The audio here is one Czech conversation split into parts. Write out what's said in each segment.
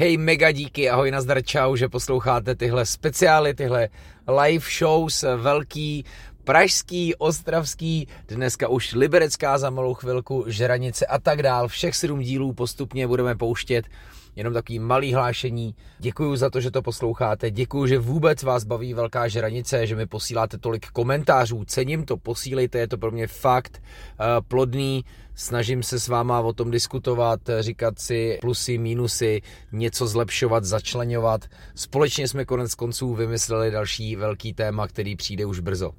Hej, mega díky, ahoj, nazdar, čau, že posloucháte tyhle speciály, tyhle live shows, velký, pražský, ostravský, dneska už liberecká za malou chvilku, žranice a tak dál. Všech sedm dílů postupně budeme pouštět jenom takový malý hlášení. Děkuji za to, že to posloucháte, děkuji, že vůbec vás baví Velká žranice, že mi posíláte tolik komentářů, cením to, posílejte, je to pro mě fakt uh, plodný, snažím se s váma o tom diskutovat, říkat si plusy, mínusy, něco zlepšovat, začlenovat. Společně jsme konec konců vymysleli další velký téma, který přijde už brzo.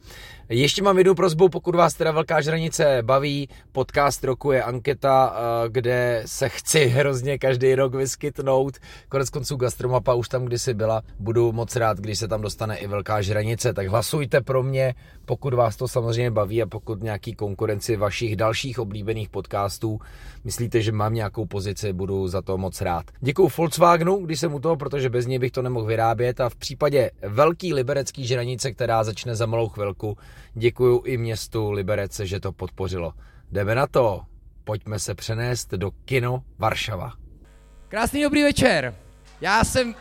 Ještě mám jednu prozbu, pokud vás teda Velká žranice baví, podcast roku je anketa, eh, kde se chci hrozně každý rok vyskytnout. Konec konců Gastromapa už tam kdysi byla. Budu moc rád, když se tam dostane i Velká žranice, tak hlasujte pro mě, pokud vás to samozřejmě baví a pokud nějaký konkurenci vašich dalších oblíbených podcastů myslíte, že mám nějakou pozici, budu za to moc rád. Děkuji Volkswagenu, když jsem u toho, protože bez něj bych to nemohl vyrábět a v případě velký liberecký žranice, která začne za malou chvilku, děkuji i městu Liberece, že to podpořilo. Jdeme na to, pojďme se přenést do kino Varšava. Krásný dobrý večer. Já jsem,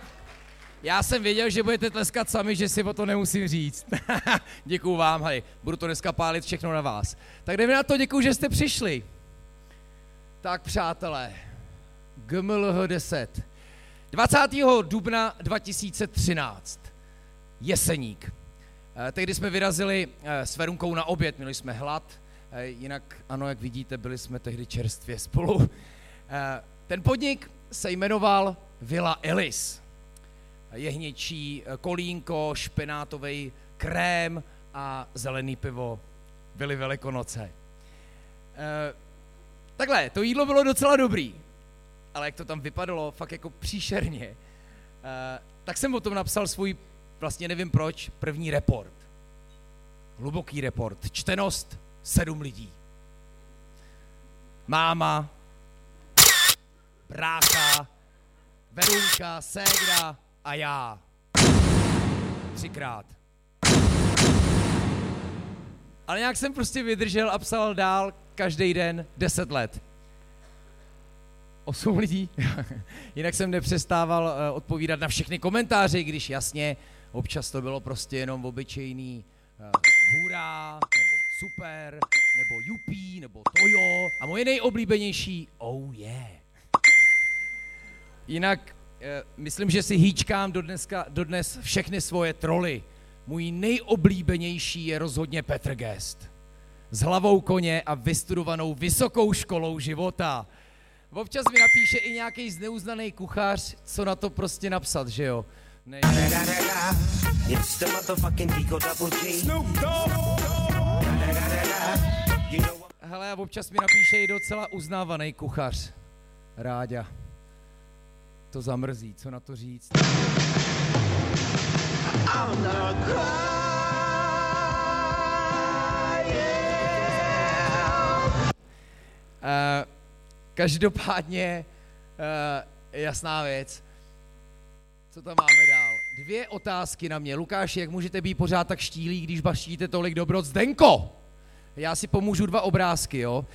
já jsem věděl, že budete tleskat sami, že si o to nemusím říct. děkuju vám, hej, budu to dneska pálit všechno na vás. Tak jdeme na to, děkuju, že jste přišli. Tak přátelé, GMLH 10. 20. dubna 2013. Jeseník. Eh, tehdy jsme vyrazili eh, s Verunkou na oběd, měli jsme hlad, eh, jinak ano, jak vidíte, byli jsme tehdy čerstvě spolu. Ten podnik se jmenoval Villa Ellis. Jehněčí kolínko, špenátový krém a zelený pivo byly velikonoce. Takhle, to jídlo bylo docela dobrý, ale jak to tam vypadalo, fakt jako příšerně, uh, tak jsem o tom napsal svůj, vlastně nevím proč, první report. Hluboký report. Čtenost sedm lidí. Máma, brácha, Verunka, Ségra a já. Třikrát. Ale nějak jsem prostě vydržel a psal dál každý den 10 let. 8 lidí. Jinak jsem nepřestával uh, odpovídat na všechny komentáře, když jasně, občas to bylo prostě jenom obyčejný uh, hurá, nebo super, nebo jupí, nebo tojo. A moje nejoblíbenější, oh yeah. Jinak myslím, že si hýčkám do dneska, dodnes všechny svoje troly. Můj nejoblíbenější je rozhodně Petr Gest. S hlavou koně a vystudovanou vysokou školou života. Občas mi napíše i nějaký zneuznaný kuchař, co na to prostě napsat, že jo? Ne- Hele, a občas mi napíše i docela uznávaný kuchař. Ráďa. To zamrzí, co na to říct? I'm not Uh, každopádně uh, jasná věc. Co tam máme dál? Dvě otázky na mě. Lukáši, jak můžete být pořád tak štílí, když baštíte tolik dobrot? Zdenko! Já si pomůžu dva obrázky, jo? Uh,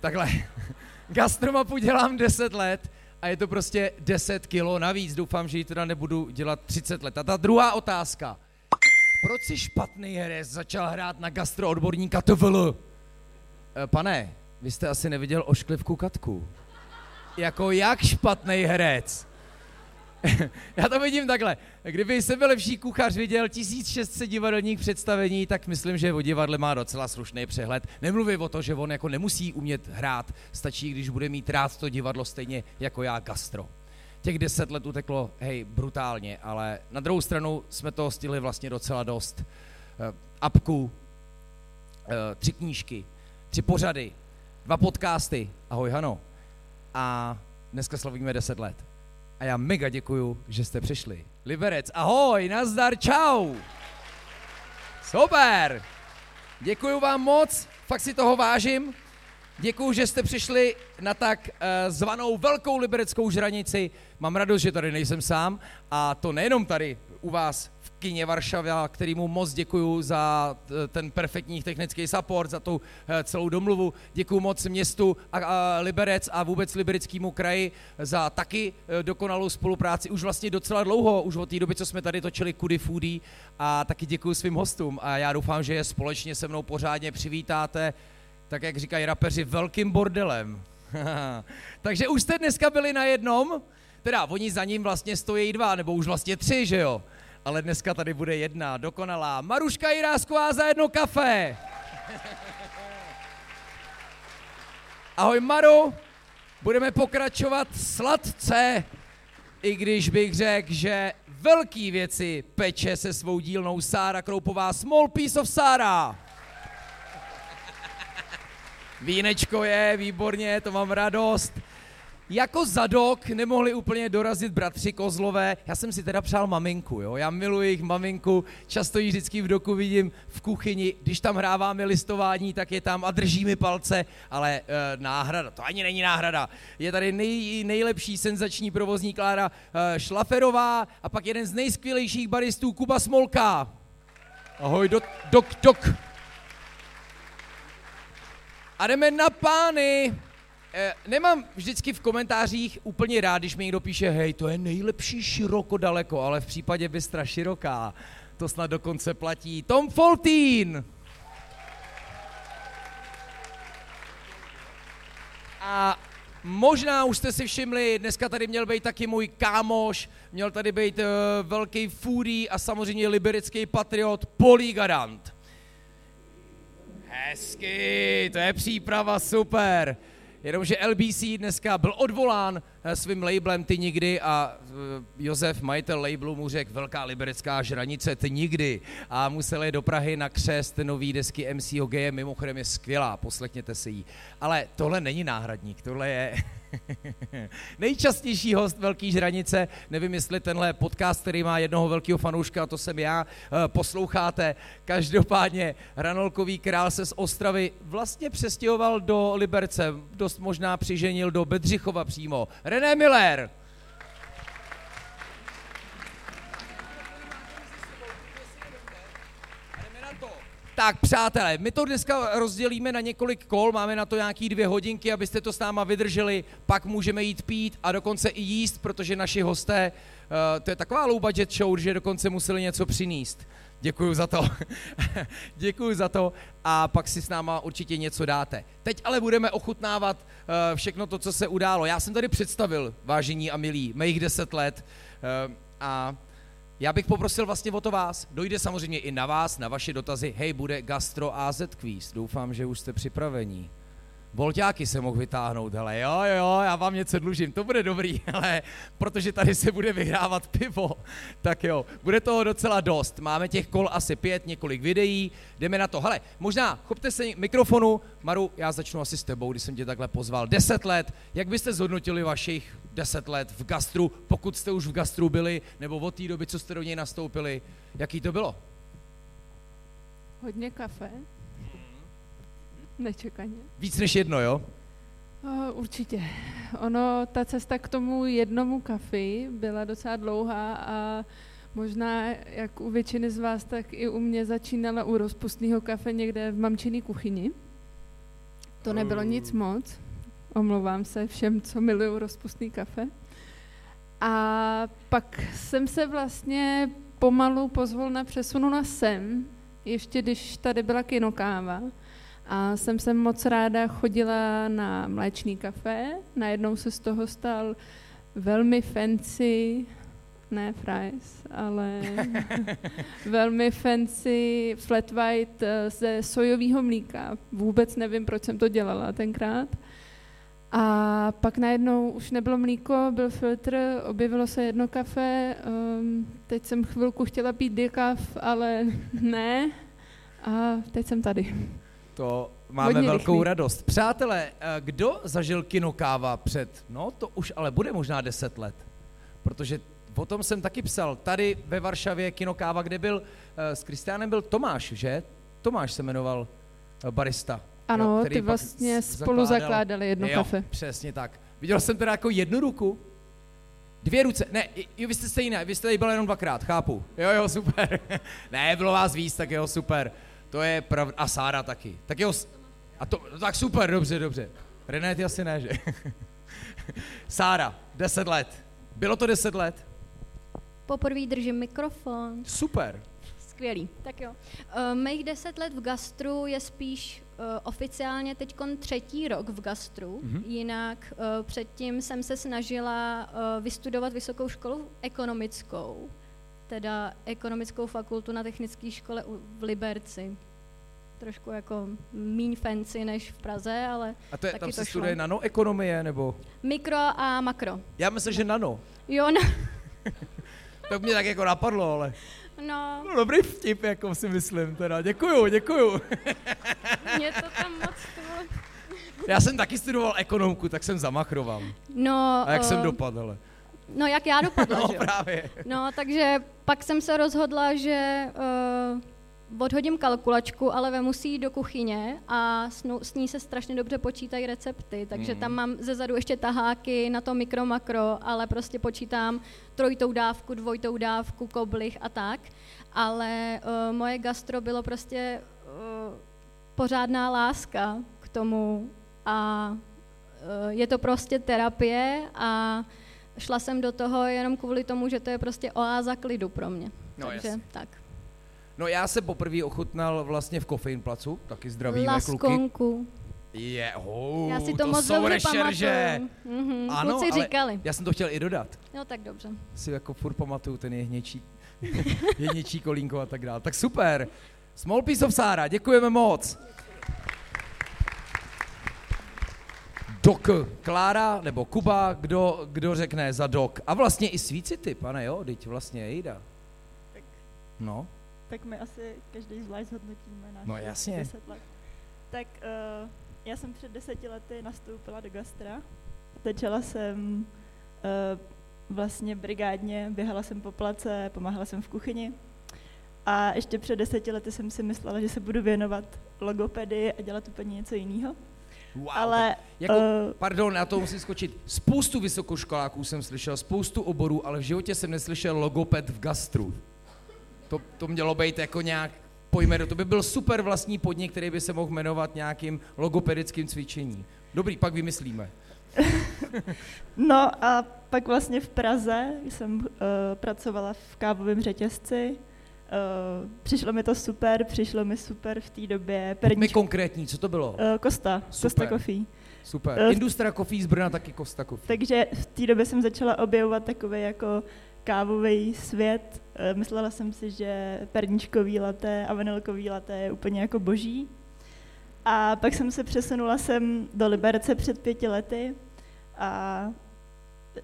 takhle. Gastromapu dělám 10 let a je to prostě 10 kilo navíc. Doufám, že ji teda nebudu dělat 30 let. A ta druhá otázka. Proč si špatný herec začal hrát na gastroodborníka TVL? Pane, vy jste asi neviděl ošklivku Katku. Jako jak špatný herec. Já to vidím takhle. Kdyby se byl lepší kuchař viděl 1600 divadelních představení, tak myslím, že o divadle má docela slušný přehled. Nemluvím o to, že on jako nemusí umět hrát, stačí, když bude mít rád to divadlo stejně jako já gastro. Těch deset let uteklo, hej, brutálně, ale na druhou stranu jsme toho stihli vlastně docela dost. Uh, apku, uh, tři knížky, tři pořady, dva podcasty. Ahoj Hano. A dneska slavíme 10 let. A já mega děkuju, že jste přišli. Liberec, ahoj, nazdar, čau. Super. Děkuju vám moc, fakt si toho vážím. Děkuju, že jste přišli na tak uh, zvanou velkou libereckou žranici. Mám radost, že tady nejsem sám a to nejenom tady u vás v kině Varšava, kterýmu moc děkuju za t- ten perfektní technický support, za tu eh, celou domluvu. Děkuju moc městu a, Liberec a vůbec Libereckému kraji za taky eh, dokonalou spolupráci už vlastně docela dlouho, už od té doby, co jsme tady točili Kudy Foodie a taky děkuju svým hostům a já doufám, že je společně se mnou pořádně přivítáte, tak jak říkají rapeři, velkým bordelem. Takže už jste dneska byli na jednom, teda oni za ním vlastně stojí dva, nebo už vlastně tři, že jo? Ale dneska tady bude jedna, dokonalá. Maruška Jirásková za jedno kafe. Ahoj Maru, budeme pokračovat sladce, i když bych řekl, že velký věci peče se svou dílnou Sára Kroupová, Small Piece of Sára. Vínečko je, výborně, to mám radost. Jako zadok nemohli úplně dorazit bratři Kozlové. Já jsem si teda přál maminku, jo. Já miluji jejich maminku, často ji vždycky v doku vidím v kuchyni. Když tam hráváme listování, tak je tam a drží mi palce, ale e, náhrada, to ani není náhrada. Je tady nej, nejlepší senzační provozní Klára e, Šlaferová a pak jeden z nejskvělejších baristů Kuba Smolka. Ahoj, dok, dok, dok. A jdeme na pány. E, nemám vždycky v komentářích úplně rád, když mi někdo píše, hej, to je nejlepší široko daleko, ale v případě Bystra široká, to snad dokonce platí. Tom Foltín! A možná už jste si všimli, dneska tady měl být taky můj kámoš, měl tady být uh, velký foodie a samozřejmě liberický patriot Polí Garant. Hezky, to je příprava, super. Jenomže LBC dneska byl odvolán eh, svým labelem Ty nikdy a eh, Josef, majitel labelu, mu řekl velká liberecká žranice Ty nikdy a musel je do Prahy na křest nový desky MC Hogeje, mimochodem je skvělá, poslechněte si ji. Ale tohle není náhradník, tohle je Nejčastější host Velký žranice, nevím, jestli tenhle podcast, který má jednoho velkého fanouška, to jsem já, eh, posloucháte. Každopádně Ranolkový král se z Ostravy vlastně přestěhoval do Liberce, dost možná přiženil do Bedřichova přímo. René Miller! Tak přátelé, my to dneska rozdělíme na několik kol, máme na to nějaký dvě hodinky, abyste to s náma vydrželi, pak můžeme jít pít a dokonce i jíst, protože naši hosté, uh, to je taková low budget show, že dokonce museli něco přinést. Děkuji za to. Děkuji za to a pak si s náma určitě něco dáte. Teď ale budeme ochutnávat uh, všechno to, co se událo. Já jsem tady představil, vážení a milí, mých deset let uh, a já bych poprosil vlastně o to vás. Dojde samozřejmě i na vás, na vaše dotazy. Hej, bude Gastro AZ Quiz. Doufám, že už jste připravení. Volťáky se mohl vytáhnout, hele, jo, jo, já vám něco dlužím, to bude dobrý, ale protože tady se bude vyhrávat pivo, tak jo, bude toho docela dost. Máme těch kol asi pět, několik videí, jdeme na to. Hele, možná chopte se mikrofonu, Maru, já začnu asi s tebou, když jsem tě takhle pozval. Deset let, jak byste zhodnotili vašich deset let v gastru, pokud jste už v gastru byli, nebo od té doby, co jste do něj nastoupili, jaký to bylo? Hodně kafe. Nečekaně. Víc než jedno, jo? Uh, určitě. Ono, ta cesta k tomu jednomu kafi byla docela dlouhá a možná jak u většiny z vás, tak i u mě začínala u rozpustného kafe někde v mamčiný kuchyni. To nebylo nic moc. Omlouvám se všem, co milují rozpustný kafe. A pak jsem se vlastně pomalu pozvolna přesunula sem, ještě když tady byla kinokáva. A jsem se moc ráda chodila na mléčný kafe. Najednou se z toho stal velmi fancy, ne fries, ale velmi fancy flat white eh, ze sojového mlíka. Vůbec nevím, proč jsem to dělala tenkrát. A pak najednou už nebylo mlíko, byl filtr, objevilo se jedno kafe, um, teď jsem chvilku chtěla pít dekav, ale ne. A teď jsem tady. To máme Hodně velkou rychlý. radost. Přátelé, eh, kdo zažil kinokáva před, no to už ale bude možná deset let, protože o tom jsem taky psal. Tady ve Varšavě kinokáva, kde byl, eh, s Kristiánem byl Tomáš, že? Tomáš se jmenoval eh, barista. Ano, jo, ty vlastně spolu zakládali jedno jo, kafe. přesně tak. Viděl jsem teda jako jednu ruku, Dvě ruce, ne, jo, vy jste stejné, vy jste tady byl jenom dvakrát, chápu. Jo, jo, super. ne, bylo vás víc, tak jo, super. To je pravda, a Sára taky. Tak jo, a to, no tak super, dobře, dobře. René, ty asi ne, že? Sára, deset let. Bylo to deset let? Poprvé držím mikrofon. Super. Skvělý. Tak jo. Uh, mých deset let v gastru je spíš uh, oficiálně teď třetí rok v gastru. Mm-hmm. Jinak uh, předtím jsem se snažila uh, vystudovat vysokou školu ekonomickou, teda ekonomickou fakultu na technické škole v Liberci trošku jako míň fancy než v Praze, ale A to je, taky tam to se šlo. studuje nanoekonomie, nebo? Mikro a makro. Já myslím, že nano. Jo, no, To mě tak jako napadlo, ale... no No dobrý vtip, jako si myslím teda. Děkuju, děkuju. mě to tam moc to... Já jsem taky studoval ekonomku, tak jsem zamachroval. No, A jak jsem eh, dopadl, ale. No, jak já dopadla, No že právě. No, takže pak jsem se rozhodla, že uh, odhodím kalkulačku, ale vemu si ji do kuchyně a s, nou- s ní se strašně dobře počítají recepty, takže Mhm. tam mám ze zadu ještě taháky na to mikro, makro, ale prostě počítám trojitou dávku, dvojitou dávku, koblich a tak. Ale uh, moje gastro bylo prostě uh, pořádná láska k tomu a uh, je to prostě terapie a šla jsem do toho jenom kvůli tomu, že to je prostě oáza klidu pro mě. No, Takže jasně. tak. No já jsem poprvé ochutnal vlastně v Kofein placu, taky zdravíme kluky. Laskonku. Je, oh, Já si to, moc jsou dobře rešerže. pamatuju. Mhm, Ano, kluci ale říkali. Já jsem to chtěl i dodat. No tak dobře. Si jako furt pamatuju ten jehněčí, jehněčí kolínko a tak dále. Tak super. Small piece of Sára, děkujeme moc. Dok Klára nebo Kuba, kdo, kdo řekne za dok. A vlastně i svícity, pane jo, teď vlastně jejda. Tak. No, Tak my asi každý zvlášť zhodnotíme náš No jasně. 10 let. Tak uh, já jsem před deseti lety nastoupila do gastra. Začala jsem uh, vlastně brigádně, běhala jsem po place, pomáhala jsem v kuchyni. A ještě před deseti lety jsem si myslela, že se budu věnovat logopedii a dělat úplně něco jiného. wow, Ale Jako, eh, pardon, já to musím skočit. Spoustu vysokoškoláků jsem slyšel, spoustu oborů, ale v životě jsem neslyšel logoped v gastru. To, to mělo být jako nějak pojmeno. To by byl super vlastní podnik, který by se mohl jmenovat nějakým logopedickým cvičením. Dobrý, pak vymyslíme. No a pak vlastně v Praze jsem uh, pracovala v kávovém řetězci. Uh, přišlo mi to super, přišlo mi super v té době. Buďme Perničko, konkrétní, co to bylo? uh, Kosta, Super. Kosta Coffee. Super. eh, Industria Coffee z Brna taky Costa Coffee. Takže v té době jsem začala objevovat takový jako kávový svět. Eh, Myslela jsem si, že perničkový latte a vanilkový latte je úplně jako boží. A pak jsem se přesunula sem do Liberce před pěti lety a eh,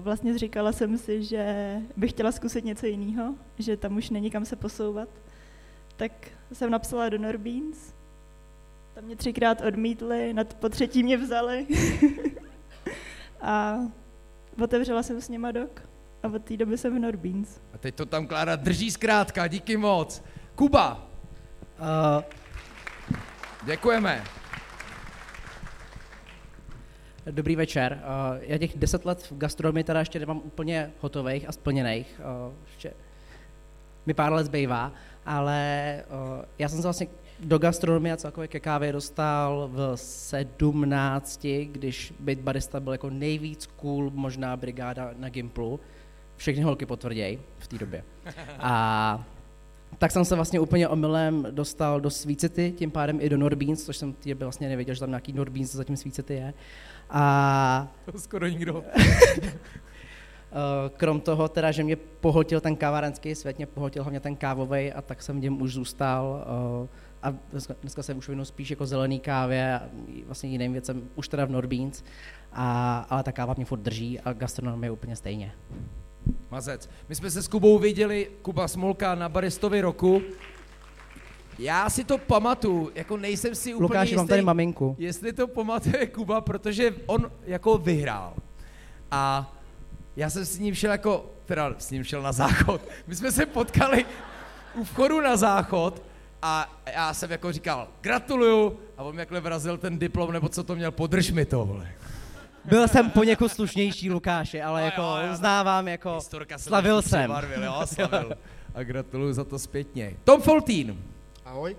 vlastně říkala jsem si, že bych chtěla zkusit něco jiného, že tam už není kam se posouvat. Tak jsem napsala do Norbeans, tam mě třikrát odmítli, nad, po třetí mě vzali. a otevřela jsem s nima dok a od té doby jsem v Norbeans. A teď to tam Klára drží zkrátka, díky moc. Kuba, Uh, děkujeme. dobrý večer. Uh, já těch deset let v gastronomii teda ještě nemám úplně hotových a splněných. Uh, ještě mi pár let zbývá, ale uh, já jsem se vlastně do gastronomie a celkově ke kávě dostal v sedmnácti, když být barista byl jako nejvíc cool možná brigáda na Gimplu. Všechny holky potvrdějí v té době. A tak jsem se vlastně úplně omylem dostal do Svícity, tím pádem i do Norbeans, což jsem ty vlastně nevěděl, že tam nějaký Norbeans zatím Svícity je. A To skoro nikdo. eh, krom toho teda, že mě pohltil ten kávárenský svět, mě pohltil hlavně ten kávový a tak jsem v něm už zůstal. eh, A dneska, se už věnu spíš jako zelený kávě a vlastně jiným věcem, už teda v Norbeans. A, ale ta káva mě furt drží a gastronomie úplně stejně. Mazec. My jsme se s Kubou viděli, Kuba Smolka na Baristovi roku. Já si to pamatuju, jako nejsem si úplně Lukáši, jistý, mám tady maminku. jestli to pamatuje Kuba, protože on jako vyhrál. A já jsem s ním šel jako, teda s ním šel na záchod. My jsme se potkali u vchodu na záchod a já jsem jako říkal, gratuluju, a on mi jakhle vrazil ten diplom, nebo co to měl, podrž mi to, vole. Byl jsem poněkud slušnější Lukáše, ale jako jo, jo. uznávám, jako Historka se slavil jsem. přebarvil, jo, slavil. A gratuluju za to zpětně. Tom Foltín. Ahoj.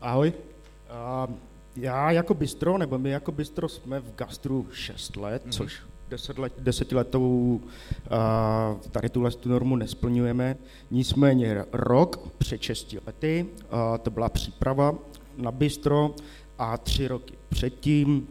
Ahoj. A já jako bistro, nebo my jako bistro jsme v gastru 6 let, mm-hmm. což deset let, desetiletou a, tady tuhle tu normu nesplňujeme. Nicméně rok před 6 lety, a, to byla příprava na bistro a tři roky předtím,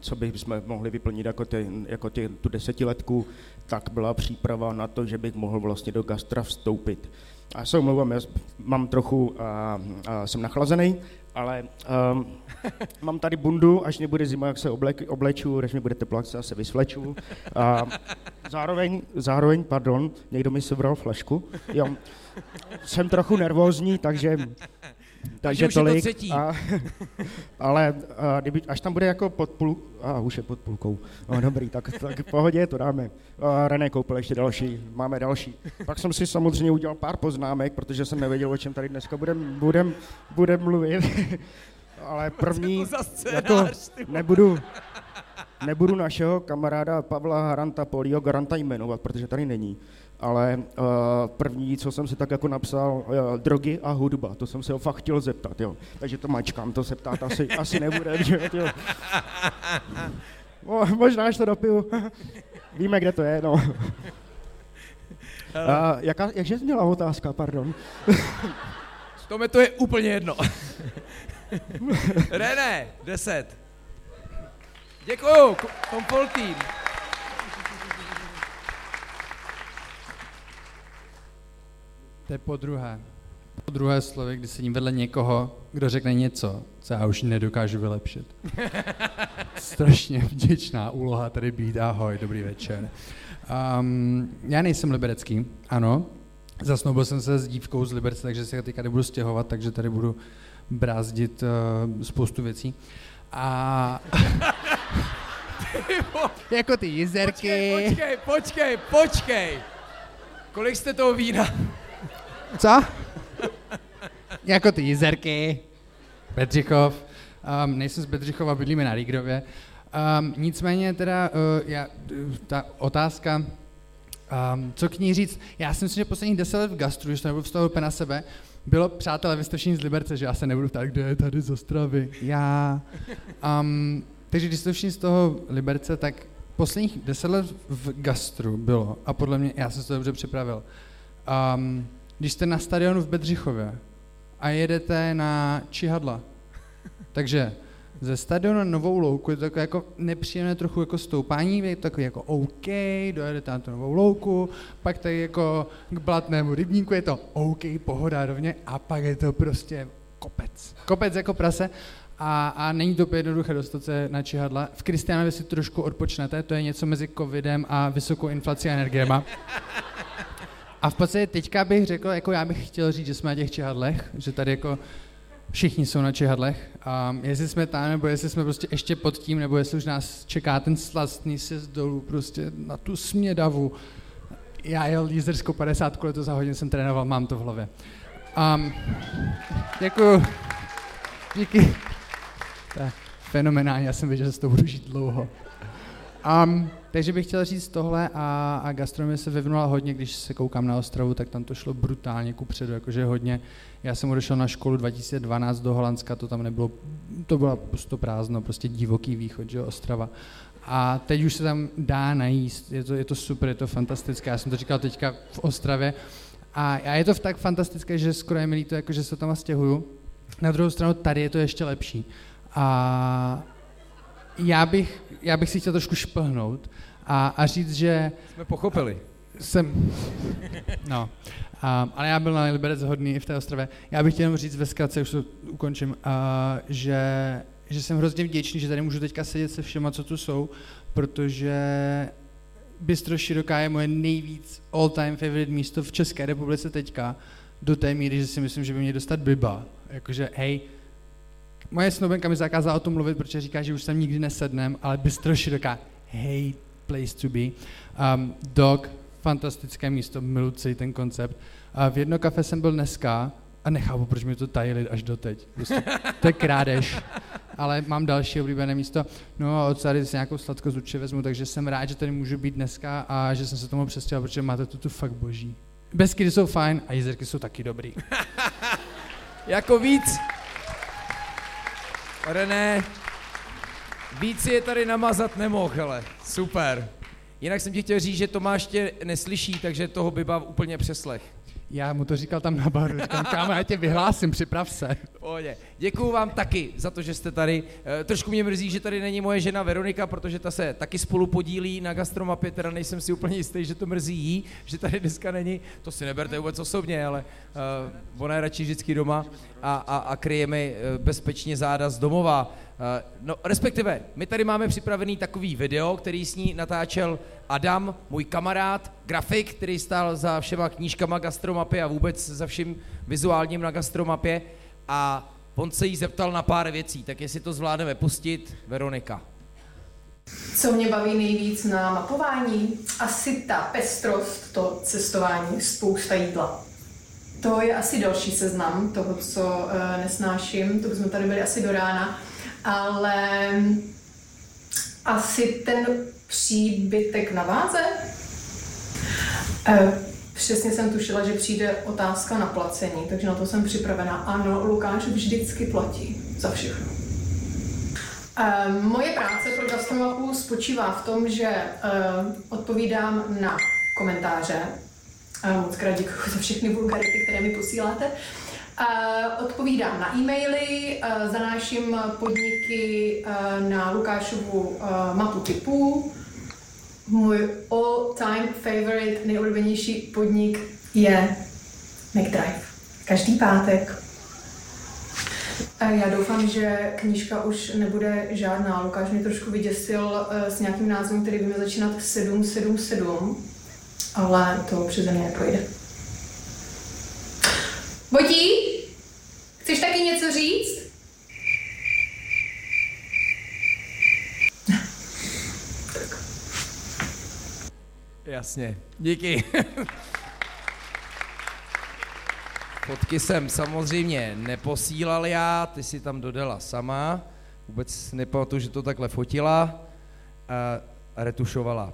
co bychom mohli vyplnit jako, ty, jako ty, tu desetiletku, tak byla příprava na to, že bych mohl vlastně do gastra vstoupit. A se omlouvám, já mám trochu, a, a, jsem nachlazený, ale um, mám tady bundu, až mě bude zima, jak se oblek, obleču, až mě bude teplo, se zase vysvleču. A zároveň, zároveň, pardon, někdo mi sebral flašku. Jo, jsem trochu nervózní, takže takže už je to tolik. třetí. A, ale a, kdyby, až tam bude jako pod půl, a už je pod půlkou, no, dobrý, tak, tak v pohodě to dáme. A René koupil ještě další, máme další. Pak jsem si samozřejmě udělal pár poznámek, protože jsem nevěděl, o čem tady dneska budem, budem, budem mluvit. ale první, jako nebudu, nebudu našeho kamaráda Pavla Haranta Polio Garanta jmenovat, protože tady není. Ale uh, první, co jsem si tak jako napsal, uh, drogy a hudba, to jsem se ho fakt chtěl zeptat, jo. Takže to mačkám, to se ptát asi, asi nebude, že jo. Mo, možná, až to dopiju. Víme, kde to je, no. Uh, jaká, jakže zněla otázka, pardon? Tome to je úplně jedno. René, 10. Děkuju, K- Tom To je po druhé. Po druhé slově, kdy sedím vedle někoho, kdo řekne něco, co já už nedokážu vylepšit. Strašně vděčná úloha tady být. Ahoj, dobrý večer. Um, já nejsem liberecký, ano. Zasnoubil jsem se s dívkou z Liberce, takže se teďka nebudu stěhovat, takže tady budu brázdit uh, spoustu věcí. A jako ty jizerky. Počkej, počkej, počkej, počkej. Kolik jste toho vína? Co? jako ty jizerky. Bedřichov. Um, nejsem z Bedřichova, bydlíme na Rígrově. Um, nicméně teda, uh, já, ta otázka, um, co k ní říct, já si myslím, že posledních deset let v gastru, že to nebudu vztahovat úplně na sebe, bylo, přátelé, vy jste všichni z Liberce, že já se nebudu ptát, kdo je tady z Ostravy. Já. Um, takže když jste všichni z toho Liberce, tak posledních deset let v gastru bylo, a podle mě, já jsem se to dobře připravil, um, když jste na stadionu v Bedřichově a jedete na Čihadla, takže ze stadionu na Novou Louku je to takové jako nepříjemné trochu jako stoupání, je to takový jako OK, dojedete na tu Novou Louku, pak tady jako k Blatnému rybníku je to OK, pohoda rovně a pak je to prostě kopec. Kopec jako prase a, a není to jednoduché dostat se na čihadla. V Kristiánově si trošku odpočnete, to je něco mezi covidem a vysokou inflací a energiema. A v podstatě teďka bych řekl, jako já bych chtěl říct, že jsme na těch čihadlech, že tady jako všichni jsou na čihadlech. A jestli jsme tam, nebo jestli jsme prostě ještě pod tím, nebo jestli už nás čeká ten slastný sjezd dolů prostě na tu smědavu. Já jel jízerskou 50 letos za hodin jsem trénoval, mám to v hlavě. Um, děkuju. Díky. To je fenomenální, já jsem věděl, že se to budu žít dlouho. Um, takže bych chtěl říct tohle a, a gastronomie se vyvinula hodně, když se koukám na Ostravu, tak tam to šlo brutálně kupředu, jakože hodně. Já jsem odešel na školu 2012 do Holandska, to tam nebylo, to bylo prostě prázdno, prostě divoký východ, že Ostrava. A teď už se tam dá najíst, je to, je to super, je to fantastické. Já jsem to říkal teďka v Ostravě. A, a je to tak fantastické, že skoro je mi líto, jako že se tam stěhuju. Na druhou stranu tady je to ještě lepší. A já bych, já bych si chtěl trošku šplhnout a, a říct, že Jsme pochopili. jsem, no, a, ale já byl na Liberec hodný i v té ostrově. Já bych chtěl jenom říct ve zkratce, už to ukončím, a, že, že jsem hrozně vděčný, že tady můžu teďka sedět se všema, co tu jsou, protože Bistro Široká je moje nejvíc all-time favorite místo v České republice teďka, do té míry, že si myslím, že by mě dostat Biba. Jakože, hej, moje snoubenka mi zakázala o tom mluvit, protože říká, že už tam nikdy nesednem, ale Bistro Široká, hej, place to be. Um, dog, fantastické místo, miluji celý ten koncept. A v jedno kafe jsem byl dneska a nechápu, proč mi to tajili až doteď. Prostě, to je krádež. ale mám další oblíbené místo. No a od tady si nějakou sladkost určitě vezmu, takže jsem rád, že tady můžu být dneska a že jsem se tomu přestěhoval, protože máte tu, tu fakt boží. Beskydy jsou fajn a jezerky jsou taky dobrý. Jako víc. René, víc je tady namazat nemohl, hele. Super. Jinak jsem ti chtěl říct, že Tomáš tě neslyší, takže toho by byl úplně přeslech. Já mu to říkal tam na baru, říkám, kámo, já tě vyhlásím, připrav se. Pohodě. Děkuju vám taky za to, že jste tady. E, trošku mě mrzí, že tady není moje žena Veronika, protože ta se taky spolu podílí na gastromapě, teda nejsem si úplně jistý, že to mrzí jí, že tady dneska není. To si neberte vůbec osobně, ale uh, ona je radši vždycky doma a, a, a kryjeme uh, bezpečně záda z domova. Uh, no, respektive, my tady máme připravený takový video, který s ní natáčel Adam, můj kamarád, grafik, který stál za všema knížkama gastromapy a vůbec za vším vizuálním na gastromapě a on se jí zeptal na pár věcí, tak jestli to zvládneme pustit, Veronika. Co mě baví nejvíc na mapování? Asi ta pestrost, to cestování, spousta jídla. To je asi další seznam toho, co uh, nesnáším, to bychom tady byli asi do rána, ale asi ten příbytek na váze. Uh, Přesně jsem tušila, že přijde otázka na placení, takže na to jsem připravena. Ano, Lukáš vždycky platí za všechno. Uh, moje práce pro Gastromapu spočívá v tom, že uh, odpovídám na komentáře. Moc krát děkuji za všechny vulgarity, které mi posíláte. Odpovídám na e-maily, zanáším podniky na Lukášovu mapu typů, můj all-time favorite, nejoblíbenější podnik je McDrive. Každý pátek. Já doufám, že knížka už nebude žádná. Lukáš mě trošku vyděsil s nějakým názvem, který by měl začínat 777, ale to přeze mě neprojde. Vodí, chceš taky něco říct? Jasně, díky. Fotky jsem samozřejmě neposílal já, ty si tam dodala sama. Vůbec nepamatuju, že to takhle fotila a retušovala.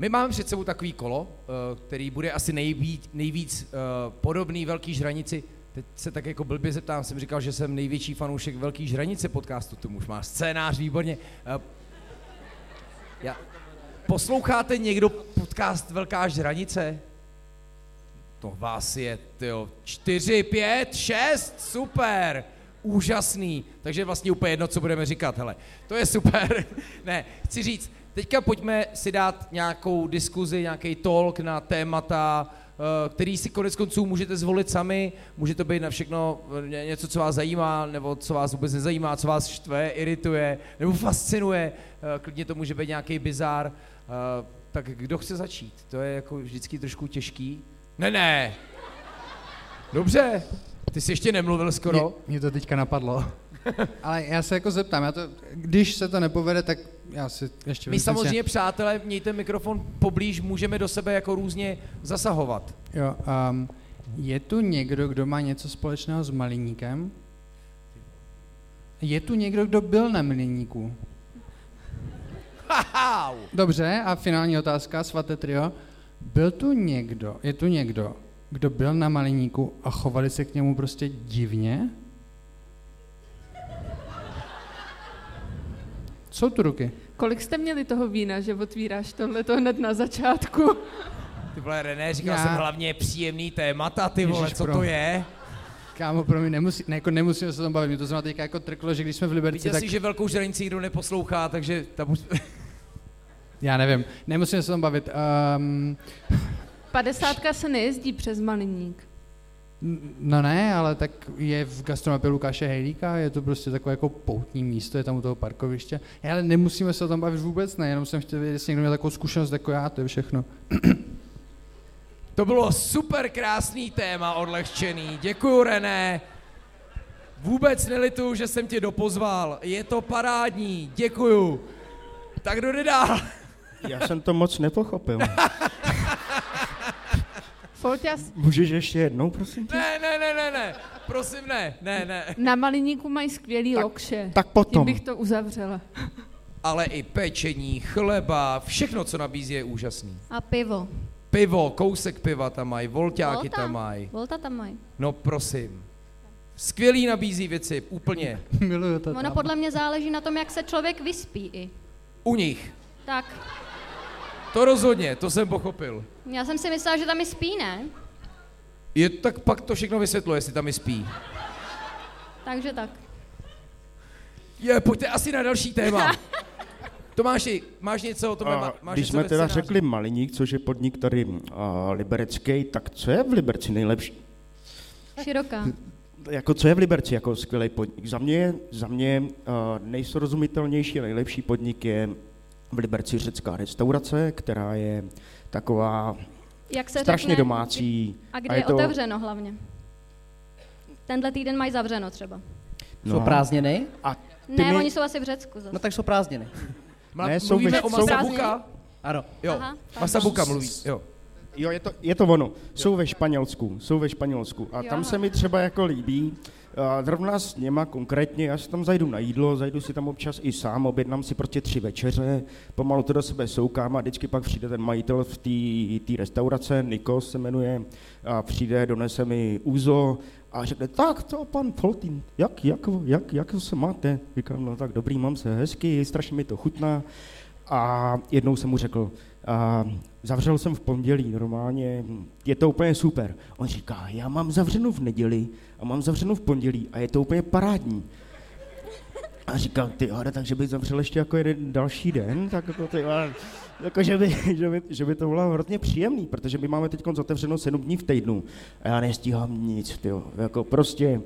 My máme před sebou takový kolo, eh, který bude asi nejvíc, nejvíc eh, podobný Velký žranici. Teď se tak jako blbě zeptám, jsem říkal, že jsem největší fanoušek Velký žranice podcastu, tomu už má scénář výborně. Eh, já, Posloucháte někdo podcast Velká žranice? To vás je, tyjo, čtyři, pět, šest, super, úžasný. Takže vlastně úplně jedno, co budeme říkat, hele, to je super. ne, chci říct, teďka pojďme si dát nějakou diskuzi, nějaký talk na témata, eh, který si konec konců můžete zvolit sami, může to být na všechno něco, co vás zajímá, nebo co vás vůbec nezajímá, co vás štve, irituje, nebo fascinuje, eh, klidně to může být nějaký bizár, tak kdo chce začít? To je jako vždycky trošku těžký. Ne, ne. Dobře. Ty jsi ještě nemluvil skoro. Mě, mě to teďka napadlo. Ale já se jako zeptám, já to, když se to nepovede, tak já si ještě... My samozřejmě, si... přátelé, mějte mikrofon poblíž, můžeme do sebe jako různě zasahovat. Jo, um, je tu někdo, kdo má něco společného s Maliníkem? Je tu někdo, kdo byl na Maliníku? Dobře, a finální otázka, svaté trio. Byl tu někdo, je tu někdo, kdo byl na Maliníku a chovali se k němu prostě divně? Jsou tu ruky. Kolik jste měli toho vína, že otvíráš tohle hned na začátku? Ty vole, René, říkal Já... jsem hlavně příjemný témata, ty vole, Ježiš, co pro... to je? Kámo, pro mě nemusí, ne, jako nemusíme se tam bavit, mě to znamená teďka jako trklo, že když jsme v Liberci, Viděl tak... si, že velkou žranici nikdo neposlouchá, takže tam Já nevím, nemusíme se tam bavit. Um... Padesátka se nejezdí přes Maliník. No ne, ale tak je v gastromapě Lukáše Hejlíka, je to prostě takové jako poutní místo, je tam u toho parkoviště. Ale nemusíme se o tom bavit vůbec, ne, jenom jsem chtěl vědět, jestli někdo měl takovou zkušenost jako já, to je všechno. To bylo super krásný téma, odlehčený. Děkuju, René. Vůbec nelituju, že jsem tě dopozval. Je to parádní, děkuju. Tak kdo jde dál? Já jsem to moc nepochopil. Folťas. Můžeš ještě jednou, prosím tě? Ne, ne, ne, ne, ne. Prosím, ne, ne, ne. Na Maliníku mají skvělý Tak- lokše. tak potom. Tím bych to uzavřela. Ale i pečení, chleba, všechno, co nabízí, je úžasný. A pivo. Pivo, kousek piva tam mají, volťáky Volta. tam mají. Volta tam mají. No prosím. Skvělý nabízí věci, úplně. Miluju to Ono tam. podle mě záleží na tom, jak se člověk vyspí i. U nich. Tak, To rozhodně, to jsem pochopil. já jsem si myslela, že tam i spí, ne? Je, tak pak to všechno vysvětluje, jestli tam i spí. Takže tak. Je, pojďte asi na další téma. Tomáši, máš něco o tom? A máš když něco jsme teda scénáři? řekli Maliník, což je podnik tady a, liberecký, tak co je v Liberci nejlepší? Široká. Jako co je v Liberci jako skvělý podnik? Za mě, za mě uh, nejsrozumitelnější a nejlepší podnik je v Liberci řecká restaurace, která je taková Jak se strašně řekne, domácí. A kdy a je, je to- otevřeno hlavně? Tenhle týden mají zavřeno třeba. Jsou prázdniny? A Ne, mi- oni jsou asi v Řecku zase. No tak jsou prázdniny. Mla- Ne, jsou mluvíme ve- o Masabuka? Ano. Jo, Aha. Masabuka mluví, jo. Jo, je to, je to ono. Jsou ve Španělsku, jsou ve Španělsku. A Jo. tam se mi třeba jako líbí, zrovna s něma konkrétně, já si tam zajdu na jídlo, zajdu si tam občas i sám, objednám si prostě tři večeře, pomalu to do sebe soukám a vždycky pak přijde ten majitel v té restaurace, Nikos se jmenuje, a přijde, donese mi úzo a řekne, tak to pan Foltín, jak, jak, jak, jak se máte? Říkám, no tak dobrý, mám se hezky, strašně mi to chutná. A jednou jsem mu řekl, a zavřel jsem v pondělí normálně, je to úplně super. On říká, já mám zavřeno v neděli a mám zavřeno v pondělí a je to úplně parádní. A říkám, ty ale takže bych zavřel ještě jako jeden další den, tak jako ty ale, jako že, by, že, by, že by to bylo hrozně příjemný, protože my máme teď otevřeno 7 dní v týdnu a já nestíhám nic, tyjo, jako prostě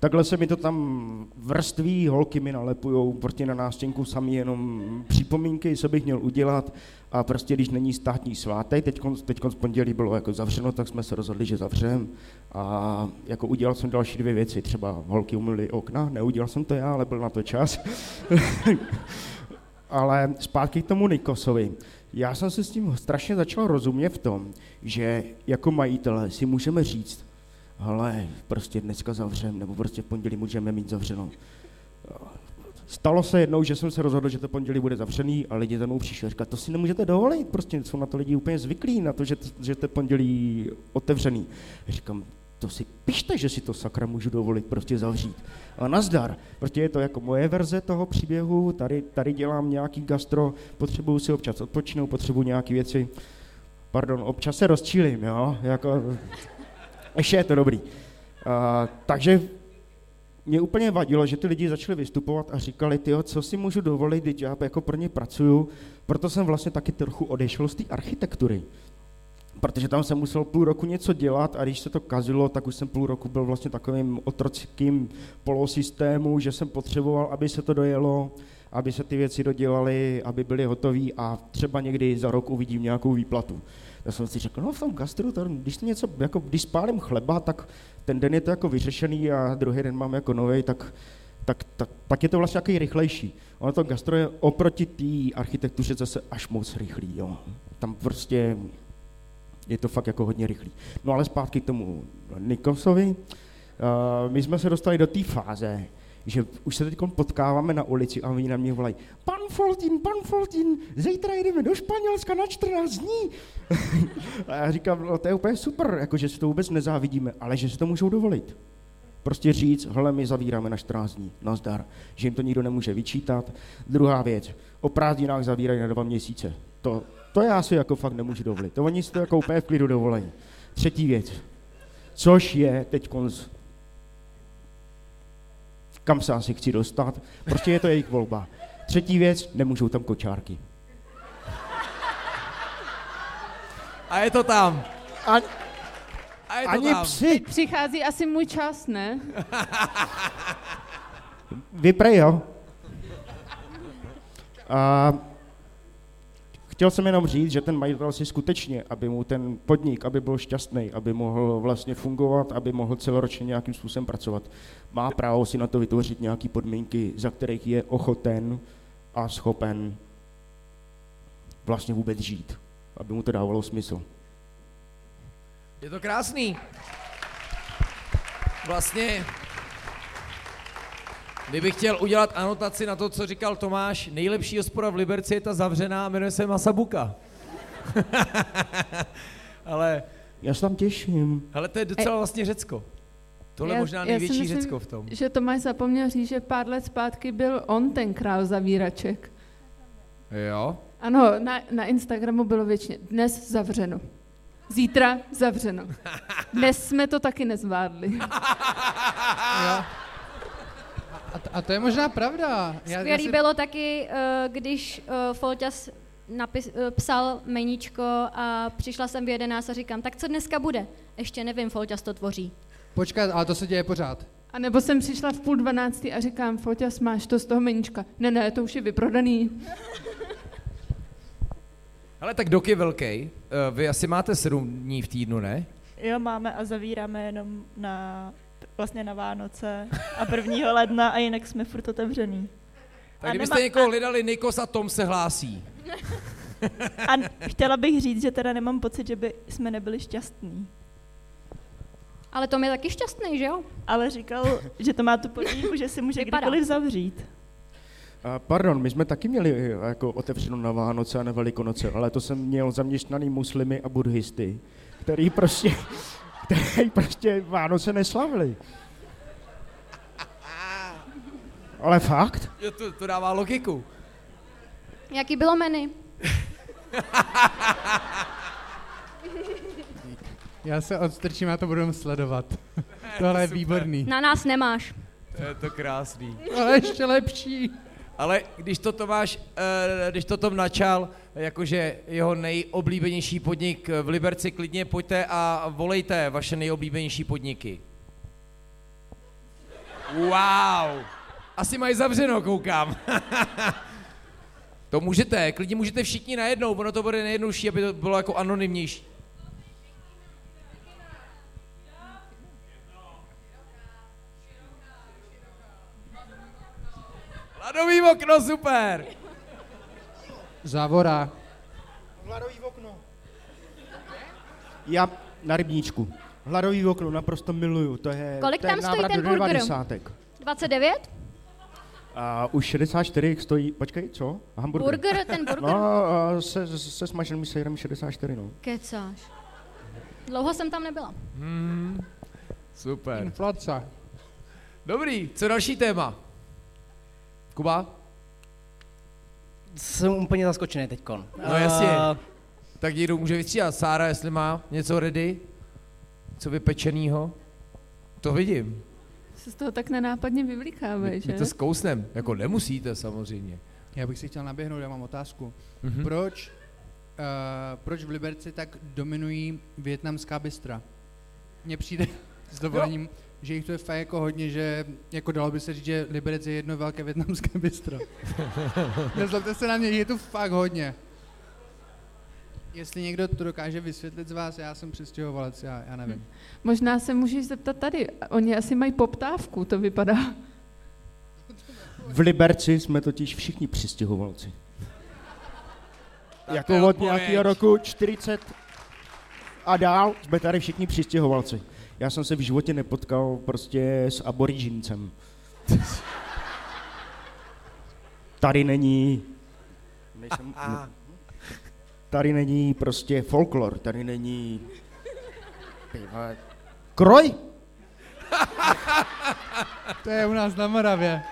Takhle se mi to tam vrství, holky mi nalepujou prostě na nástěnku sami jenom připomínky, co bych měl udělat a prostě když není státní svátek, teď z pondělí bylo jako zavřeno, tak jsme se rozhodli, že zavřem a jako udělal jsem další dvě věci, třeba holky umyly okna, neudělal jsem to já, ale byl na to čas. ale zpátky k tomu Nikosovi. Já jsem se s tím strašně začal rozumět v tom, že jako majitele si můžeme říct, hele, prostě dneska zavřem, nebo prostě v pondělí můžeme mít zavřeno. Stalo se jednou, že jsem se rozhodl, že to pondělí bude zavřený a lidi za mnou přišli a říkali, to si nemůžete dovolit, prostě jsou na to lidi úplně zvyklí, na to, že, že to pondělí otevřený. Já říkám, to si pište, že si to sakra můžu dovolit prostě zavřít. A nazdar, protože je to jako moje verze toho příběhu, tady, tady dělám nějaký gastro, potřebuju si občas odpočinout, potřebuju nějaké věci, pardon, občas se rozčílím, jo, jako, ještě je to dobrý. Uh, takže mě úplně vadilo, že ty lidi začali vystupovat a říkali, tyjo, co si můžu dovolit, když já jako pro ně pracuju, proto jsem vlastně taky trochu odešel z té architektury. Protože tam jsem musel půl roku něco dělat a když se to kazilo, tak už jsem půl roku byl vlastně takovým otrockým polosystému, že jsem potřeboval, aby se to dojelo, aby se ty věci dodělaly, aby byly hotové a třeba někdy za rok uvidím nějakou výplatu. Já jsem si řekl, no v tom gastru, to, když něco, jako když spálím chleba, tak ten den je to jako vyřešený a druhý den mám jako nový, tak, tak, tak, tak, je to vlastně jaký rychlejší. Ono to gastro je oproti té architektuře zase až moc rychlý, jo. Tam prostě je to fakt jako hodně rychlý. No ale zpátky k tomu Nikosovi. Uh, my jsme se dostali do té fáze, že už se teď potkáváme na ulici a oni na mě volají, pan Foltin, pan Foltin, zítra jdeme do Španělska na 14 dní. a já říkám, no to je úplně super, jako, že si to vůbec nezávidíme, ale že si to můžou dovolit. Prostě říct, hele, my zavíráme na 14 dní, nazdar, že jim to nikdo nemůže vyčítat. Druhá věc, o prázdninách zavírají na dva měsíce. To, to já si jako fakt nemůžu dovolit. To oni si to jako úplně v klidu dovolení. Třetí věc, což je teď kam se asi chci dostat. Prostě je to jejich volba. Třetí věc, nemůžou tam kočárky. A je to tam. A, A je to ani tam. psi. Přichází asi můj čas, ne? Vyprej, jo. A chtěl jsem jenom říct, že ten majitel si skutečně, aby mu ten podnik, aby byl šťastný, aby mohl vlastně fungovat, aby mohl celoročně nějakým způsobem pracovat, má právo si na to vytvořit nějaké podmínky, za kterých je ochoten a schopen vlastně vůbec žít, aby mu to dávalo smysl. Je to krásný. Vlastně, kdybych chtěl udělat anotaci na to, co říkal Tomáš, nejlepší hospoda v Liberci je ta zavřená a jmenuje se Masabuka. ale, Já se tam těším. ale to je docela vlastně Řecko. Tohle je Já- možná já si největší myslím, Řecko v tom. Že Tomáš zapomněl říct, že pár let zpátky byl on ten král zavíraček. Jo? Ano, na, na Instagramu bylo většině dnes zavřeno. Zítra zavřeno. Dnes jsme to taky nezvládli. Jo. A, a to je možná pravda. Já, Skvělý si- bylo taky, eh, když eh, Folťas napis, eh, psal meníčko a přišla jsem v 11 a říkám, tak co dneska bude? Ještě nevím, Folťas to tvoří. Počkat, ale to se děje pořád. A nebo jsem přišla v půl dvanáctý a říkám, Foťas, máš to z toho meníčka. Ne, ne, to už je vyprodaný. Ale tak dok je velký. Vy asi máte sedm dní v týdnu, ne? Jo, máme a zavíráme jenom na vlastně na Vánoce a 1. ledna a jinak jsme furt otevřený. Tak A kdybyste nemá- někoho hledali, Nikos a Tom se hlásí. A chtěla bych říct, že teda nemám pocit, že by jsme nebyli šťastní. Ale Tom je taky šťastný, že jo? Ale říkal, že to má tu podmínku, že si může Vypadá. kdykoliv zavřít. A pardon, my jsme taky měli eh, jako otevřeno na Vánoce a na Velikonoce, ale to jsem měl zaměstnaný muslimy a buddhisty, který prostě, který prostě Vánoce neslavili. Ale fakt? Jo, to, to dává logiku. Jaký bylo menu? Já se odstrčím a to budu sledovat. Tohle je super. výborný. Na nás nemáš. To je to krásný. Ale ještě lepší. Ale když to Tomáš, eh, když to Tom načal, jakože jeho nejoblíbenější podnik v Liberci, klidně pojďte a volejte vaše nejoblíbenější podniky. Wow! Asi mají zavřeno, koukám. to můžete, klidně můžete všichni najednou, ono to bude nejjednodušší, aby to bylo jako anonymnější. Ladový okno, super! Závora. Hladový okno. Já na rybníčku. Hladový okno naprosto miluju, to je, Kolik to je tam stojí návrat ten do burger? 90. 29? A už 64 stojí, počkej, co? Hamburger. Burger, ten burger? No, a se, se smaženým sejrem 64, no. Kecáš. Dlouho jsem tam nebyla. Hmm, super. Inflace. Dobrý, co další téma? Kuba? Jsem úplně zaskočený teďkon. No jasně. Eh, Tak někdo může vystřídat. Sára, jestli má něco ready? Co vypečenýho? To vidím. Se z toho tak nenápadně My, vyvlíkávají, že? my to zkousnem. Jako nemusíte samozřejmě. Já bych si chtěl naběhnout, já mám otázku. Mhm. Proč, uh, proč v Liberci tak dominují větnamská bystra? Mně přijde s dovolením, že jich to je fakt jako hodně, že jako dalo by se říct, že Liberec je jedno velké větnamské bistro. Nezlobte se na mě, je to fakt hodně. Jestli někdo to dokáže vysvětlit z vás, já jsem přistěhovalec, já, já nevím. Možná se můžeš zeptat tady. Oni asi mají poptávku, to vypadá. V Liberci jsme totiž všichni přistěhovalci. Tak jako od nějakého roku 40 a dál jsme tady všichni přistěhovalci. Já jsem se v životě nepotkal prostě s aborigincem. Tady není... Nejsem, A, tady není prostě folklor, tady není... Kroj? To je u nás na Moravě.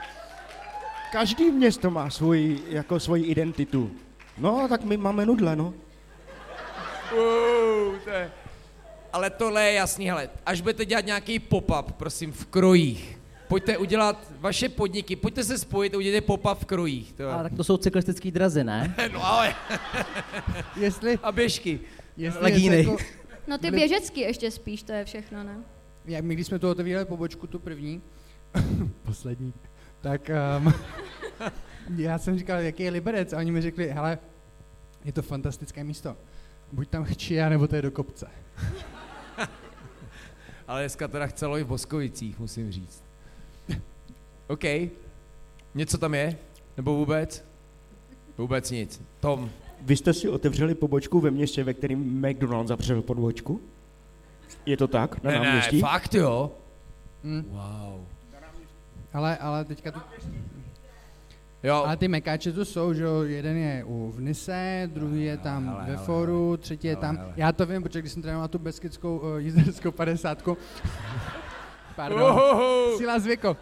Každý město má svoji, jako svoji identitu. No, tak my máme nudle, no. uh, to je... Ale tohle je jasný, hele, až budete dělat nějaký pop-up, prosím, v krojích. Pojďte udělat vaše podniky, pojďte se spojit a udělejte pop-up v krojích. To A je. tak to jsou cyklistické drazy, ne? No ale, Jestli, a běžky. jestli Legíny. Jako, No ty běžecky ještě spíš, to je všechno, ne? jak my, když jsme tu otevírali pobočku, tu první, poslední, tak um, já jsem říkal, jaký je Liberec a oni mi řekli, hele, je to fantastické místo. Buď tam chči, nebo to je do kopce. Ale dneska teda chcelo i v Boskovicích, musím říct. OK. Něco tam je? Nebo vůbec? Vůbec nic. Tom, Vy jste si otevřeli pobočku ve městě, ve kterém McDonald's zavřel pobočku? Je to tak? Na ne, ne, náměstí? fakt jo. Hm. Wow. Ale, ale teďka tu... Jo, Ale ty mekáče tu jsou, že jo, jeden je u Vnise, druhý je tam hele, ve hele, foru, třetí je hele, tam, hele. já to vím, protože když jsem trénoval tu beskidskou uh, jízderskou padesátku, pardon, Ohoho. síla zvyku.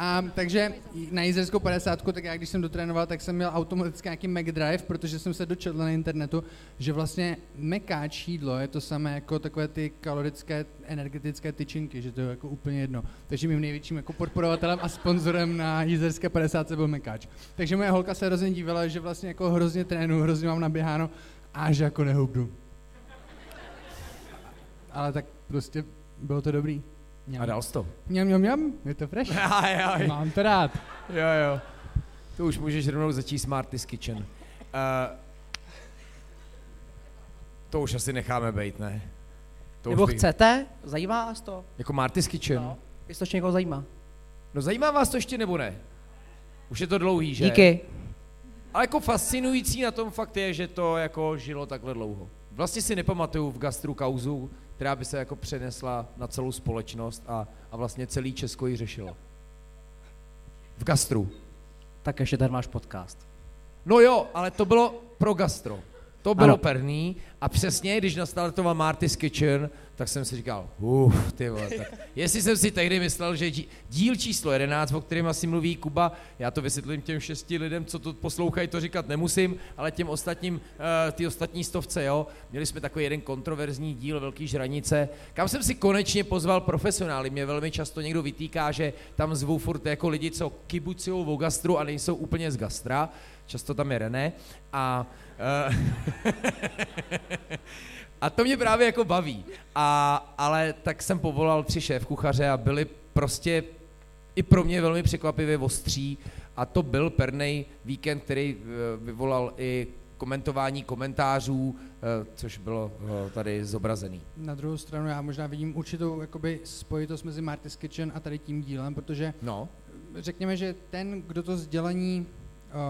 A, takže na jízerskou 50, tak já když jsem dotrénoval, tak jsem měl automaticky nějaký Mac Drive, protože jsem se dočetl na internetu, že vlastně mekáč jídlo je to samé jako takové ty kalorické energetické tyčinky, že to je jako úplně jedno. Takže mým největším jako podporovatelem a sponzorem na jízerské 50 byl mekáč. Takže moje holka se hrozně dívala, že vlastně jako hrozně trénu, hrozně mám naběháno a že jako nehubnu. Ale tak prostě bylo to dobrý. A dal jsi to. Mňam, mňam, mňam, je to fresh. Aj, aj. Mám to rád. Jo, jo. To už můžeš rovnou začít Smarties Kitchen. Uh, to už asi necháme být, ne? To Nebo bych- chcete? Zajímá vás to? Jako Marty's Kitchen? No. No. Jestli to ještě někoho zajímá. no zajímá vás to ještě nebo ne? Už je to dlouhý, že? Díky. Ale jako fascinující na tom fakt je, že to jako žilo takhle dlouho. Vlastně si nepamatuju v gastru kauzu, která by se jako přenesla na celou společnost a, a vlastně celý Česko ji řešilo. V gastru. Tak ještě ten váš podcast. No jo, ale to bylo pro gastro. To bylo Ano. ano. perný a přesně, když nastartoval Marty's Kitchen, tak jsem si říkal, uf, ty vole, tak jestli jsem si tehdy myslel, že dí- díl číslo 11, o kterém asi mluví Kuba, já to vysvětlím těm šesti lidem, co to poslouchají, to říkat nemusím, ale těm ostatním, uh, ty ostatní stovce, jo, měli jsme takový jeden kontroverzní díl Velký žranice, kam jsem si konečně pozval profesionály. Mě velmi často někdo vytýká, že tam zvou furt jako lidi, co kibucujou o gastru a nejsou úplně z gastra, často tam je René a uh, a to mě právě jako baví. A, ale tak jsem povolal tři šéf kuchaře a byli prostě i pro mě velmi překvapivě ostří a to byl pernej víkend, který eh, vyvolal i komentování komentářů, eh, což bylo eh, tady zobrazený. Na druhou stranu já možná vidím určitou jakoby spojitost mezi Marty's Kitchen a tady tím dílem, protože No, řekněme, že ten, kdo to sdělení,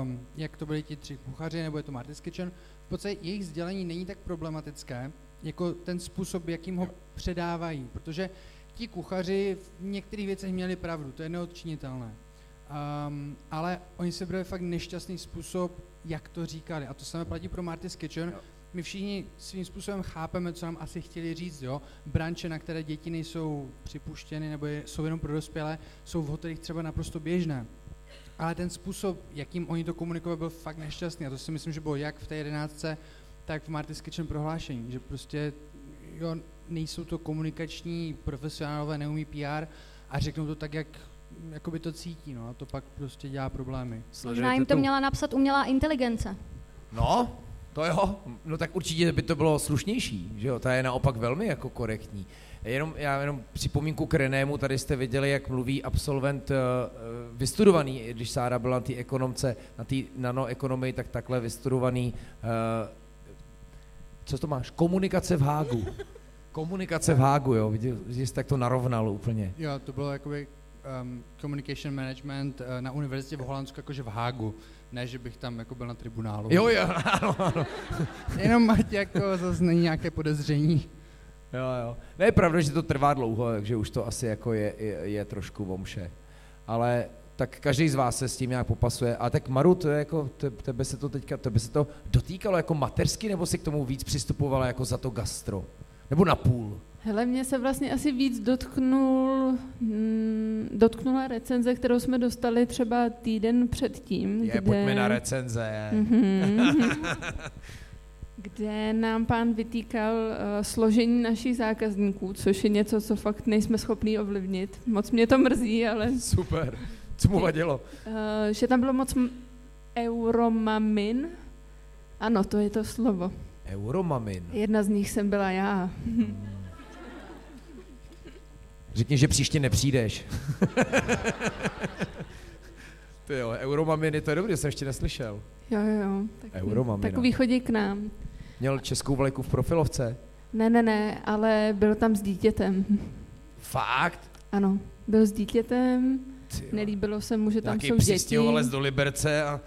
um, jak to byli ti tři kuchaři, nebo je to Marty's Kitchen, v podstatě jejich sdělení není tak problematické, jako ten způsob, jakým ho předávají, protože ti kuchaři v některých věcech měli pravdu, to je neodčinitelné. Um, ale oni se brali fakt nešťastný způsob, jak to říkali. A to samé platí pro Marty's Kitchen. My všichni svým způsobem chápeme, co nám asi chtěli říct, jo. Branče, na které děti nejsou připuštěny nebo je, jsou jenom pro dospělé, jsou v hotelích třeba naprosto běžné. Ale ten způsob, jakým oni to komunikovali, byl fakt nešťastný. A to si myslím, že bylo jak v té jedenáctce, tak v Marty's Kitchen prohlášení, že prostě jo, nejsou to komunikační profesionálové, neumí PR a řeknou to tak, jak jakoby to cítí, no a to pak prostě dělá problémy. Možná jim to měla napsat umělá inteligence. No, to jo. No tak určitě by to bylo slušnější, že jo? Ta je naopak velmi jako korektní. Jenom, já jenom připomínku k Renému, tady jste viděli, jak mluví absolvent uh, vystudovaný, když Sára byla na té ekonomce, na té nanoekonomii, tak takhle vystudovaný, uh, co to máš? Komunikace v Hágu. Komunikace v Hágu, jo, viděl, že jsi tak to narovnal úplně. Jo, to bylo jakoby um, communication management uh, na univerzitě v Holandsku, jakože v Hágu. Ne, že bych tam jako byl na tribunálu. Jo, jo, ano, ano. Jenom ať jako zase není nějaké podezření. Jo, jo. Ne, je pravda, že to trvá dlouho, takže už to asi jako je, je, je trošku vomše. Ale tak každý z vás se s tím nějak popasuje. A tak Maru, to je jako, te, tebe se to teďka, tebe se to dotýkalo jako matersky, nebo si k tomu víc přistupovala jako za to gastro? Nebo na půl? Hele, mě se vlastně asi víc dotknul, mm, dotknula recenze, kterou jsme dostali třeba týden předtím. Je, pojďme na recenze. Mhm. kde nám pán vytýkal uh, složení našich zákazníků, což je něco, co fakt nejsme schopní ovlivnit. Moc mě to mrzí, ale Super. Co mu vadilo? uh, že tam bylo moc m- euromamin. Ano, to je to slovo. Euromamin. Jedna z nich jsem byla já. Řekni, že příště nepřijdeš. Ty jo, Euromaminy, to je dobrý, jsem ještě neslyšel. Jo, jo, jo. Tak, Euromamina. Takový chodí k nám. Měl českou vlajku v profilovce. Ne, ne, ne, ale byl tam s dítětem. Fakt? Ano, byl s dítětem, Ty jo. nelíbilo se mu, že tam Nějaký jsou děti. přistěhovalec do Liberce a...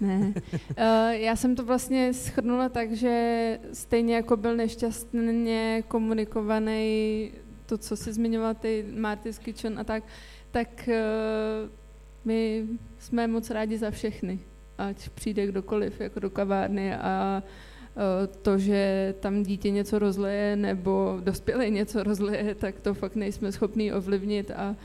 Ne. Uh, já jsem to vlastně schrnula tak, že stejně jako byl nešťastně komunikovaný to, co si zmiňovala ty Marty's Kitchen a tak, tak eh, my jsme moc rádi za všechny, ať přijde kdokoliv jako do kavárny a eh, to, že tam dítě něco rozleje nebo dospělý něco rozleje, tak to fakt nejsme schopní ovlivnit a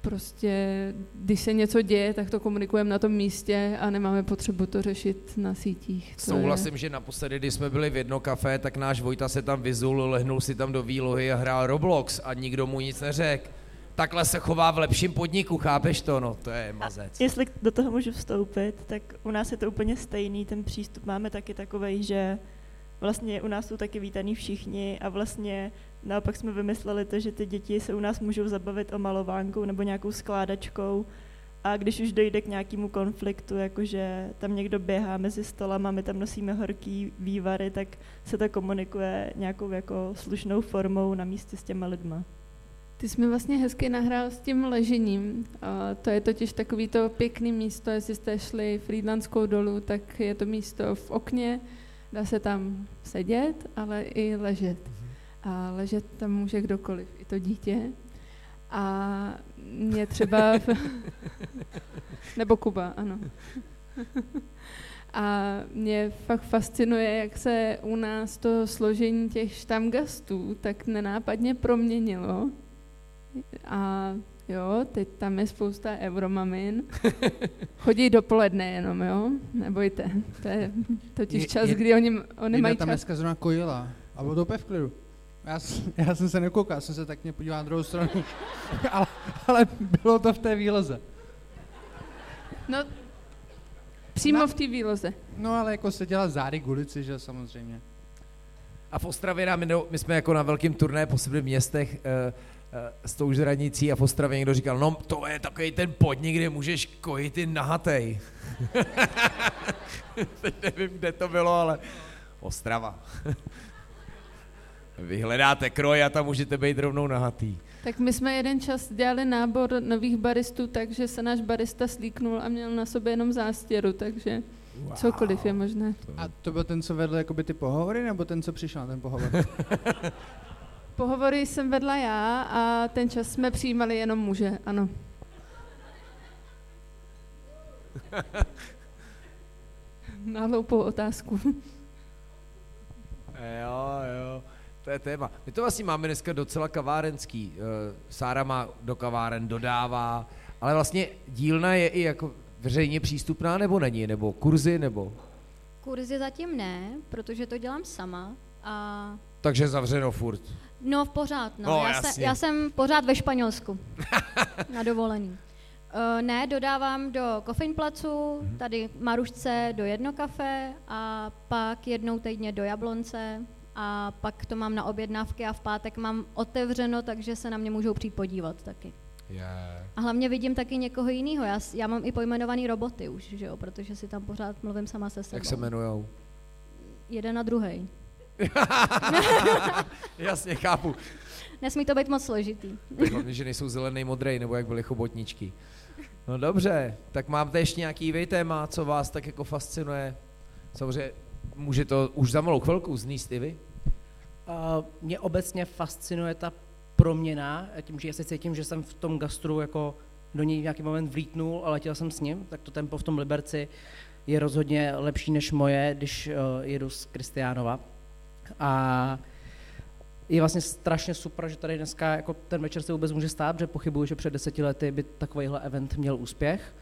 prostě, když se něco děje, tak to komunikujeme na tom místě a nemáme potřebu to řešit na sítích. To Souhlasím, je... že naposledy, když jsme byli v jedno kafe, tak náš Vojta se tam vyzul, lehnul si tam do výlohy a hrál Roblox a nikdo mu nic neřekl. Takhle se chová v lepším podniku, chápeš to? No, to je mazec. Jestli do toho můžu vstoupit, tak u nás je to úplně stejný, ten přístup máme taky takový, že vlastně u nás jsou taky vítaní všichni a vlastně naopak jsme vymysleli to, že ty děti se u nás můžou zabavit o malovánkou nebo nějakou skládačkou a když už dojde k nějakému konfliktu, jakože tam někdo běhá mezi stolama, my tam nosíme horký vývary, tak se to komunikuje nějakou jako slušnou formou na místě s těma lidma. Ty jsi mi vlastně hezky nahrál s tím ležením. A to je totiž takový to pěkný místo, jestli jste šli Frýdlanskou dolu, tak je to místo v okně, dá se tam sedět, ale i ležet. A ležet tam může kdokoliv, i to dítě. A mě třeba... Nebo Kuba, ano. A mě fakt fascinuje, jak se u nás to složení těch štamgastů tak nenápadně proměnilo. A jo, teď tam je spousta euromamin. Chodí dopoledne jenom, jo? Nebojte. To je totiž čas, kdy oni, oni mají tam čas. dneska zrovna kojila. A bylo to úplně v klidu. Já, já jsem se nekoukal, jsem se tak mě podíval na druhou stranu. ale, ale bylo to v té výleze. No, přímo v té výloze. No ale jako seděla zády k ulici, že samozřejmě. A v Ostravě nám, my jsme jako na velkém turné po v městech uh, s tou žranicí a v Ostravě někdo říkal, no to je takový ten podnik, kde můžeš kojit i nahatej. Teď nevím, kde to bylo, ale Ostrava. Vy hledáte kroj a tam můžete být rovnou nahatý. Tak my jsme jeden čas dělali nábor nových baristů, takže se náš barista slíknul a měl na sobě jenom zástěru, takže wow. cokoliv je možné. A to byl ten, co vedl jakoby ty pohovory, nebo ten, co přišel na ten pohovor? Pohovory jsem vedla já a ten čas jsme přijímali jenom muže, ano. Na hloupou otázku. Jo, jo, to je téma. My to vlastně máme dneska docela kavárenský. Eh, Sára má do kaváren, dodává, ale vlastně dílna je i jako veřejně přístupná, nebo není? Nebo kurzy, nebo... Kurzy zatím ne, protože to dělám sama a Takže zavřeno furt. No v pořád, no. No, já, jasně. se, já jsem pořád ve Španělsku na dovolený. Uh, ne, dodávám do Kofeinplacu, Mhm. tady Marušce do jedno kafe a pak jednou týdně do Jablonce a pak to mám na objednávky a v pátek mám otevřeno, takže se na mě můžou přijít podívat taky. Yeah. A hlavně vidím taky někoho jiného. Já, já mám i pojmenovaný roboty už, že jo, protože si tam pořád mluvím sama se sebou. Jak se jmenujou? Jeden a druhý. Jasně, chápu. Nesmí to být moc složitý. Tak Hlavně, že nejsou zelený, modrý, nebo jak byly chobotničky. No dobře, tak máte ještě nějaký jiný téma, co vás tak jako fascinuje? Samozřejmě může to už za malou chvilku zníst i vy? Uh, mě obecně fascinuje ta proměna, a tím, že já se cítím, že jsem v tom gastru jako do něj v nějaký moment vlítnul a letěl jsem s ním, tak to tempo v tom Liberci je rozhodně lepší než moje, když uh, jedu z Kristiánova. A je vlastně strašně super, že tady dneska jako ten večer se vůbec může stát, že pochybuju, že před deseti lety by takovýhle event měl úspěch.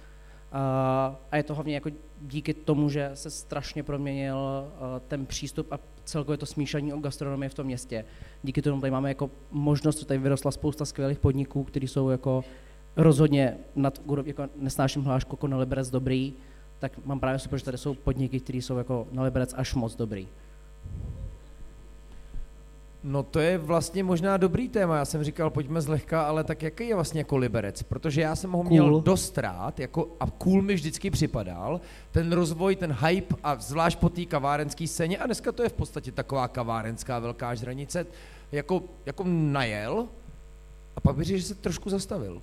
A, je to hlavně jako díky tomu, že se strašně proměnil ten přístup a celkově to smíšení o gastronomii v tom městě. Díky tomu tady máme jako možnost, tady vyrostla spousta skvělých podniků, které jsou jako rozhodně nad úrovní, jako nesnáším hlášku jako na Liberec dobrý, tak mám právě super, že tady jsou podniky, které jsou jako na Liberec až moc dobrý. No to je vlastně možná dobrý téma, já jsem říkal, pojďme zlehka, ale tak jaký je vlastně jako liberec? Protože já jsem ho Cool. měl dost rád, jako, a cool mi vždycky připadal, ten rozvoj, ten hype a zvlášť po té kavárenské scéně, a dneska to je v podstatě taková kavárenská velká žranice, jako, jako najel, a pak bych že se trošku zastavil.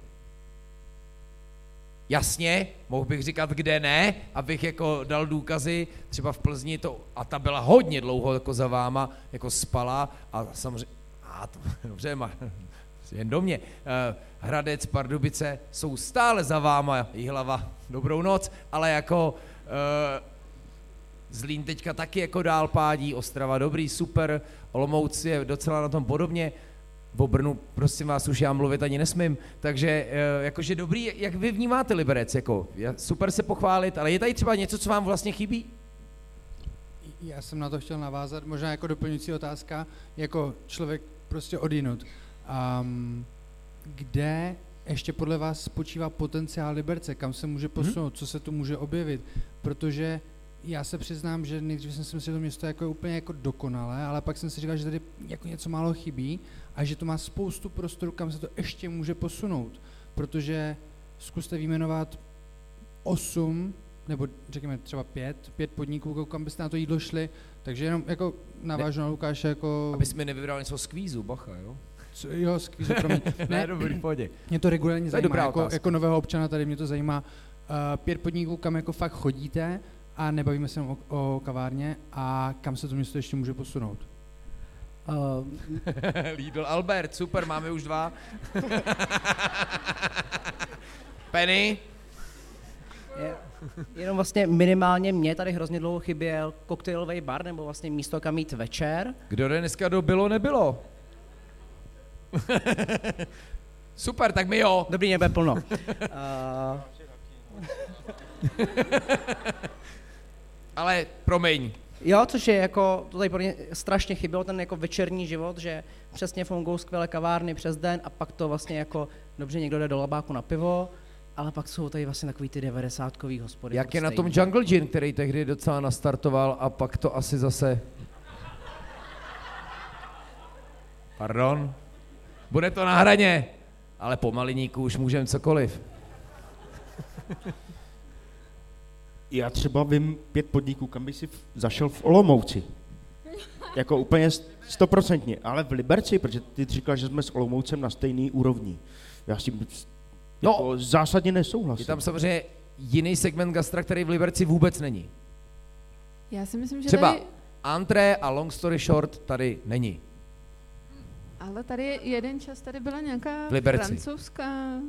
Jasně, mohl bych říkat, kde ne, abych jako dal důkazy, třeba v Plzni to, a ta byla hodně dlouho jako za váma, jako spala a samozřejmě, a to, dobře, ma, jen do mě. Eh, Hradec, Pardubice jsou stále za váma, hlava, dobrou noc, ale jako eh, Zlín teďka taky jako dál pádí, Ostrava dobrý, super, Olomouc je docela na tom podobně, o Brnu, prosím vás, už já mluvit ani nesmím, takže eh, jakože dobrý, jak vy vnímáte Liberec, jako? Super se pochválit, ale je tady třeba něco, co vám vlastně chybí? Já jsem na to chtěl navázat, možná jako doplňující otázka, jako člověk prostě odinut. Um, kde ještě podle vás spočívá potenciál Liberce, kam se může mhm. posunout, co se tu může objevit, protože já se přiznám, že nejdřív jsem si myslel, že to město jako je úplně jako dokonalé, ale pak jsem si říkal, že tady jako něco málo chybí a že to má spoustu prostoru, kam se to ještě může posunout, protože zkuste vyjmenovat osm nebo řekněme třeba pět, pět podniků, kam byste na to jídlo šli, takže jenom jako navážu ne, na Lukáše jako... Abys mi nevybral něco z kvízu, bacha, jo? Co, jo, z kvízu, promiň. ne, ne, dobrý, pohodě. Mě to regulárně to zajímá, jako, jako nového občana tady mě to zajímá. Uh, pět podniků, kam jako fakt chodíte a nebavíme se o, o kavárně a kam se to město ještě může posunout. Uh, Lidl Albert, super, máme už dva. Penny? Je, jenom vlastně minimálně mě tady hrozně dlouho chyběl koktejlový bar, nebo vlastně místo, kam jít večer. Kdo jde dneska do bylo, nebylo? super, tak mi jo. Dobrý, nebe plno. uh, Ale promiň, Jo, což je jako, to tady pro mě strašně chybělo, ten jako večerní život, že přesně fungují skvělé kavárny přes den a pak to vlastně jako, dobře, někdo jde do labáku na pivo, ale pak jsou tady vlastně takový ty devadesátkový hospody. Jak je na tom Jungle Gin, který tehdy docela nastartoval a pak to asi zase... Pardon? Bude to na hraně, ale pomaliníku už můžeme cokoliv. Já třeba vím pět podniků, kam by si zašel v Olomouci. Jako úplně stoprocentně. Ale v Liberci, protože ty říkal, že jsme s Olomoucem na stejný úrovni. Já s tím no, jako zásadně nesouhlasím. Je tam samozřejmě jiný segment gastra, který v Liberci vůbec není. Já si myslím, že Třeba tady... antré a long story short tady není. Ale tady jeden čas tady byla nějaká francouzská,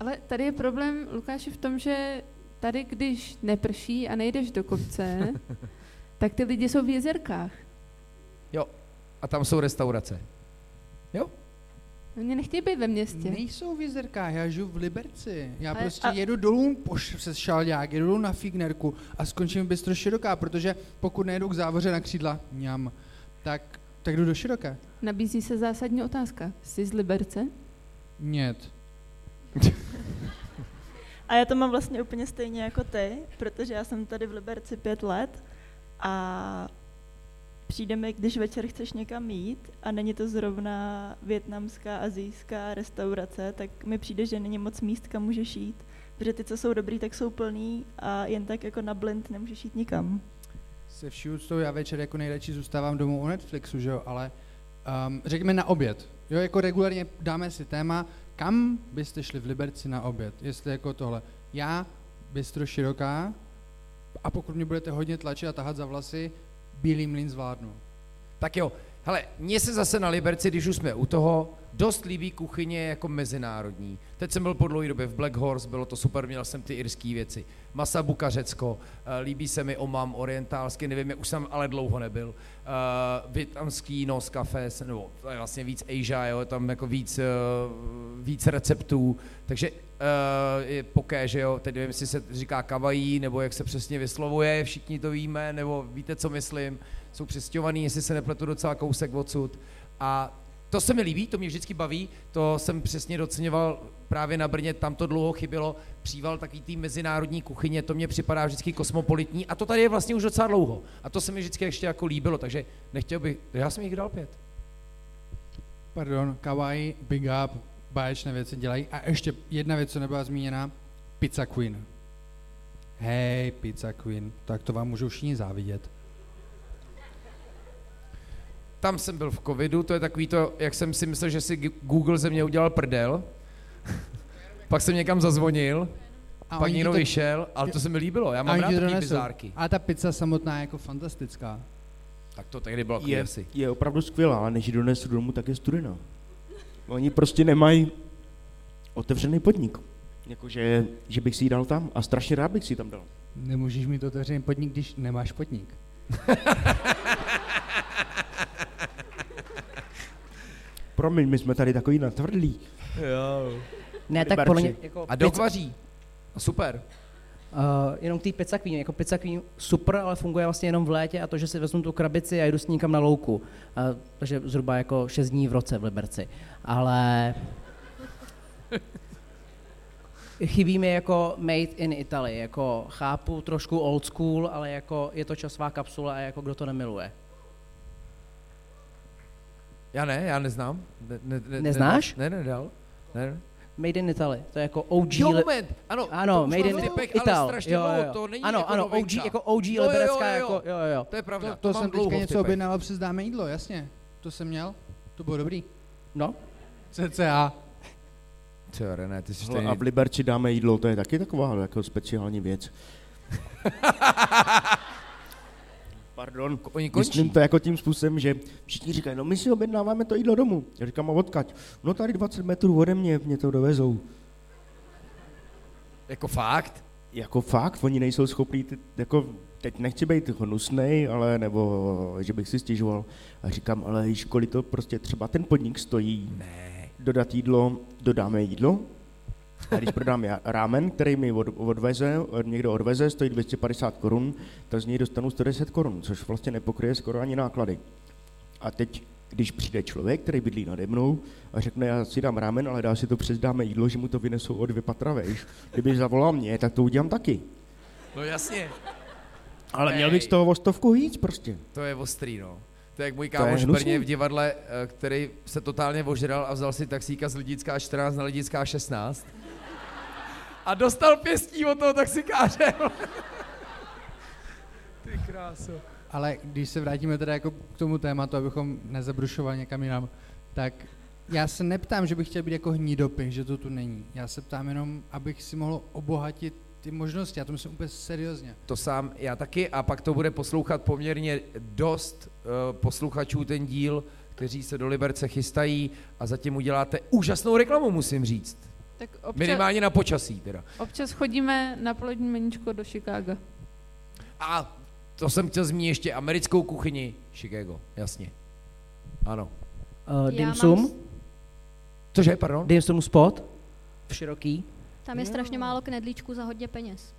ale tady je problém, Lukáši, v tom, že tady, když neprší a nejdeš do kopce, tak ty lidi jsou v jezerkách. Jo, a tam jsou restaurace. Jo? Oni nechtějí být ve městě. Nejsou v jezerkách, já žiju v Liberci. Já a, prostě a... jedu dolů poš, se šalďák, jedu dolů na Fignerku a skončím v Bystro Široká, protože pokud nejedu k závoře na křídla, ňam, tak, tak jdu do Široké. Nabízí se zásadní otázka. Jsi z Liberce? Nět. A já to mám vlastně úplně stejně jako ty, protože já jsem tady v Liberci pět let a přijde mi, když večer chceš někam jít a není to zrovna větnamská, azijská restaurace, tak mi přijde, že není moc míst, kam můžeš jít. Protože ty, co jsou dobrý, tak jsou plný a jen tak jako na blind nemůžeš jít nikam. Se vší úctou já večer jako nejradši zůstávám domů u Netflixu, že jo, ale um, řekněme na oběd. Jo, jako regulárně dáme si téma, kam byste šli v Liberci na oběd, jestli jako tohle. Já, bystro široká, a pokud mě budete hodně tlačit a tahat za vlasy, bílý mlín zvládnu. Tak jo, hele, mně se zase na Liberci, když už jsme u toho, dost líbí kuchyně jako mezinárodní. Teď jsem byl po dlouhé době v Black Horse, bylo to super, měl jsem ty irské věci. Masa Bukařecko, eh, líbí se mi omam orientálsky, nevím, už jsem ale dlouho nebyl. Uh, Větnamský nos kafe, nebo vlastně víc Asia, jo, tam jako víc, uh, víc receptů, takže uh, je poké, že jo, teď nevím, jestli se říká kavají, nebo jak se přesně vyslovuje, všichni to víme, nebo víte, co myslím, jsou přestěhovaný, jestli se nepletu docela kousek odsud. A to se mi líbí, to mě vždycky baví, to jsem přesně doceňoval právě na Brně, tam to dlouho chybělo, příval takový tý mezinárodní kuchyně, to mě připadá vždycky kosmopolitní a to tady je vlastně už docela dlouho. A to se mi vždycky ještě jako líbilo, takže nechtěl bych, já jsem jich dal pět. Pardon, kawaii, big up, báječné věci dělají. A ještě jedna věc, co nebyla zmíněna, Pizza Queen. Hej, Pizza Queen, tak to vám můžu všichni závidět tam jsem byl v covidu, to je takový to, jak jsem si myslel, že si Google ze mě udělal prdel, pak jsem někam zazvonil, a pak někdo to... vyšel, ale to se mi líbilo, já mám rád takový bizárky. A ta pizza samotná je jako fantastická. Tak to tehdy bylo je, je opravdu skvělá, ale než ji donesu domů, tak je studená. Oni prostě nemají otevřený podnik. Jakože, že bych si ji dal tam a strašně rád bych si ji tam dal. Nemůžeš mít otevřený podnik, když nemáš podnik. Promiň, my jsme tady takový natvrdlí. Jo. Ne, tak podle mě, jako A dokvaří. Super. uh, jenom ty pizza queen, jako pizza queen super, ale funguje vlastně jenom v létě a to, že si vezmu tu krabici a jdu s ní někam na louku. Uh, takže zhruba jako 6 dní v roce v Liberci. Ale chybí mi jako made in Italy, jako chápu trošku old school, ale jako je to časová kapsula a jako kdo to nemiluje. Já ne, já neznám. Ne, ne, ne, Neznáš? Ne, nedal. Ne, ne. Made in Italy, to je jako OG... Jo, moment, ano, Ano, to made in v typech, Ital. ale strašně jo, dlouho, jo. to není ano, jako ano, OG, jako OG Jo, jo, jo, liberecká, jo. jako, jo, jo, jo. To je pravda, To, to, to jsem dlouho teďka v něco typech. objednával přes dáme jídlo, jasně. To jsem měl, to bylo dobrý. No, CCA. Co, René, ty jsi stejný. A v Liberci dáme jídlo, to je taky taková jako speciální věc. Pardon, Oni končí. myslím to jako tím způsobem, že všichni říkají, no my si objednáváme to jídlo domů. Já říkám, a odkaď? No tady 20 metrů ode mě, mě to dovezou. Jako fakt? Jako fakt, oni nejsou schopní, ty, jako teď nechci být hnusnej, ale nebo že bych si stěžoval. A říkám, ale kolik to prostě třeba ten podnik stojí. Ne. Dodat jídlo, dodáme jídlo. A když prodám já rámen, který mi od, odveze, někdo odveze, stojí 250 korun, tak z něj dostanu 110 korun, což vlastně nepokryje skoro ani náklady. A teď, když přijde člověk, který bydlí nade mnou a řekne, já si dám rámen, ale dá si to přes dáme jídlo, že mu to vynesou o dvě patra vejš. Kdyby zavolal mě, tak to udělám taky. No jasně, Ale měl Ej. bych z toho o stovku víc prostě. to je ostrý, no. To je jak můj kámoš v. Brně v divadle, eh, který se totálně ožral a vzal si taxíka z Lidická 14 na Lidická 16. A dostal pěstí od toho taxikáře. Ty kráso. Ale když se vrátíme teda jako k tomu tématu, abychom nezabrušovali někam jinam, tak já se neptám, že bych chtěl být jako hnidopy, že to tu není. Já se ptám jenom, abych si mohl obohatit ty možnosti. Já to myslím úplně seriózně. To sám já taky a pak to bude poslouchat poměrně dost uh, posluchačů ten díl, kteří se do Liberce chystají a zatím uděláte úžasnou reklamu, musím říct. Tak občas, Minimálně na počasí teda. občas chodíme na polední meníčko do Chicaga. A to jsem chtěl zmínit ještě americkou kuchyni Chicago, jasně. Ano. uh, dim mám sum, Cože, pardon? dim sum spot, v široký. Tam je strašně málo knedlíčků za hodně peněz.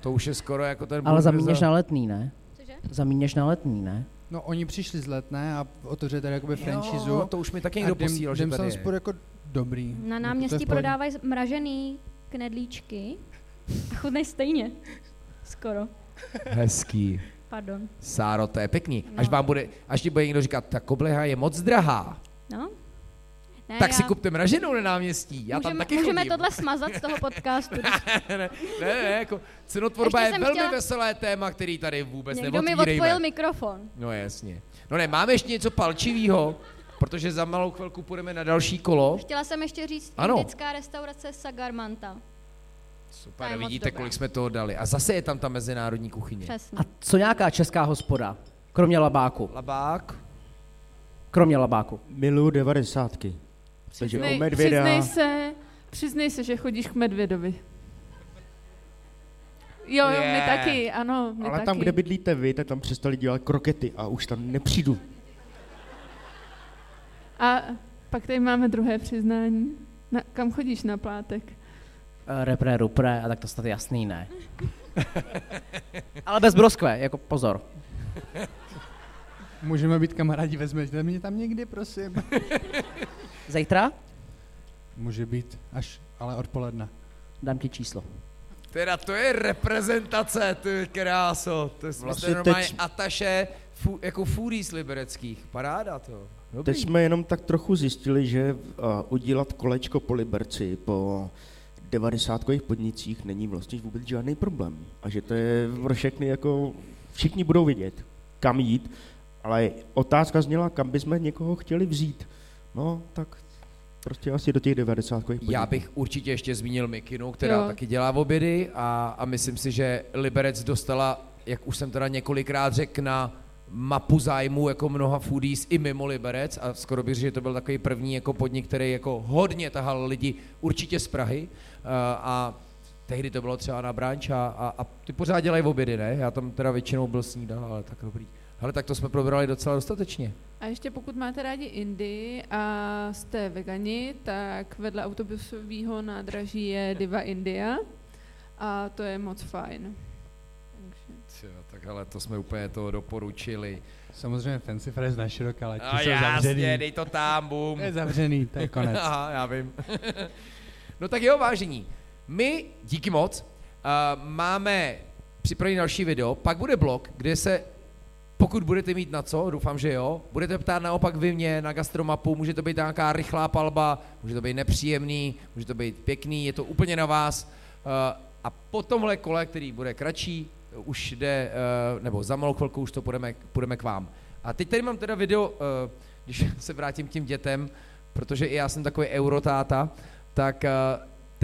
To už je skoro jako ten Ale zamíněš za- na letný, ne? Cože? Zamíněš na letný, ne? No oni přišli z letné a otevřeli tady jakoby franchise. Jo, to už mi taky někdo posílal, že tady je. jako dobrý. Na je náměstí prodávají mražený knedlíčky a chutnej stejně. Skoro. Hezký. Pardon. Sáro, to je pěkný. Až No. vám bude, až ti bude někdo říkat, ta kobleha je moc drahá, No? Ne, tak si já- kupte mraženou na náměstí. Já tam můžeme, taky můžeme chodím. tohle smazat z toho podcastu. ne, ne, ne, ne, jako cenotvorba Ještě je velmi chtěla- veselé téma, který tady vůbec Někdo mi odpojil mikrofon. No jasně. No ne, máme ještě něco palčivého, protože za malou chvilku půjdeme na další kolo. Chtěla jsem ještě říct Ano. indická restaurace Sagarmanta. Super, je moc vidíte, kolik jsme toho dali. A zase je tam ta mezinárodní kuchyně. Přesně. A co nějaká česká hospoda? Kromě labáku. Labák. Kromě labáku. Miluju devadesátky. Takže Přiznej, o medvěda... přiznej se, přiznej se, že chodíš k medvědovi. Jo, jo, my Yeah. taky, ano, my Ale taky. tam, kde bydlíte vy, tak tam přestali dělat krokety a už tam nepřijdu. A pak tady máme druhé přiznání. Na, kam chodíš na plátek? Uh, repre, rupre, a tak to snad jasný, ne? Ale bez broskve, jako pozor. Můžeme být kamarádi, vezměte mě tam někdy, prosím. Zítra Může být až, ale odpoledne. dám ti číslo. Teda to je reprezentace, ty kráso. To je Vlastně normálně teď- ataše fu, jako z libereckých. Paráda to. Dobrý. Teď jsme jenom tak trochu zjistili, že uh, udělat kolečko po Liberci, po devadesátkových podnicích není vlastně vůbec žádný problém. A že to je pro všechny jako, všichni budou vědět, kam jít, ale otázka zněla, kam bychom někoho chtěli vzít. No, tak prostě asi do těch devadesátkových podniků. Já bych určitě ještě zmínil Mikinu, která Jo. taky dělá obědy a, a myslím si, že Liberec dostala, jak už jsem teda několikrát řekl, na mapu zájmu jako mnoha foodies i mimo Liberec a skoro bych řekl, že to byl takový první jako podnik, který jako hodně tahal lidi určitě z Prahy uh, a tehdy to bylo třeba na branč a, a, a ty pořád dělají obědy, ne? Já tam teda většinou byl snídal, ale tak dobrý. Ale tak to jsme probrali docela dostatečně. A ještě pokud máte rádi Indii a jste vegani, tak vedle autobusového nádraží je Diva India a to je moc fajn. Tjo, tak ale to jsme úplně to doporučili. Samozřejmě Fancy Fresh na široká, ale A jsou jasně, zavřený. dej to tam, bum. Je zavřený, to je konec. Aha, já vím. no tak jo, vážení. My, díky moc, uh, máme připravený další video, pak bude blog, kde se, pokud budete mít na co, doufám, že jo, budete ptát naopak vy mě na gastromapu, může to být nějaká rychlá palba, může to být nepříjemný, může to být pěkný, je to úplně na vás. Uh, a po tomhle kole, který bude kratší, už jde, uh, nebo za malou chvilku už to půjdeme, půjdeme k vám. A teď tady mám teda video, uh, když se vrátím k těm dětem, protože i já jsem takový eurotáta, tak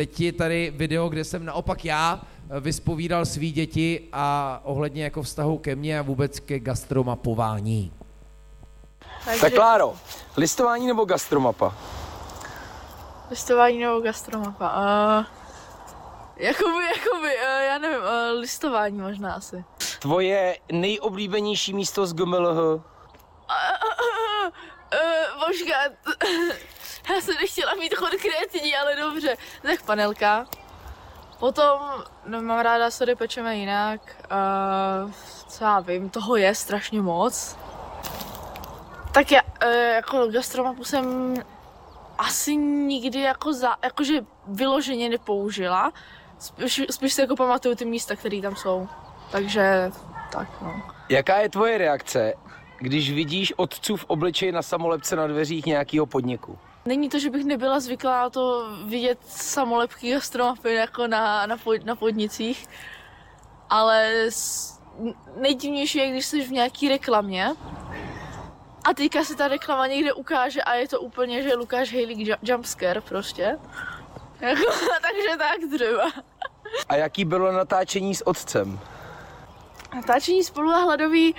teď je tady video, kde jsem naopak já uh, vyspovídal svý děti a ohledně jako vztahu ke mně a vůbec ke gastromapování. Takže Tak Kláro, listování nebo gastromapa? listování nebo gastromapa. Uh, jakoby, jakoby, uh, já nevím, uh, listování možná asi. Tvoje nejoblíbenější místo z GMLH? Uh, uh, počkat, já jsem nechtěla mít konkrétní, ale dobře. Tak panelka. Potom, no mám ráda, sorry, pečeme jinak. Uh, co já vím, toho je strašně moc. Tak já, uh, jako gastromapu jsem asi nikdy jako za, jakože vyloženě nepoužila. Spíš, spíš si jako pamatuju ty místa, které tam jsou. Takže tak no. Jaká je tvoje reakce, když vidíš otcův obličej na samolepce na dveřích nějakého podniku? Není to, že bych nebyla zvyklá na to vidět samolepky gastromapy jako na, na, pod, na podnicích, ale s, nejdivnější je, když jsi v nějaký reklamě a teďka se ta reklama někde ukáže a je to úplně, že Lukáš Hejlík ju- jumpscare prostě. Jako, takže tak třeba. A jaký bylo natáčení s otcem? Natáčení spolu a hladový...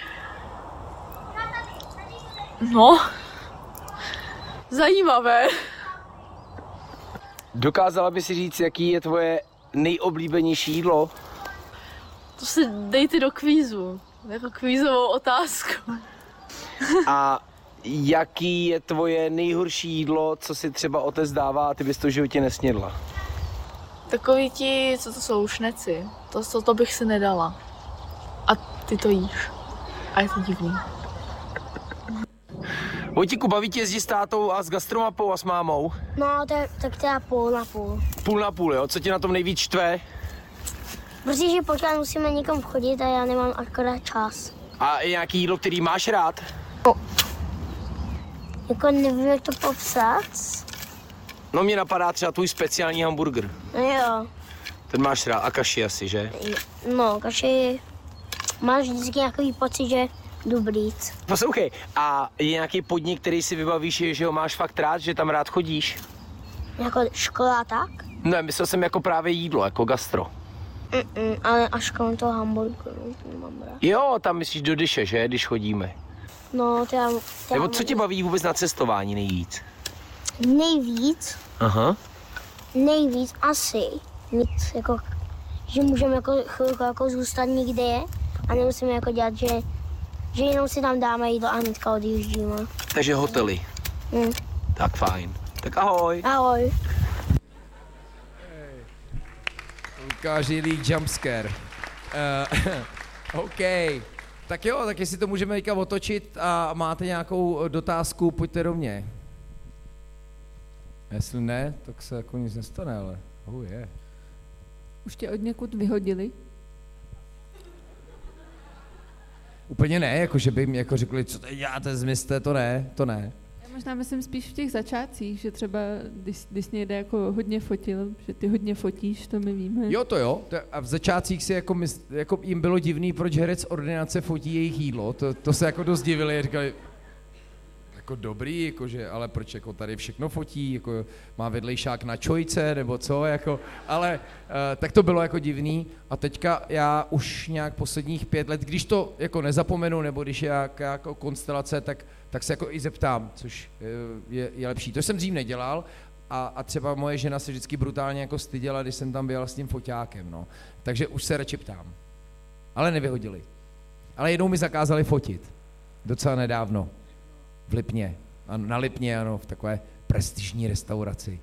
No... Zajímavé. Dokázala by si říct, jaký je tvoje nejoblíbenější jídlo? To si dejte do kvízu. Jako kvízovou otázku. A jaký je tvoje nejhorší jídlo, co si třeba otec dává a ty bys to v životě nesnědla? Takový ti, co to jsou, šneci. To, to, to bych si nedala. A ty to jíš. A je to divný. Vojtíku, baví tě jezdit s tátou a s gastromapou a s mámou? No, to je, tak teda půl na půl. Půl na půl, jo? Co tě na tom nejvíc štve? Protože pořád musíme někam chodit a já nemám akorát čas. A je nějaký jídlo, který máš rád? Jako nevím, jak to popsat. No mě napadá třeba tvůj speciální hamburger. No jo, Ten máš rád a kaši asi, že? no, kaši, máš vždycky nějaký pocit, že dobrý. Poslouchej, a je nějaký podnik, který si vybavíš, že ho máš fakt rád, že tam rád chodíš? Jako škola tak? Ne, myslel jsem jako právě jídlo, jako gastro. Mm-mm, ale až kolem toho hamburgeru nemám rád. Jo, tam myslíš do dyše, že, když chodíme. No, to já, to já Nebo co tě baví vůbec na cestování nejvíc? Nejvíc, Aha. nejvíc asi mít jako, že můžeme jako chvilku jako zůstat někde a nemusíme jako dělat, že, že jenom si tam dáme jídlo a hnedka odjíždíme. Takže hotely. Hm. Tak fajn. Tak ahoj. Ahoj. Lukáš Jilík jumpscare. Uh, OK. Tak jo, tak jestli to můžeme teďka otočit a máte nějakou dotázku, pojďte do mě. Jestli ne, tak se jako nic nestane, ale oh, je. Už tě od někud vyhodili? Úplně ne, jako že by mi jako řekli, co teď děláte, zmizte, to ne, to ne. Já možná myslím spíš v těch začátcích, že třeba když, když někde jako hodně fotil, že ty hodně fotíš, to my víme. Jo, to jo. A v začátcích si jako, mys, jako jim bylo divný, proč herec ordinace fotí jejich jídlo. To, to se jako dost divili, říkali, jako dobrý, jakože, ale proč jako tady všechno fotí, jako má vedlejšák na čojce, nebo co, jako, ale uh, tak to bylo jako divný a teďka já už nějak posledních pět let, když to jako nezapomenu, nebo když je jak, jako konstelace, tak, tak se jako i zeptám, což uh, je, je lepší. To jsem dřív nedělal a, a třeba moje žena se vždycky brutálně jako styděla, když jsem tam byl s tím foťákem, no. Takže už se radši ptám. Ale nevyhodili. Ale jednou mi zakázali fotit. Docela nedávno. V Lipně. Ano, na Lipně, ano, v takové prestižní restauraci.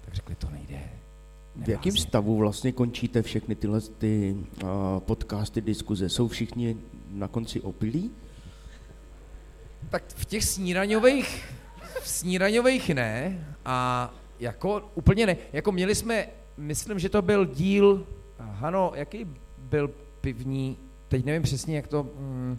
Tak řekli, to nejde. V jakém stavu vlastně končíte všechny tyhle ty, uh, podcasty, diskuze? Jsou všichni na konci opilí? Tak v těch snídaňových, v snídaňových ne a jako úplně ne. Jako měli jsme, myslím, že to byl díl, Hano, jaký byl pivní, teď nevím přesně, jak to... Mm,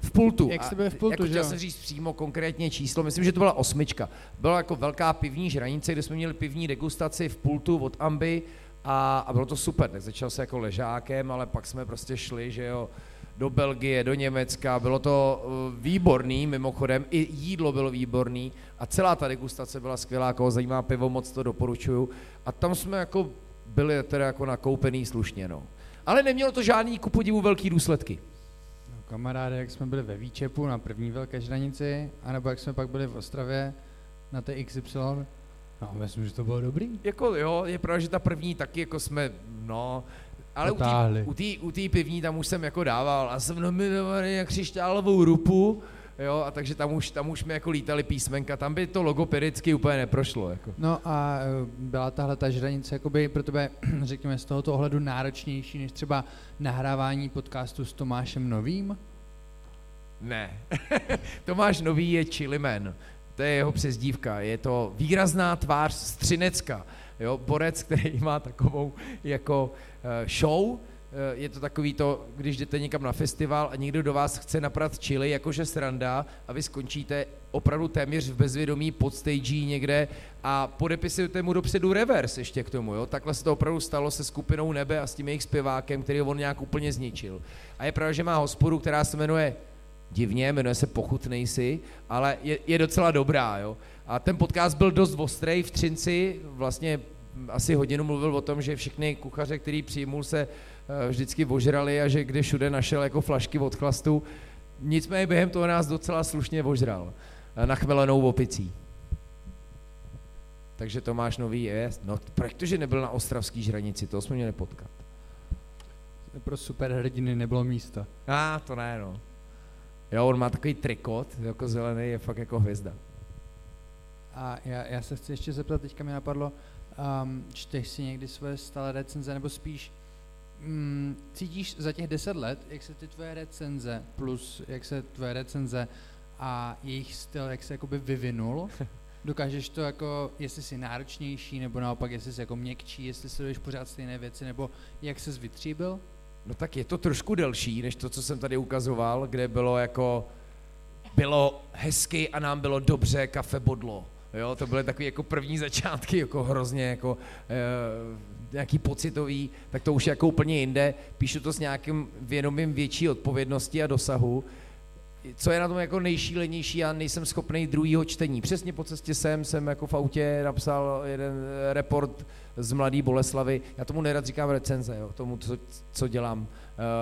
v pultu. Jak jste byli v pultu, jako že jsem říct přímo konkrétně číslo, myslím, že to byla osmička. Byla jako velká pivní žranice, kde jsme měli pivní degustaci v pultu od Amby a, a bylo to super. Tak začal se jako ležákem, ale pak jsme prostě šli, že jo, do Belgie, do Německa, bylo to uh, výborný, mimochodem, i jídlo bylo výborný a celá ta degustace byla skvělá, koho zajímá pivo, moc to doporučuju. A tam jsme jako byli teda jako nakoupený slušně, no. Ale nemělo to žádný ku podivu velký důsledky. Kamaráde, jak jsme byli ve Výčepu na první velké žranici, anebo jak jsme pak byli v Ostravě na té XY, no myslím, že to bylo dobrý. Jako jo, je pravda, že ta první taky jako jsme, no, ale u té Potáhli. u té- u té pivní tam už jsem jako dával a jsem nominovaný na křišťálovou rupu, jo, a takže tam už, tam už mi jako lítali písmenka, tam by to logopedicky úplně neprošlo, jako. No a eh, byla tahle ta žranice jakoby pro tebe, řekněme, z tohoto ohledu náročnější než třeba nahrávání podcastu s Tomášem Novým? Ne. Tomáš Nový je Chiliman. To je jeho přezdívka. Je to výrazná tvář Střinecka. Jo, borec, který má takovou jako eh, show. Eh, Je to takový to, když jdete někam na festival a někdo do vás chce naprat chili, jakože sranda, a vy skončíte opravdu téměř v bezvědomí pod stage někde a podepisujete mu dopředu reverse ještě k tomu. Jo? Takhle se to opravdu stalo se skupinou Nebe a s tím jejich zpěvákem, který on nějak úplně zničil. A je pravda, že má hospodu, která se jmenuje divně, jmenuje se Pochutnej si, ale je, je docela dobrá, jo. A ten podcast byl dost ostrý v Třinci, vlastně asi hodinu mluvil o tom, že všechny kuchaře, který přijmul, se vždycky ožrali a že kde všude našel jako flašky od chlastu. Nicméně během toho nás docela slušně ožral. eh, Nachmelenou opicí. Takže Tomáš Nový je, no protože nebyl na ostravský žranici, to jsme měli potkat. Pro superhrdiny nebylo místo. A ah, to ne, no. Jo, on má takový trikot, jako zelený, je fakt jako hvězda. A já, já se chci ještě zeptat, teďka mi napadlo, um, čteš si někdy svoje stále recenze, nebo spíš mm, cítíš za těch deset let, jak se ty tvoje recenze, plus jak se tvoje recenze a jejich styl, jak se jakoby vyvinul, dokážeš to jako, jestli jsi náročnější, nebo naopak, jestli jsi jako měkčí, jestli sleduješ pořád stejné věci, nebo jak se vytříbil? No tak je to trošku delší, než to, co jsem tady ukazoval, kde bylo jako, bylo hezky a nám bylo dobře, kafe bodlo. Jo, to byly takové jako první začátky, jako hrozně jako e, nějaký pocitový, tak to už je jako úplně jinde. Píšu to s nějakým vědomím větší odpovědnosti a dosahu. Co je na tom jako nejšílenější, já nejsem schopný druhýho čtení. Přesně po cestě sem jsem jako v autě napsal jeden eh, report z Mladý Boleslavy. Já tomu nerad říkám recenze, jo, tomu, co, co dělám, uh,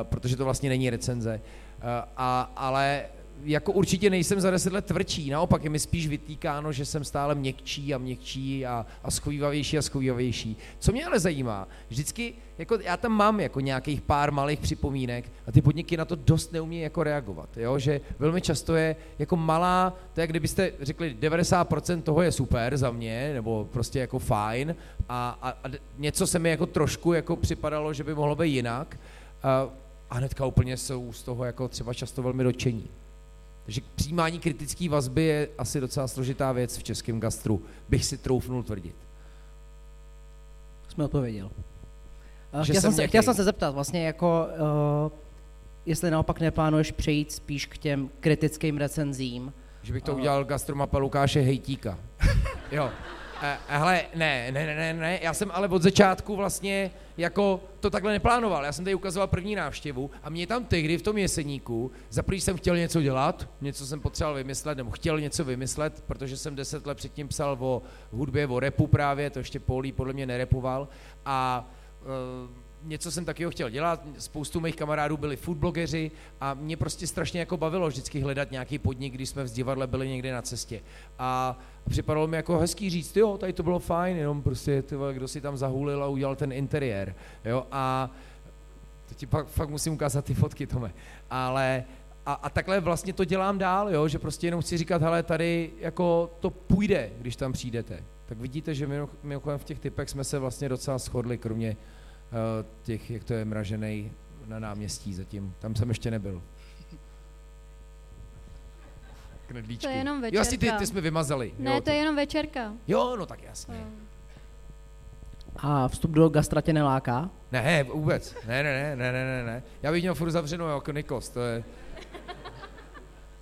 protože to vlastně není recenze. Uh, a, ale jako určitě nejsem za deset let tvrdší, naopak je mi spíš vytýkáno, že jsem stále měkčí a měkčí a, a schovývavější a schovývavější. Co mě ale zajímá, vždycky, jako já tam mám jako nějakých pár malých připomínek a ty podniky na to dost neumí jako reagovat, jo? že velmi často je jako malá, to je jak kdybyste řekli 90% toho je super za mě, nebo prostě jako fajn a, a, a něco se mi jako trošku jako připadalo, že by mohlo být jinak a, a hnedka úplně jsou z toho jako třeba často velmi dočení. Takže přijímání kritické vazby je asi docela složitá věc v českém gastru, bych si troufnul tvrdit. Jsme odpověděl. Že Chtěl jsem se, chtěl jsem se zeptat vlastně jako, uh, jestli naopak neplánuješ přejít spíš k těm kritickým recenzím. Že bych to A- udělal gastromapa Lukáše Hejtíka. jo. Eh, hele, ne, ne, ne, ne, ne, já jsem ale od začátku vlastně jako to takhle neplánoval. Já jsem tady ukazoval první návštěvu a mě tam tehdy v tom jeseníku, za první jsem chtěl něco dělat, něco jsem potřeboval vymyslet, nebo chtěl něco vymyslet, protože jsem deset let předtím psal o hudbě, o repu právě, to ještě Polí podle mě nerepoval a uh, něco jsem taky chtěl dělat, spoustu mých kamarádů byli foodblogeři a mě prostě strašně jako bavilo vždycky hledat nějaký podnik, když jsme v divadle byli někde na cestě. A připadalo mi jako hezký říct, jo, tady to bylo fajn, jenom prostě, tyhle, kdo si tam zahulil a udělal ten interiér, jo, a to ti pak fakt musím ukázat ty fotky, Tome, ale a, a takhle vlastně to dělám dál, jo, že prostě jenom chci říkat, hele, tady jako to půjde, když tam přijdete. Tak vidíte, že mimochodem v těch typech jsme se vlastně docela shodli, kromě těch, jak to je mražený na náměstí zatím. Tam jsem ještě nebyl. Knedlíčky. To je jenom večerka. Jo, asi ty, ty jsme vymazali. Ne, jo, to je jenom večerka. Jo, no tak jasně. No. A vstup do gastra tě neláká? Ne, vůbec. Ne, ne, ne, ne, ne, ne. Já bych měl furt zavřenou jako Nikos, to je...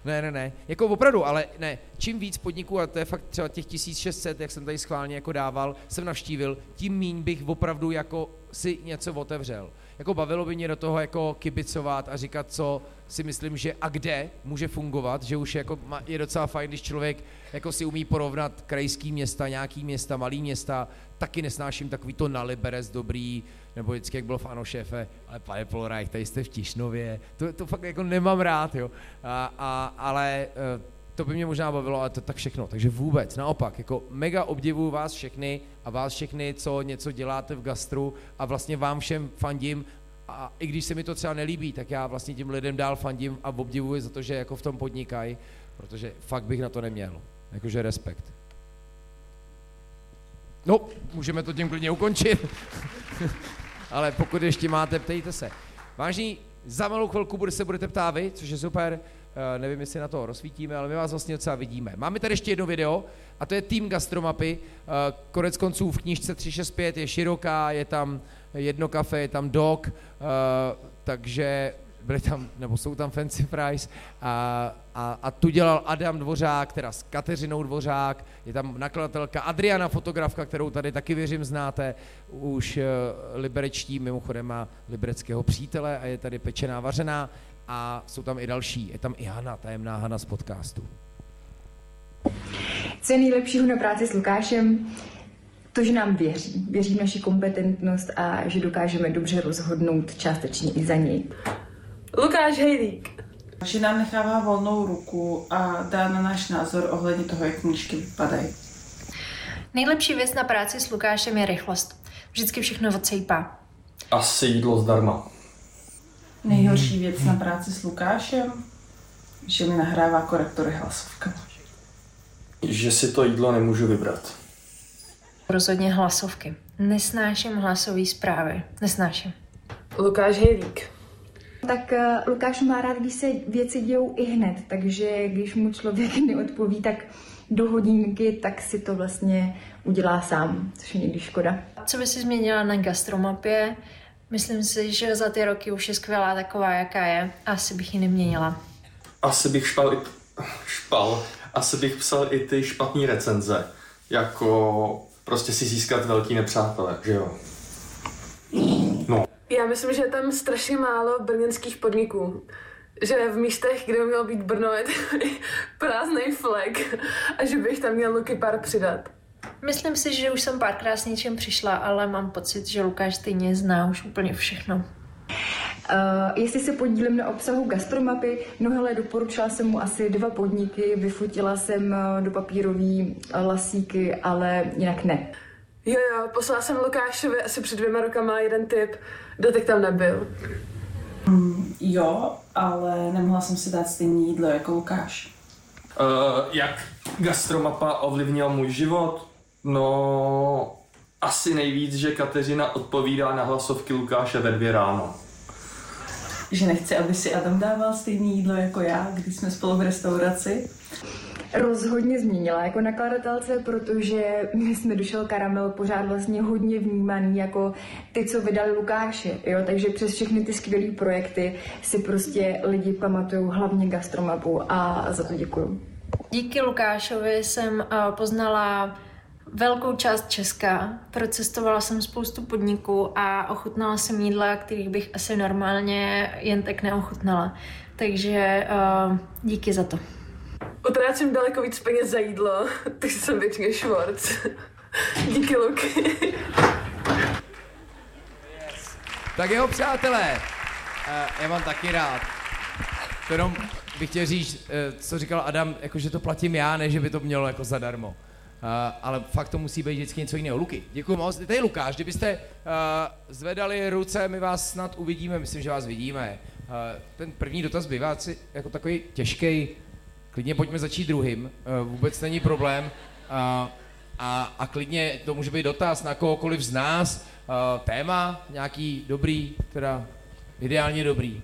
Ne, ne, ne. Jako opravdu, ale ne. Čím víc podniků, a to je fakt třeba těch 1600, jak jsem tady schválně jako dával, jsem navštívil, tím míň bych opravdu jako si něco otevřel. Jako bavilo by mě do toho jako kibicovat a říkat, co si myslím, že a kde může fungovat, že už jako je docela fajn, když člověk jako si umí porovnat krajský města, nějaký města, malý města, taky nesnáším takový to na Liberec dobrý, nebo vždycky, jak bylo v Ano šéfe, ale pane Polorajch, tady jste v Tišnově, to, to fakt jako nemám rád, jo. A, a, ale eh, to by mě možná bavilo, ale to tak všechno. Takže vůbec, naopak, jako mega obdivuju vás všechny a vás všechny, co něco děláte v gastru a vlastně vám všem fandím a i když se mi to třeba nelíbí, tak já vlastně tím lidem dál fandím a obdivuji za to, že jako v tom podnikají, protože fakt bych na to neměl. Jakože respekt. No, můžeme to tím klidně ukončit. Ale pokud ještě máte, ptejte se. Vážení, za malou chvilku se budete ptát vy, což je super. Uh, nevím, jestli na to rozsvítíme, ale my vás vlastně docela vidíme. Máme tady ještě jedno video, a to je tým gastromapy. Uh, konec konců v knížce 365 je široká, je tam jedno kafe, je tam dog, uh, takže byli tam, nebo jsou tam Fancy Fries a, a, a tu dělal Adam Dvořák, teda s Kateřinou Dvořák, je tam nakladatelka Adriana, fotografka, kterou tady taky věřím znáte, už uh, liberečtí, mimochodem má libereckého přítele a je tady pečená vařená a jsou tam i další, je tam i Hana, tajemná Hana z podcastu. Co je nejlepšího na práci s Lukášem? To, že nám věří. Věří v naši kompetentnost a že dokážeme dobře rozhodnout částečně i za něj. Lukáš Hejlík. Že nám nechává volnou ruku a dá na náš názor ohledně toho, jak knížky vypadají. Nejlepší věc na práci s Lukášem je rychlost. Vždycky všechno odsejpá. Asi jídlo zdarma. Nejhorší věc na práci s Lukášem, že mi nahrává korektory hlasovka. Že si to jídlo nemůžu vybrat. Rozhodně hlasovky. Nesnáším hlasové zprávy. Nesnáším. Lukáš Hejlík. Tak uh, Lukáš má rád, když se věci dějou i hned, takže když mu člověk neodpoví tak do hodinky, tak si to vlastně udělá sám, což je někdy škoda. Co by si změnila na gastromapě? Myslím si, že za ty roky už je skvělá taková, jaká je. Asi bych ji neměnila. Asi bych špal, i, špal, asi bych psal i ty špatné recenze. Jako prostě si získat velký nepřátelé, že jo? Já myslím, že je tam strašně málo brněnských podniků. Že v místech, kde by mělo být Brno, je prázdný flag a že bych tam měl Luky pár přidat. Myslím si, že už jsem párkrát s něčím přišla, ale mám pocit, že Lukáš stejně zná už úplně všechno. Uh, jestli se podílím na obsahu gastromapy, no hele, doporučila jsem mu asi dva podniky, vyfotila jsem uh, do papírový uh, lasíky, ale jinak ne. Jo, jo, poslala jsem Lukášovi asi před dvěma rokama jeden tip, dotek tam nebyl. Mm, jo, ale nemohla jsem si dát stejné jídlo jako Lukáš. Uh, jak gastromapa ovlivnila můj život? No, asi nejvíc, že Kateřina odpovídá na hlasovky Lukáše ve dvě ráno. Že nechce, aby si Adam dával stejné jídlo jako já, když jsme spolu v restauraci. Rozhodně změnila jako nakladatelce, protože my jsme došel Karamel pořád vlastně hodně vnímaný jako ty, co vydali Lukáše, jo? takže přes všechny ty skvělé projekty si prostě lidi pamatují hlavně gastromapu a za to děkuju. Díky Lukášovi jsem poznala velkou část Česka, procestovala jsem spoustu podniků a ochutnala jsem jídla, kterých bych asi normálně jen tak neochutnala. Takže díky za to. Utrácím daleko víc peněz za jídlo, takže jsem většině Schwarz. Díky, Luky. Tak jo, přátelé, eh, já mám taky rád. To jenom bych chtěl říct, eh, co říkal Adam, jako že to platím já, ne že by to mělo jako zadarmo. Uh, ale fakt to musí být vždycky něco jiného. Luky, děkuji moc. Tady Lukáš, kdybyste uh, zvedali ruce, my vás snad uvidíme, myslím, že vás vidíme. Uh, ten první dotaz bývá jako takový těžký. Klidně pojďme začít druhým, uh, vůbec není problém. Uh, a, a klidně to může být dotaz na kohokoliv z nás, uh, téma nějaký dobrý, teda ideálně dobrý.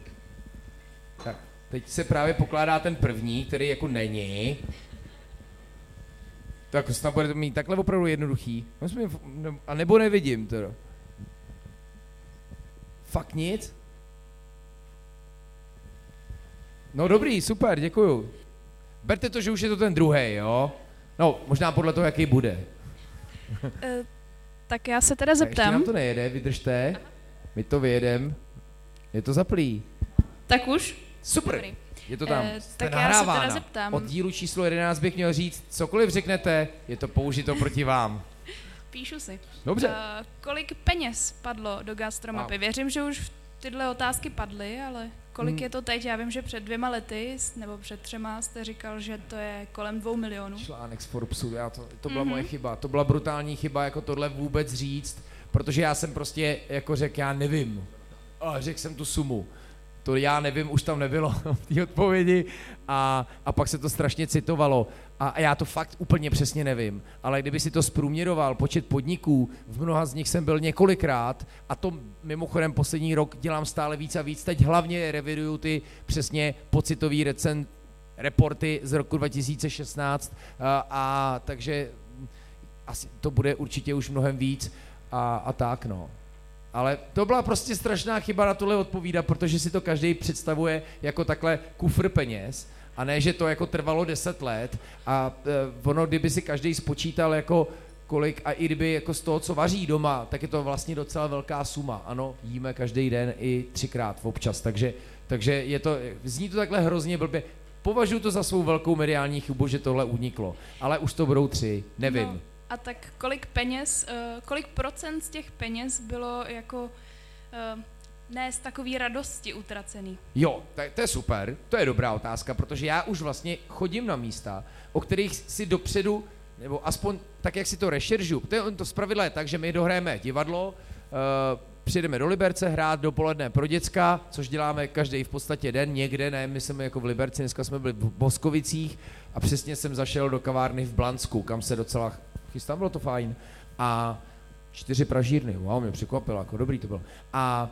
Tak, teď se právě pokládá ten první, který jako není. Tak snad budete mít takhle opravdu jednoduchý. A nebo nevidím teda. Fakt nic? No dobrý, super, děkuju. Berte to, že už je to ten druhý, jo? No, možná podle toho, jaký bude. Uh, tak já se teda zeptám. Ještě nám to nejede, vydržte. My to vyjedem. Je to zaplý. Tak už? Super. Dobrý. Je to tam. Eh, tak já se teda zeptám. Od dílu číslo 11 bych měl říct, cokoliv řeknete, je to použito proti vám. Píšu si. Dobře. Uh, kolik peněz padlo do gastromapy? Wow. Věřím, že už tyhle otázky padly, ale kolik Hmm. je to teď? Já vím, že před dvěma lety, nebo před třema jste říkal, že to je kolem dvou milionů. Článek z Forbesu, já to, to byla Mhm. moje chyba. To byla brutální chyba, jako tohle vůbec říct, protože já jsem prostě jako řekl, já nevím. A řekl jsem tu sumu. To já nevím, už tam nebylo v té odpovědi a, a pak se to strašně citovalo. A, já to fakt úplně přesně nevím. Ale kdyby si to zprůměroval, počet podniků, v mnoha z nich jsem byl několikrát a to mimochodem poslední rok dělám stále víc a víc. Teď hlavně reviduju ty přesně pocitový recen, reporty z roku 2016 a, a takže asi to bude určitě už mnohem víc a, a tak no. Ale to byla prostě strašná chyba na tohle odpovídat, protože si to každý představuje jako takhle kufr peněz a ne, že to jako trvalo 10 let a e, ono, kdyby si každý spočítal jako kolik a i kdyby jako z toho, co vaří doma, tak je to vlastně docela velká suma. Ano, jíme každý den i třikrát občas, takže, takže je to, zní to takhle hrozně blbě. Považuji to za svou velkou mediální chybu, že tohle uniklo, ale už to budou tři, nevím. No, a tak kolik peněz, uh, kolik procent z těch peněz bylo jako uh, ne z takový radosti utracený? Jo, to je super, to je dobrá otázka, protože já už vlastně chodím na místa, o kterých si dopředu, nebo aspoň tak, jak si to rešeržu. To, je, to zpravidla je tak, že my dohrajeme divadlo, uh, přijedeme do Liberce hrát dopoledne pro děcka, což děláme každý v podstatě den, někde, ne, my jsme jako v Liberci, dneska jsme byli v Boskovicích a přesně jsem zašel do kavárny v Blansku, kam se docela chystám, bylo to fajn. A čtyři pražírny, wow, mě překvapilo, jako dobrý to bylo. A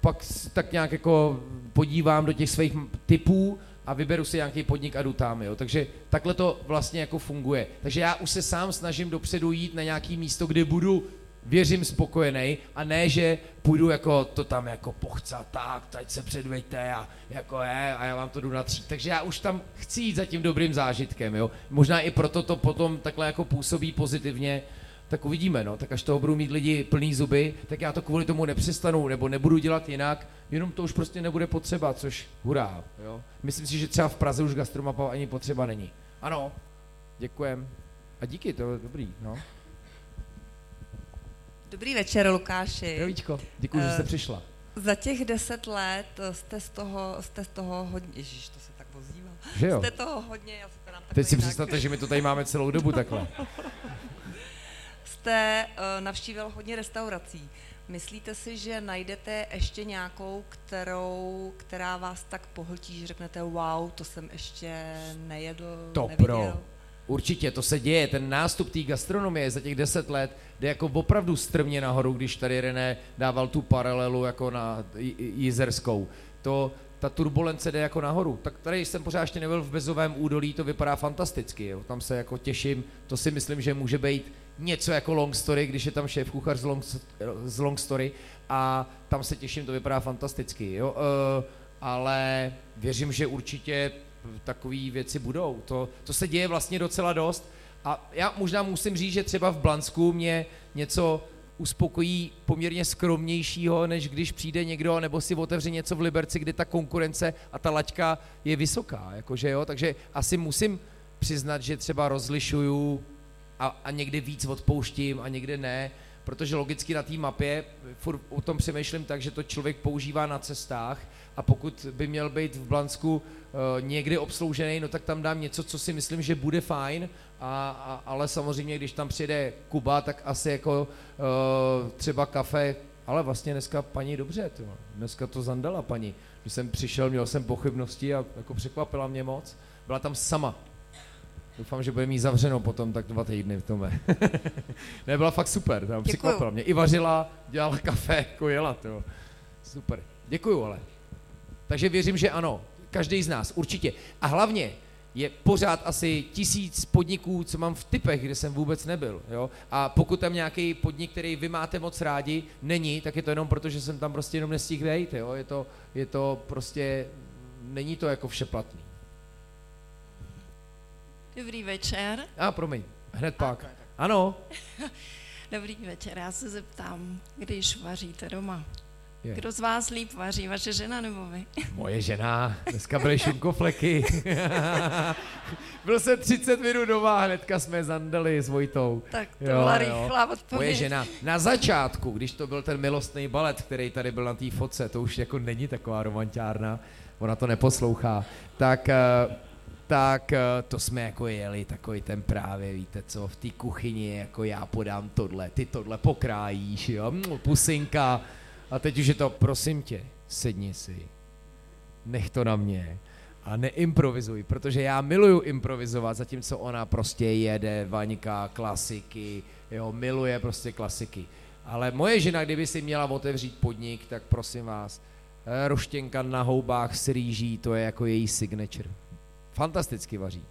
pak s- tak nějak jako podívám do těch svých typů a vyberu si nějaký podnik a jdu tam, jo. Takže takhle to vlastně jako funguje. Takže já už se sám snažím dopředu jít na nějaký místo, kde budu věřím spokojený a ne, že půjdu jako to tam jako pochcat, tak, teď se předveďte a jako je a já vám to jdu natřít. Takže já už tam chci jít za tím dobrým zážitkem, jo. Možná i proto to potom takhle jako působí pozitivně, tak uvidíme, no. Tak až toho budou mít lidi plný zuby, tak já to kvůli tomu nepřestanu, nebo nebudu dělat jinak, jenom to už prostě nebude potřeba, což hurá, jo. Myslím si, že třeba v Praze už gastromapa ani potřeba není. Ano, děkujem. A díky, to je dobrý, no. Dobrý večer, Lukáši. Zdravíčko, děkuji, že jste Eh, přišla. Za těch deset let jste z toho, jste z toho hodně, ježiš, to se tak ozývá. Že jo? Jste toho hodně, já se to nám Teď si představte, že my to tady máme celou dobu takhle. Jste uh, navštívil hodně restaurací. Myslíte si, že najdete ještě nějakou, kterou, která vás tak pohltí, že řeknete wow, to jsem ještě nejedl, To neviděl? pro. Určitě, to se děje. Ten nástup té gastronomie za těch deset let jde jako opravdu strmě nahoru, když tady René dával tu paralelu jako na Jizerskou. To, ta turbulence jde jako nahoru. Tak tady jsem pořád ještě nebyl v Bezovém údolí, to vypadá fantasticky. Jo. Tam se jako těším, to si myslím, že může být něco jako long story, když je tam šéf kuchař z long, z long story a tam se těším, to vypadá fantasticky. Jo. Uh, ale věřím, že určitě takové věci budou. To, to se děje vlastně docela dost A já možná musím říct, že třeba v Blansku mě něco uspokojí poměrně skromnějšího, než když přijde někdo nebo si otevře něco v Liberci, kde ta konkurence a ta laťka je vysoká, jakože jo, takže asi musím přiznat, že třeba rozlišuju a, a někdy víc odpouštím a někde ne, protože logicky na té mapě furt o tom přemýšlím tak, že to člověk používá na cestách a pokud by měl být v Blansku uh, někdy obsloužený, no tak tam dám něco, co si myslím, že bude fajn, a, a, ale samozřejmě, když tam přijde Kuba, tak asi jako uh, třeba kafe, ale vlastně dneska paní dobře, tyjo. dneska to zandala paní. Když jsem přišel, měl jsem pochybnosti a jako překvapila mě moc. Byla tam sama, Doufám, že bude mít zavřeno potom tak dva týdny v tom. ne, byla fakt super, tam překvapila mě. I vařila, dělala kafe, jako jela, to. Super. Děkuju, ale. Takže věřím, že ano. Každý z nás, určitě. A hlavně je pořád asi tisíc podniků, co mám v typech, kde jsem vůbec nebyl. Jo? A pokud tam nějaký podnik, který vy máte moc rádi, není, tak je to jenom proto, že jsem tam prostě jenom nestihl vejít. Jo? Je, to, je to prostě, není to jako všeplatný. Dobrý večer. A ah, promiň, hned pak. Ano. Dobrý večer, já se zeptám, když vaříte doma. Je. Kdo z vás líp vaří, vaše žena nebo vy? Moje žena, dneska byly šunkofleky. Byl jsem 30 minut doma, hnedka jsme zandali s Vojtou. Tak to jo, byla rychlá odpověď. Moje žena, na začátku, když to byl ten milostný balet, který tady byl na té fotce, to už jako není taková romantiárna, ona to neposlouchá, tak uh, tak eh, to jsme jako jeli takový ten právě, víte co, v té kuchyni, jako já podám tohle, ty tohle pokrájíš, jo, mm, pusinka. A teď už je to, prosím tě, sedni si, nech to na mě a neimprovizuj, protože já miluju improvizovat, zatímco ona prostě jede, vaňka, klasiky, jo, miluje prostě klasiky. Ale moje žena, kdyby si měla otevřít podnik, tak prosím vás, eh, roštěnka na houbách s rýží, to je jako její signature. Fantasticky vaří.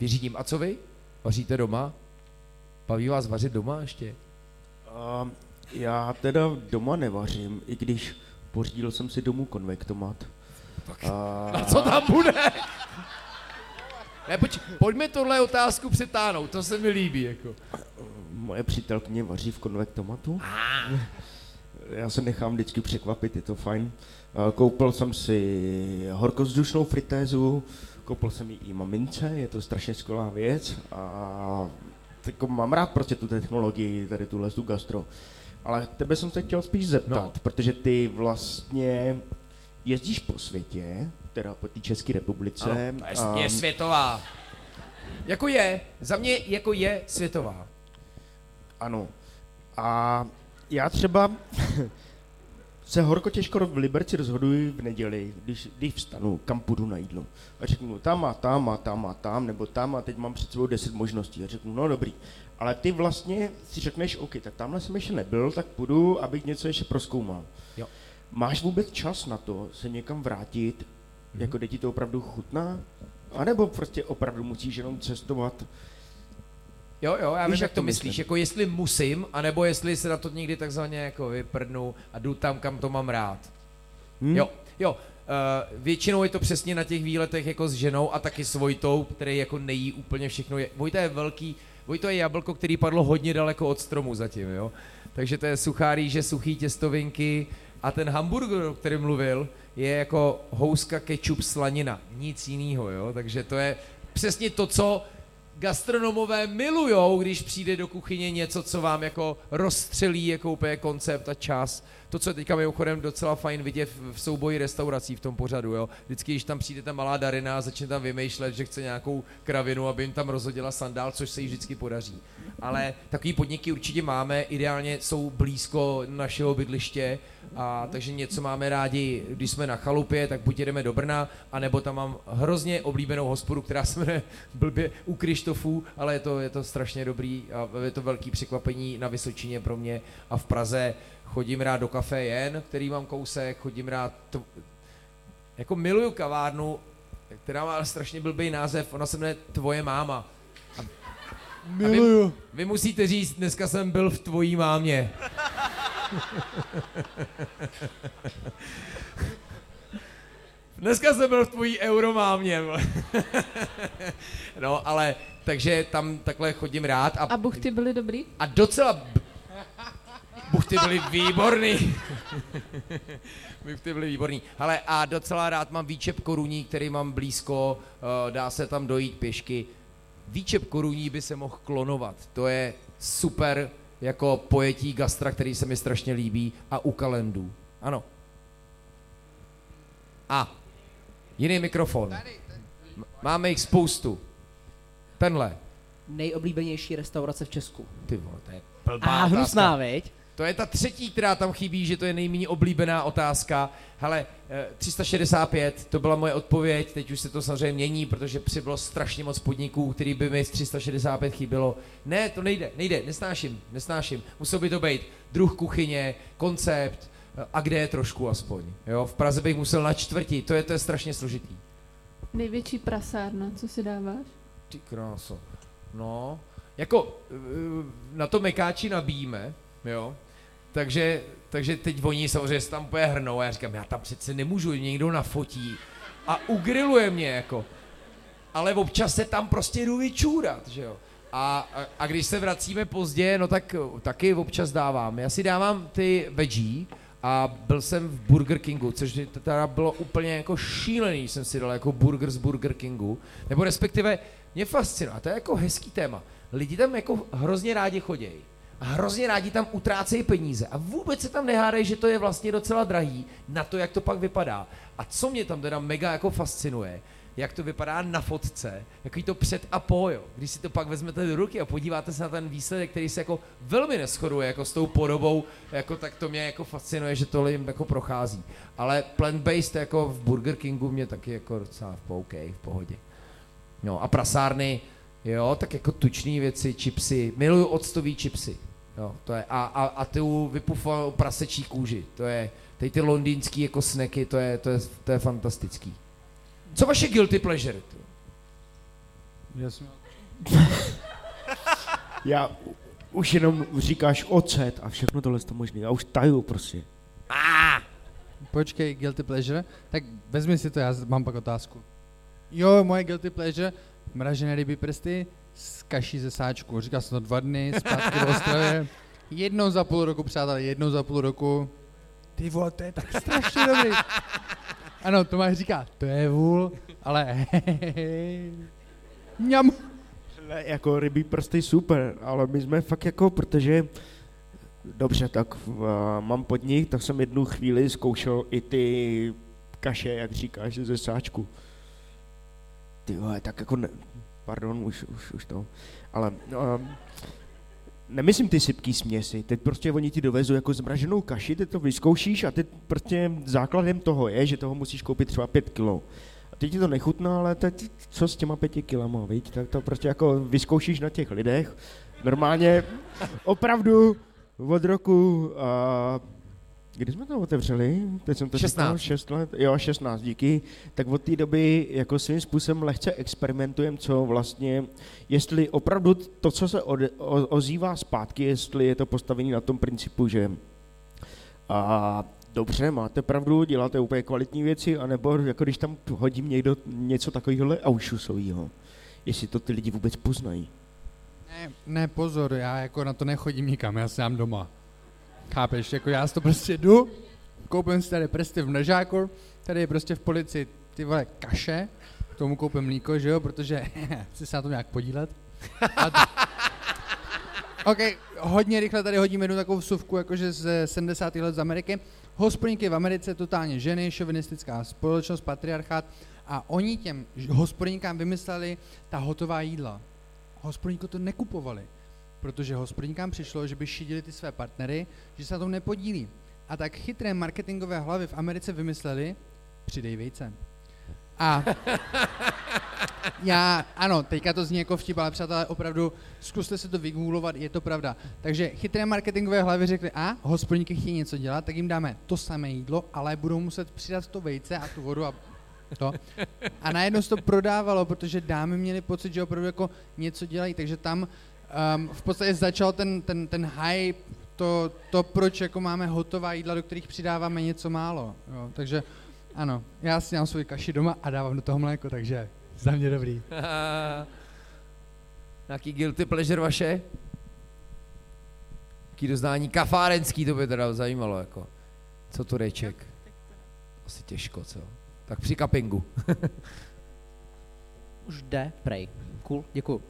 Vyřídím. A co vy? Vaříte doma? Baví vás vařit doma ještě? Uh, já teda doma nevařím, i když pořídil jsem si domů konvektomat. Tak, uh, a co tam bude? Ne, pojď, pojďme tohle otázku přetáhnout, to se mi líbí. Jako. Moje přítelkyně vaří v konvektomatu. Ah. Já se nechám vždycky překvapit, je to fajn. Eh, koupil jsem si horkozdušnou fritézu, koupil jsem ji i mamince, je to strašně skvělá věc a jako mám rád prostě tu technologii, tady tuhle tu gastro. Ale tebe jsem se chtěl spíš zeptat, no. protože ty vlastně jezdíš po světě, teda po té České republice. Ano, to je, je světová. Jako je, za mě jako je světová. Ano. A já třeba se horko těžko v Liberci rozhoduji v neděli, když, když vstanu, kam půjdu na jídlo. A řeknu, tam a tam a tam a tam, nebo tam a teď mám před sebou deset možností. A řeknu, no dobrý. Ale ty vlastně si řekneš, OK, tak tamhle jsem ještě nebyl, tak půjdu, abych něco ještě proskoumal. Jo. Máš vůbec čas na to se někam vrátit, mm-hmm. jako děti to opravdu chutná? A nebo prostě opravdu musíš jenom cestovat Jo, jo, já vím, jak to myslíš, myslím. jako jestli musím, anebo jestli se na to někdy takzvaně jako vyprdnu a jdu tam, kam to mám rád. Hmm? Jo, jo, uh, většinou je to přesně na těch výletech jako s ženou a taky s Vojtou, který jako nejí úplně všechno. Je, Vojta je velký, Vojto je jablko, který padlo hodně daleko od stromu zatím, jo. Takže to je suchá rýže, suchý těstovinky a ten hamburger, o kterém mluvil, je jako houska, ketchup, slanina, nic jiného, jo. Takže to je přesně to, co gastronomové milujou, když přijde do kuchyně něco, co vám jako rozstřelí jako úplně koncept a čas. To, co teďka mimochodem docela fajn vidět v souboji restaurací v tom pořadu, jo. Vždycky, když tam přijde ta malá Darina a začne tam vymýšlet, že chce nějakou kravinu, aby jim tam rozhodila sandál, což se jí vždycky podaří. Ale takový podniky určitě máme, ideálně jsou blízko našeho bydliště, a takže něco máme rádi, když jsme na chalupě, tak buď jedeme do Brna, anebo tam mám hrozně oblíbenou hospodu, která se jmenuje blbě u Krištofů, ale je to, je to strašně dobrý a je to velký překvapení na Vysočině pro mě a v Praze chodím rád do kafe jen, který mám kousek, chodím rád, to, jako miluju kavárnu, která má strašně blbý název, ona se jmenuje Tvoje máma. A, Miluju. A vy, vy musíte říct, dneska jsem byl v tvojí mámě. Dneska jsem byl v tvojí euromámě. no, ale takže tam takhle chodím rád. A, A buchty byly dobrý? a docela... b- Buchty byly výborný. Buchty byly výborný. Ale a docela rád mám výčep koruní, který mám blízko, eh, dá se tam dojít pěšky. Výčep koruní by se mohl klonovat. To je super jako pojetí gastra, který se mi strašně líbí. A u kalendů. Ano. A jiný mikrofon. Máme jich spoustu. Tenhle. Nejoblíbenější restaurace v Česku. Ty vole, to je blbá A hnusná, viď? To je ta třetí, která tam chybí, že to je nejméně oblíbená otázka. Hele, eh, 365, to byla moje odpověď, teď už se to samozřejmě mění, protože přibylo strašně moc podniků, který by mi z 365 chybělo. Ne, to nejde, nejde, nesnáším, nesnáším. Musel by to být druh kuchyně, koncept, eh, a kde je trošku aspoň. Jo? V Praze bych musel na čtvrtí, to je, to je strašně složitý. Největší prasárna, co si dáváš? Ty kráso. No, jako eh, na to mekáči nabíjíme, jo, takže, takže teď oni samozřejmě se tam úplně hrnou a já říkám, já tam přece nemůžu, někdo nafotí a ugriluje mě jako. Ale občas se tam prostě jdu vyčůrat, že jo. A, a, a když se vracíme pozdě, no tak taky občas dávám. Já si dávám ty veggie a byl jsem v Burger Kingu, což teda bylo úplně jako šílený, jsem si dal jako burger z Burger Kingu, nebo respektive mě fascinuje, a to je jako hezký téma. Lidi tam jako hrozně rádi chodějí a hrozně rádi tam utrácejí peníze a vůbec se tam nehádají, že to je vlastně docela drahý na to, jak to pak vypadá. A co mě tam teda mega jako fascinuje, jak to vypadá na fotce, jaký to před a po, jo. Když si to pak vezmete do ruky a podíváte se na ten výsledek, který se jako velmi neschoduje jako s tou podobou, jako tak to mě jako fascinuje, že to jim jako prochází. Ale plant-based jako v Burger Kingu mě taky jako docela v OK, v pohodě. No a prasárny, jo, tak jako tučné věci, chipsy, miluju octový chipsy, jo, to je, a, a, a tu vypufovanou prasečí kůži, to je, tady ty londýnský jako snacky, to je, to je, to je fantastický. Co vaše guilty pleasure? ty? Já u- už jenom říkáš ocet a všechno tohle to možný. Já už taju prostě. Počkej, guilty pleasure. Tak vezmi si to, já mám pak otázku. Jo, moje guilty pleasure, mražené ryby prsty s kaší ze sáčku. Říkal jsem to dva dny, zpátky v Ostravě. Jednou za půl roku, přátelé, jednou za půl roku. Ty vole, to je tak strašně dobrý. Ano, Tomáš říká, to je vůl, ale Mňam. Ne, jako rybí prsty super, ale my jsme fakt jako, protože dobře, tak uh, mám podnik, tak jsem jednu chvíli zkoušel i ty kaše, jak říkáš, ze sáčku. Ty vole, tak jako ne, pardon, už, už, už to, ale uh, nemyslím ty sypký směsi, teď prostě oni ti dovezou jako zmraženou kaši, ty to vyzkoušíš a teď prostě základem toho je, že toho musíš koupit třeba pět kilo. A teď ti to nechutná, ale teď co s těma pěti kilama, viď? Tak to prostě jako vyzkoušíš na těch lidech. Normálně opravdu od roku, a kdy jsme to otevřeli? Teď jsem to 16. říkal, 6 let, jo, 16, díky. Tak od té doby jako svým způsobem lehce experimentujeme, co vlastně, jestli opravdu to, co se ode, o, ozývá zpátky, jestli je to postavené na tom principu, že a dobře, máte pravdu, děláte úplně kvalitní věci, anebo jako když tam hodím někdo něco takového aušusového, jestli to ty lidi vůbec poznají. Ne, ne, pozor, já jako na to nechodím nikam, já sám doma. Chápeš, jako já to prostě jdu, koupím si tady prsty v mražáku, tady je prostě v polici ty vole kaše, k tomu koupím mlíko, že jo, protože chci se na tom nějak podílet. T- OK, hodně rychle tady hodíme jednu takovou vsuvku, jakože z 70. let z Ameriky. Hospodníky v Americe, totálně ženy, šovinistická společnost, patriarchát a oni těm hospodníkám vymysleli ta hotová jídla. Hospodníko to nekupovali, protože hospodníkám přišlo, že by šidili ty své partnery, že se na tom nepodílí. A tak chytré marketingové hlavy v Americe vymysleli, přidej vejce. A já, ano, teďka to zní jako vtip, ale přátelé, opravdu zkuste se to vygooglovat, je to pravda. Takže chytré marketingové hlavy řekly, a hospodníky chtějí něco dělat, tak jim dáme to samé jídlo, ale budou muset přidat to vejce a tu vodu a to. A najednou se to prodávalo, protože dámy měly pocit, že opravdu jako něco dělají, takže tam um, v podstatě začal ten, ten, ten hype, to, to, proč jako máme hotová jídla, do kterých přidáváme něco málo. Jo. Takže Ano, já si dělám svůj kaši doma a dávám do toho mléko, takže za mě dobrý. Nějaký guilty pleasure vaše? Jaký doznání kafárenský, to by teda zajímalo, jako. Co to reček? Asi těžko, co? Tak při kapingu. Už jde, prej. Cool, děkuju.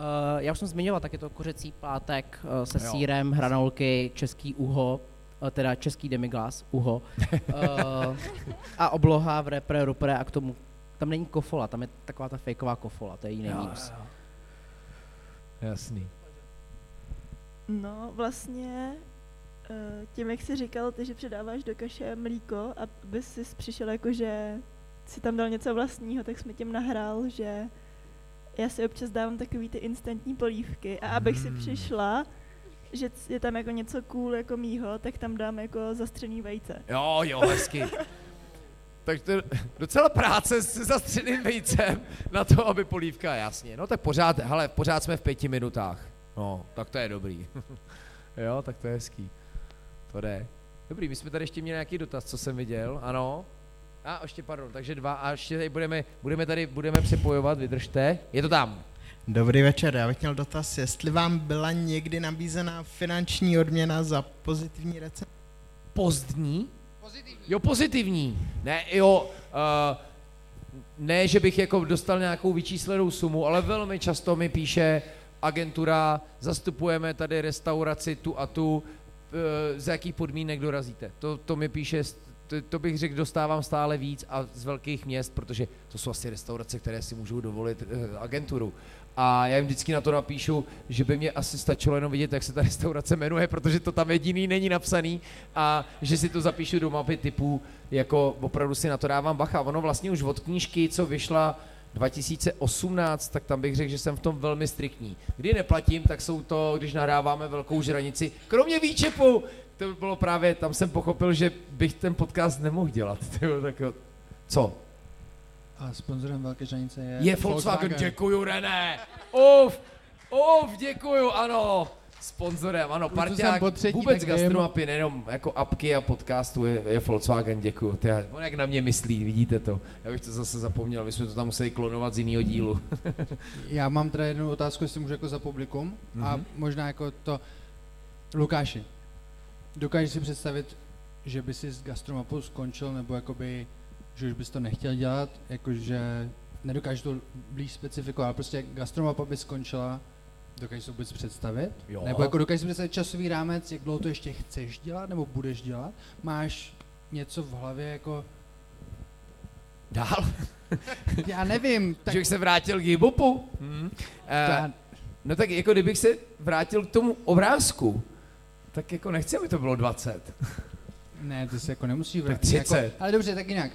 Uh, já už jsem zmiňoval, tak je to kořecí plátek uh, se Jo. sírem, hranolky, český uho, uh, teda český demiglas, uho. Uh, a obloha v repre, rupre a k tomu, tam není kofola, tam je taková ta fejková kofola, to je jiný Jo, jo. Jasný. No, vlastně eh, tím, jak jsi říkal, ty, že předáváš do kaše mlíko a bys si přišel jako, že si tam dal něco vlastního, tak jsme tím nahrál, že já si občas dávám takový ty instantní polívky a abych si Mm. přišla, že je tam jako něco cool jako mýho, tak tam dám jako zastřený vejce. Jo, jo, hezky. tak to je docela práce s zastřeným vejcem na to, aby polívka, jasně. No tak pořád, hele, pořád jsme v pěti minutách. No, tak to je dobrý. jo, tak to je hezký. To jde. Dobrý, my jsme tady ještě měli nějaký dotaz, co jsem viděl, ano. A ještě, pardon, takže dva a ještě tady budeme, budeme tady, budeme přepojovat, vydržte. Je to tam. Dobrý večer, já bych měl dotaz, jestli vám byla někdy nabízena finanční odměna za pozitivní recenzi? Pozdní? Pozitivní. Jo, pozitivní. Ne, jo, uh, ne, že bych jako dostal nějakou vyčíslenou sumu, ale velmi často mi píše agentura, zastupujeme tady restauraci tu a tu, uh, z jakých podmínek dorazíte. To, to mi píše, st- to, to bych řekl, dostávám stále víc a z velkých měst, protože to jsou asi restaurace, které si můžou dovolit uh, agenturu. A já jim vždycky na to napíšu, že by mě asi stačilo jenom vidět, jak se ta restaurace jmenuje, protože to tam jediný není napsaný a že si to zapíšu do mapy typů, jako opravdu si na to dávám bacha. Ono vlastně už od knížky, co vyšla 2018, tak tam bych řekl, že jsem v tom velmi striktní. Kdy neplatím, tak jsou to, když nahráváme velkou žranici, kromě výčepu, to bylo právě, tam jsem pochopil, že bych ten podcast nemohl dělat. Tyjo, tak jo. Co? A sponzorem Velké žanice je... Je Volkswagen, děkuju René. Uf, uf, děkuju, ano. Sponzorem, ano, parťák, vůbec gastromapy, nejenom jako apky a podcastu je, je Volkswagen, děkuju. Ty, on jak na mě myslí, vidíte to. Já bych to zase zapomněl, my jsme to tam museli klonovat z jiného dílu. Já mám teda jednu otázku, jestli můžu jako za publikum. A Mhm. možná jako to... Lukáši, dokážeš si představit, že by si s gastromapou skončil, nebo jakoby, že už bys to nechtěl dělat, jakože nedokážu to blíž specifikovat, ale prostě gastromapa by skončila, dokážeš si to vůbec představit? Jo. Nebo jako dokážeš si představit časový rámec, jak dlouho to ještě chceš dělat, nebo budeš dělat? Máš něco v hlavě jako... Dál? Já nevím. Tak... Že bych se vrátil k hibopu? Hmm. Uh, no tak jako kdybych se vrátil k tomu obrázku, tak jako nechci, aby to bylo 20. Ne, to se jako nemusí Tak vrátit. 30. Jako, ale dobře, tak jinak.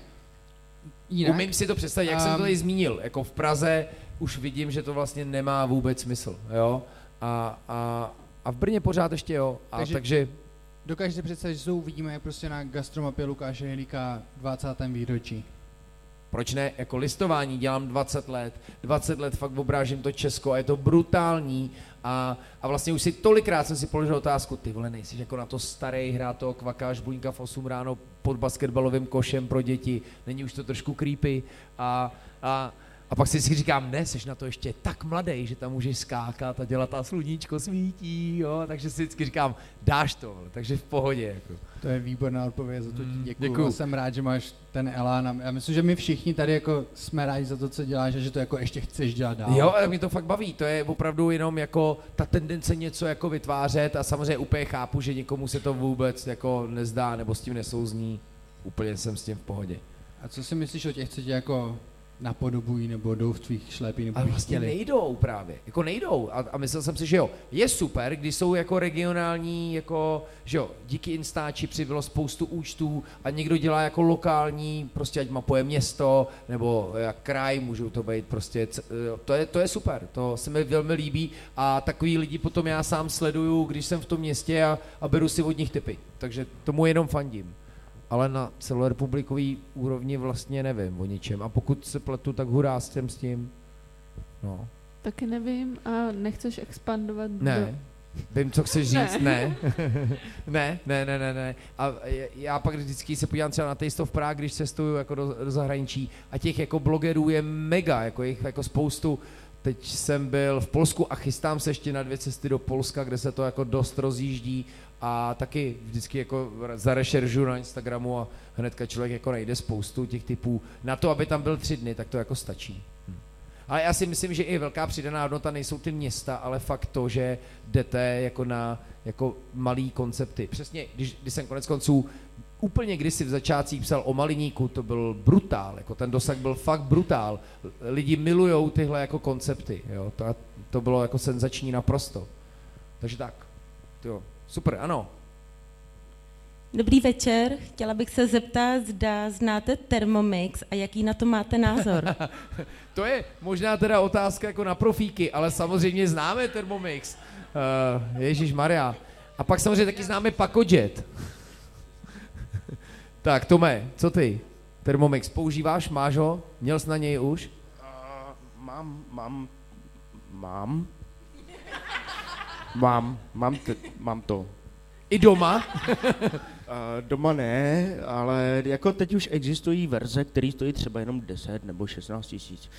jinak. Umím si to představit, jak um, jsem to Ehm, tady zmínil, jako v Praze už vidím, že to vlastně nemá vůbec smysl, jo, a, a, a v Brně pořád ještě jo, a takže, takže Dokážeš si představit, že se uvidíme prostě na gastromapě Lukáše Helíka 20. výročí. Proč ne, jako listování dělám 20 let, 20 let fakt obrážím to Česko a je to brutální. A, a vlastně už si tolikrát jsem si položil otázku, ty vole, nejsi jako na to starý, hrá to kvakáš buňka v 8 ráno pod basketbalovým košem pro děti, není už to trošku creepy? A, a, a pak si si říkám, ne, jsi na to ještě tak mladý, že tam můžeš skákat a dělat a sluníčko svítí, jo, takže si vždycky říkám, dáš to, takže v pohodě, jako. To je výborná odpověď, za to ti děkuji. děkuju. A Jsem rád, že máš ten elán. Já myslím, že my všichni tady jako jsme rádi za to, co děláš a že to jako ještě chceš dělat dál. Jo, ale mě to fakt baví, to je opravdu jenom jako ta tendence něco jako vytvářet a samozřejmě úplně chápu, že někomu se to vůbec jako nezdá nebo s tím nesouzní, úplně jsem s tím v pohodě. A co si myslíš o těch, co tě jako napodobují nebo jdou v tvých šlepí nebo Ale vlastně stylech? nejdou právě, jako nejdou a, a myslel jsem si, že jo, je super, když jsou jako regionální, jako, že jo, díky Instači přibylo spoustu účtů a někdo dělá jako lokální, prostě ať mapuje město, nebo jak kraj, můžou to být prostě, jo, to je, to je super, to se mi velmi líbí a takový lidi potom já sám sleduju, když jsem v tom městě a, a beru si od nich typy, takže tomu jenom fandím. Ale na celorepublikový úrovni vlastně nevím o ničem. A pokud se pletu, tak hurá jsem s tím. No. Taky nevím a nechceš expandovat Ne. do Vím, co chceš říct, Ne. ne. ne, ne, ne, ne. A já pak vždycky se podívám třeba na Taste of Prague, když cestuju jako do, do zahraničí a těch jako blogerů je mega, jako jich jako spoustu. Teď jsem byl v Polsku a chystám se ještě na dvě cesty do Polska, kde se to jako dost rozjíždí a taky vždycky jako zarešeržu na Instagramu a hnedka člověk jako najde spoustu těch typů. Na to, aby tam byl tři dny, tak to jako stačí. Ale já si myslím, že i velká přidaná hodnota nejsou ty města, ale fakt to, že jdete jako na jako malý koncepty. Přesně, když, když jsem konec konců úplně kdysi v začátcích psal o Maliníku, to byl brutál, jako ten dosah byl fakt brutál. Lidi milujou tyhle jako koncepty, jo, to, to bylo jako senzační naprosto. Takže tak, jo, super, ano. Dobrý večer, chtěla bych se zeptat, zda znáte Thermomix a jaký na to máte názor. to je možná teda otázka jako na profíky, ale samozřejmě známe Thermomix. Uh, Ježíš Maria. A pak samozřejmě taky známe Pacojet. tak, Tome, co ty? Thermomix používáš, máš ho? Měl jsi na něj už? Mám, mám, mám. Mám, mám, te, mám to. I doma? Uh, doma ne, ale jako teď už existují verze, které stojí třeba jenom 10 nebo 16 tisíc.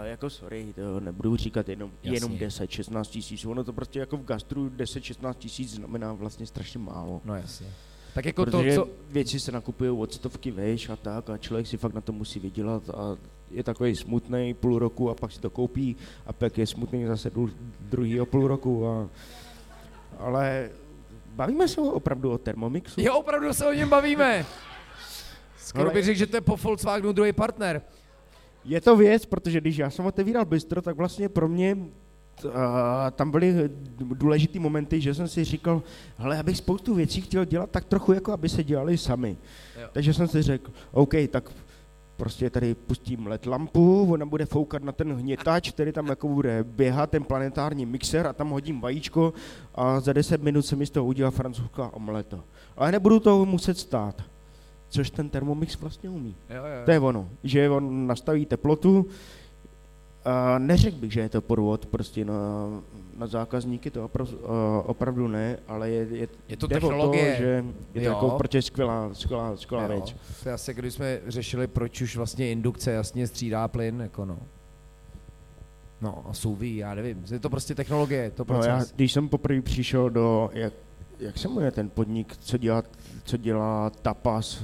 Uh, jako sorry, to nebudu říkat jenom, Jasně. jenom 10, 16 tisíc. Ono to prostě jako v gastru 10, 16 tisíc znamená vlastně strašně málo. No jasně. Tak jako to, Protože co- věci se nakupují od stovky vejš a tak a člověk si fakt na to musí vydělat a je takový smutný půl roku a pak si to koupí a pak je smutný zase dru- druhýho půl roku a ale bavíme se opravdu o Thermomixu? Jo, opravdu se o něm bavíme. Skoro bych řekl, že to je po Volkswagenu druhý partner. Je to věc, protože když já jsem otevíral bistro, tak vlastně pro mě uh, tam byly důležitý momenty, že jsem si říkal, hele, já bych spoustu věcí chtěl dělat tak trochu, jako aby se dělali sami. Jo. Takže jsem si řekl, OK, tak prostě tady pustím LED lampu, ona bude foukat na ten hnětač, který tam jako bude běhat, ten planetární mixer a tam hodím vajíčko a za 10 minut se mi z toho udělá francouzská omleta. Ale nebudu to muset stát. Což ten Thermomix vlastně umí. Jo, jo. To je ono, že on nastaví teplotu. A neřekl bych, že je to podvod prostě na, na zákazníky, to opravdu, opravdu ne, ale je, je, Je to technologie. To, že je to Jo. jako prostě skvělá, skvělá, skvělá Jo. věc. To je asi, když jsme řešili, proč už vlastně indukce jasně střídá plyn, jako no. No a souví, já nevím, je to prostě technologie, to No, proces. já, když jsem poprvé přišel do, jak, jak se jmenuje ten podnik, co dělá, co dělá tapas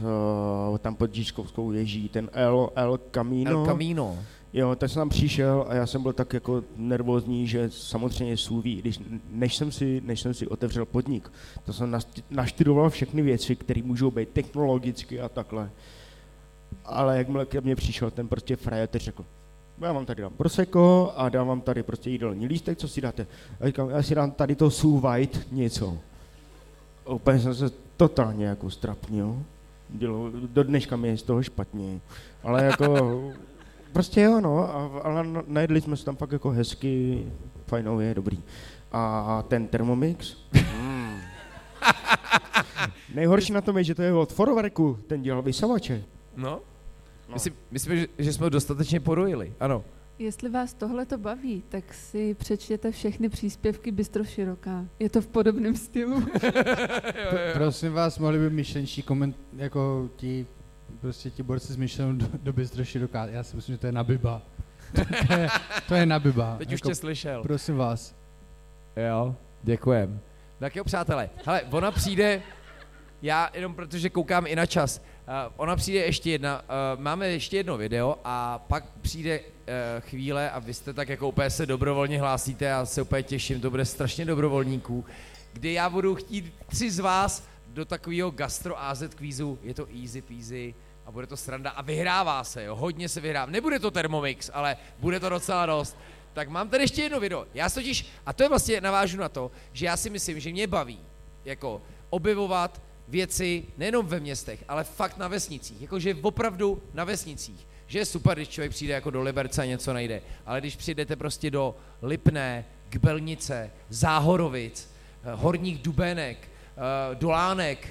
uh, tam pod Žižkovskou věží, ten El, El Camino. El Camino. Jo, tak jsem tam přišel a já jsem byl tak jako nervózní, že samozřejmě sůví, když, než, jsem si, než jsem si otevřel podnik, to jsem naštudoval všechny věci, které můžou být technologicky a takhle. Ale jakmile ke mně přišel ten prostě frajer, teď řekl, já vám tady dám proseko a dám vám tady prostě jídelní lístek, co si dáte? A říkám, já si dám tady to Sue White něco. A úplně jsem se totálně jako strapnil. Dělo, do dneška mi je z toho špatně. Ale jako, prostě jo, no, a, ale na- najedli jsme se tam fakt jako hezky, fajnově, dobrý. A ten Thermomix, mm. Nejhorší na tom je, že to je od Forwarku, ten dělal vysavače. No. Myslím, myslím že, že jsme ho dostatečně porojili, ano. Jestli vás tohle to baví, tak si přečtěte všechny příspěvky Bystro Široká. Je to v podobném stylu. Pr- prosím vás, mohli by myšlenčí koment, jako ti, prostě ti borci s myšlenou do, do bystro široká. Já si myslím, že to je na biba. to, je, to je na biba. Teď už tě slyšel. Prosím vás. Jo, děkujem. Tak jo, přátelé, hele, ona přijde, já jenom protože koukám i na čas, uh, ona přijde ještě jedna, uh, máme ještě jedno video a pak přijde uh, chvíle a vy jste tak jako úplně se dobrovolně hlásíte, já se úplně těším, to bude strašně dobrovolníků, kdy já budu chtít tři z vás do takového gastro AZ kvízu, je to easy peasy a bude to sranda a vyhrává se, jo, hodně se vyhrává. Nebude to Thermomix, ale bude to docela dost. Tak mám tady ještě jedno video. Já totiž, a to je vlastně navážu na to, že já si myslím, že mě baví jako objevovat věci nejenom ve městech, ale fakt na vesnicích. Jakože opravdu na vesnicích. Že je super, když člověk přijde jako do Liberce a něco najde. Ale když přijdete prostě do Lipné, Kbelnice, Záhorovic, eh, Horních Dubenek, Dolánek,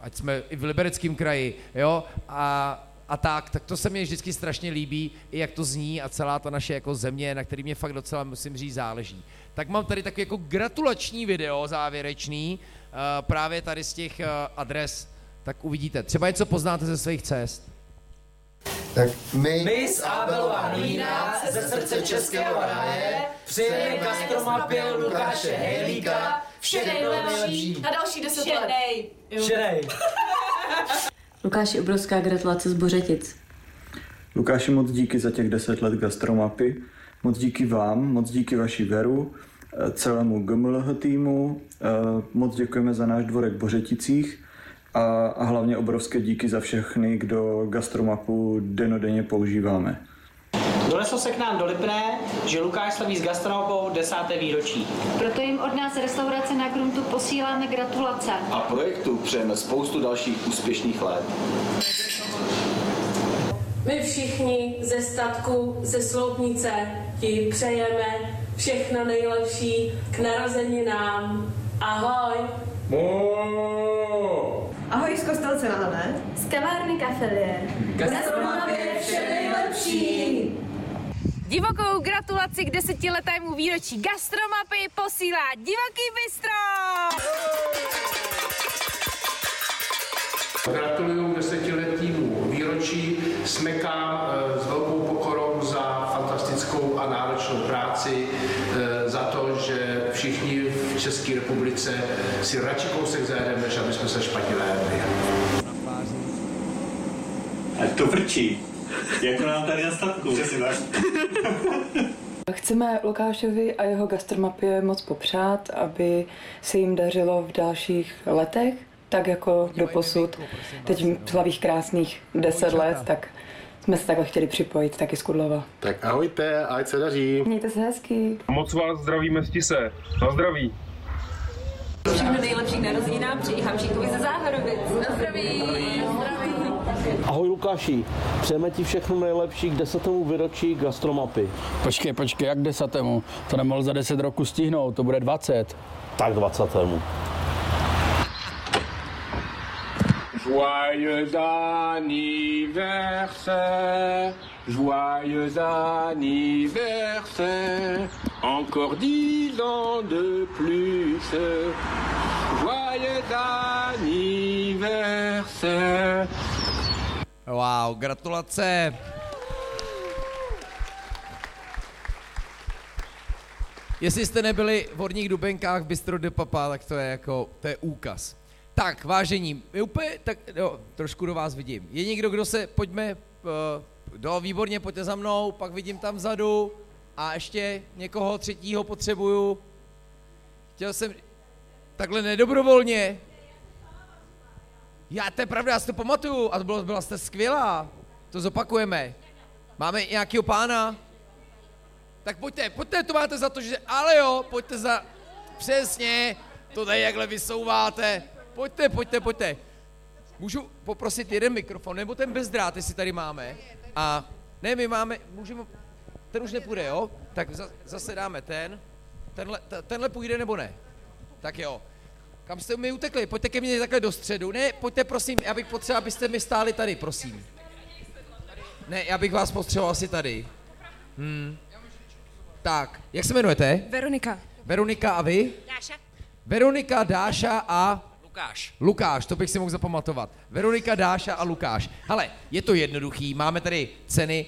ať jsme i v libereckém kraji, jo, a a tak, tak to se mi vždycky strašně líbí, i jak to zní a celá ta naše jako země, na který mě fakt docela, musím říct, záleží. Tak mám tady takový jako gratulační video závěrečný, uh, právě tady z těch uh, adres, tak uvidíte. Třeba něco poznáte ze svých cest. Tak my... My z Abelová Mlýna ze srdce Českého ráje přejeme gastromapě Lukáše Hejlíka vše nejlepší. Na další deset let. Šedej. Šedej. Lukáši, obrovská gratulace z Bořetic. Lukáši, moc díky za těch 10 let gastromapy. Moc díky vám, moc díky vaší Veru, eh, celému GMLH týmu. eh, Moc děkujeme za náš dvorek v Bořeticích a, a hlavně obrovské díky za všechny, kdo gastromapu denodenně používáme. Doneslo se k nám do Lipné, že Lukáš slaví s gastronopou desáté výročí. Proto jim od nás restaurace na Gruntu posíláme gratulace. A projektu přejeme spoustu dalších úspěšných let. My všichni ze statku, ze Sloupnice ti přejeme všechno nejlepší k narozeninám. Ahoj! Ahoj z Kostelce na. Z kavárny Cafelier. Gastromapě vše nejlepší! Divokou gratulaci k desetiletému výročí Gastromapy posílá Divoký bistro! Gratuluju desetiletému výročí, smekám eh, s velkou pokorou za fantastickou a náročnou práci, eh, za to, že všichni v České republice si radši kousek zajedeme, než aby jsme se špatně najedli. To vrčí. Jako nám tady na statku. Přesně tak. Chceme Lukášovi a jeho gastromapě moc popřát, aby se jim dařilo v dalších letech, tak jako do posud. Teď slavých krásných 10 let, tak jsme se takhle chtěli připojit taky z Kudlova. Tak ahojte, ať se daří. Mějte se hezky. Moc vás zdravíme z Tise. Na zdraví. Všechno nejlepší k narozeninám přeji Hamšíkovi ze Záhorovic. Na zdraví. Ahoj Lukáši, přejeme ti všechno nejlepší k desetému výročí gastromapy. Počkej, počkej, jak desatému? To nemohl za 10 roku stihnout, to bude 20. Tak dvacetému. Joyeux anniversaire, joyeux anniversaire, encore dix ans de plus. Joyeux anniversaire. Wow, gratulace. Jestli jste nebyli v Horních Dubenkách v Bistro de Papa, tak to je jako, to je úkaz. Tak, vážení, úplně, tak jo, trošku do vás vidím. Je někdo, kdo se, pojďme, uh, do, výborně, pojďte za mnou, pak vidím tam vzadu a ještě někoho třetího potřebuju. Chtěl jsem, takhle nedobrovolně. Já, to je pravda, já si to pamatuju a to bylo, byla jste skvělá. To zopakujeme. Máme nějakého pána? Tak pojďte, pojďte, to máte za to, že... Ale jo, pojďte za... Přesně, to tady jakhle vysouváte. Pojďte, pojďte, pojďte. Můžu poprosit jeden mikrofon, nebo ten bezdrát, jestli tady máme. A ne, my máme, můžeme, ten už nepůjde, jo? Tak za, zase dáme ten. Tenhle, t- tenhle půjde nebo ne? Tak jo. Kam jste mi utekli? Pojďte ke mně takhle do středu. Ne, pojďte prosím, já bych potřeboval, abyste mi stáli tady, prosím. Ne, já bych vás potřeboval asi tady. Hmm. Tak, jak se jmenujete? Veronika. Veronika a vy? Dáša. Veronika, Dáša a... Lukáš. Lukáš, to bych si mohl zapamatovat. Veronika, Dáša a Lukáš. Ale je to jednoduchý, máme tady ceny.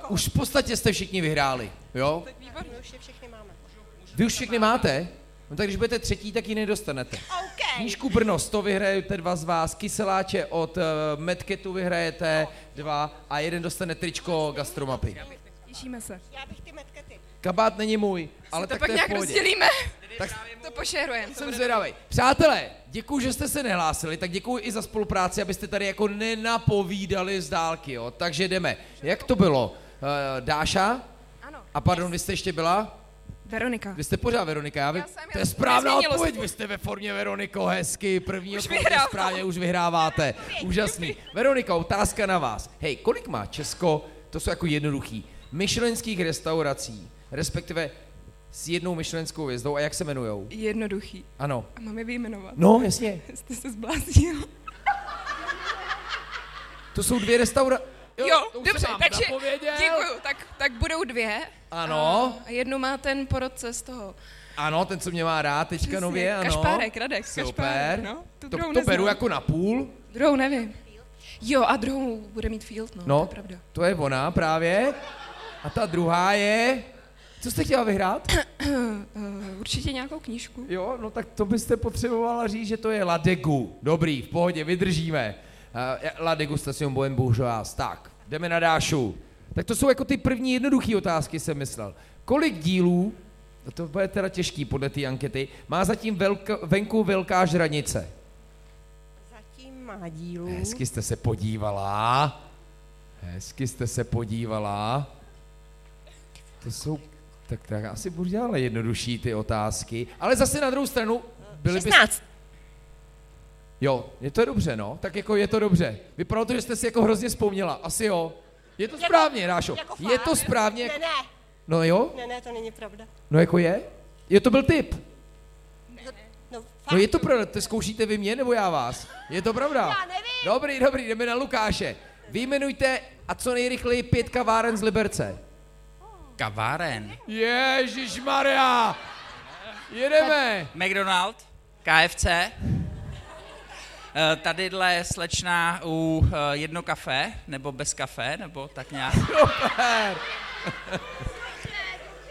Uh, už v podstatě jste všichni vyhráli, jo? Výborně, už je všechny máme. Vy už všechny máte? No tak když budete třetí, tak ji nedostanete. Okay. Knížku Brno, 100 vyhrajete dva z vás, kyseláče od uh, Medketu vyhrajete dva a jeden dostane tričko gastromapy. Těšíme se. Já bych ty medkety. Kabát není můj, ale to tak pak to je v nějak pohodě. rozdělíme. Tak To pošerujeme. jsem zvědavý. Přátelé, děkuji, že jste se nehlásili, tak děkuji i za spolupráci, abyste tady jako nenapovídali z dálky, jo. Takže jdeme. Jak to bylo? Uh, Dáša? Ano. A pardon, vy jste ještě byla? Veronika. Vy jste pořád Veronika, já, vy... jsem, to já- je správná se odpověď, vy jste ve formě Veroniko, hezky, první Už správně, už vyhráváte, úžasný. Veronika, otázka na vás. Hej, kolik má Česko, to jsou jako jednoduchý, myšlenských restaurací, respektive s jednou myšlenskou hvězdou a jak se jmenujou? Jednoduchý. Ano. A máme vyjmenovat. No, jasně. Jste se zbláznil. To jsou dvě restaurace. Jo, už dobře, takže děkuju. Tak, tak budou dvě. Ano. A jednu má ten porodce z toho. Ano, ten, co mě má rád teďka Přesně, nově, ano. Kašpárek, Radek, Super. Kašpárek, no. Tu to, to beru jako na půl. Druhou nevím. Jo, a druhou bude mít Field, no, No, to je pravda. to je ona právě. A ta druhá je... Co jste chtěla vyhrát? Eh, Určitě nějakou knížku. Jo, no tak to byste potřebovala říct, že to je La Degu. Dobrý, v pohodě, vydržíme. Uh, la degustación buen bourgeois. Tak, jdeme na Dášu. Tak to jsou jako ty první jednoduché otázky, jsem myslel. Kolik dílů, no to bude teda těžký podle té ankety, má zatím velka, venku velká žranice? Zatím má dílů. Hezky jste se podívala. Hezky jste se podívala. To jsou, tak, tak asi budu dělat jednodušší ty otázky. Ale zase na druhou stranu, byly 16. Jo, je to dobře, no. Tak jako je to dobře. Vypadalo to, že jste si jako hrozně vzpomněla. Asi jo. Je to Jako- správně, Rášo. jako je to správně. Ne, ne. No jo? Ne, ne, to není pravda. No jako je? Je to byl tip. No, No je to pravda, to zkoušíte vy mě nebo já vás? Je to pravda? Já nevím. Dobrý, dobrý, jdeme na Lukáše. Vyjmenujte a co nejrychleji pět kaváren z Liberce. Kaváren. Ježíš Maria! Jedeme! McDonald, KFC. Eh, Tadyhle slečna u eh, jedno kafe, nebo bez kafe, nebo tak nějak. Super!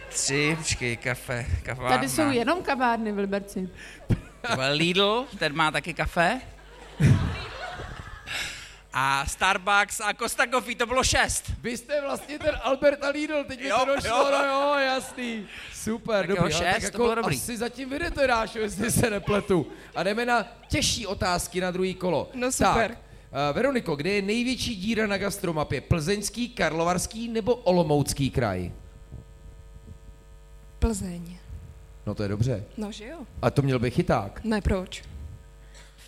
Tři, počkej, kafe, kavárna. Tady jsou jenom kavárny v Liberci. Lidl, ten má taky kafe. A Starbucks a Costa Coffee, to bylo šest. Vy jste vlastně ten Albert a Lidl, teď mi Jo, to došlo, jo. no jo, jasný. Super, Tak dobrý, jo, ale tak šest, to jako bylo dobrý. asi zatím vydete, Dášo, jestli se nepletu. A jdeme na těžší otázky na druhý kolo. No super. Tak, uh, Veroniko, kde je největší díra na gastromapě? Plzeňský, Karlovarský nebo Olomoucký kraj? Plzeň. No to je dobře. No, že jo? A to měl bych chyták. Ne, proč?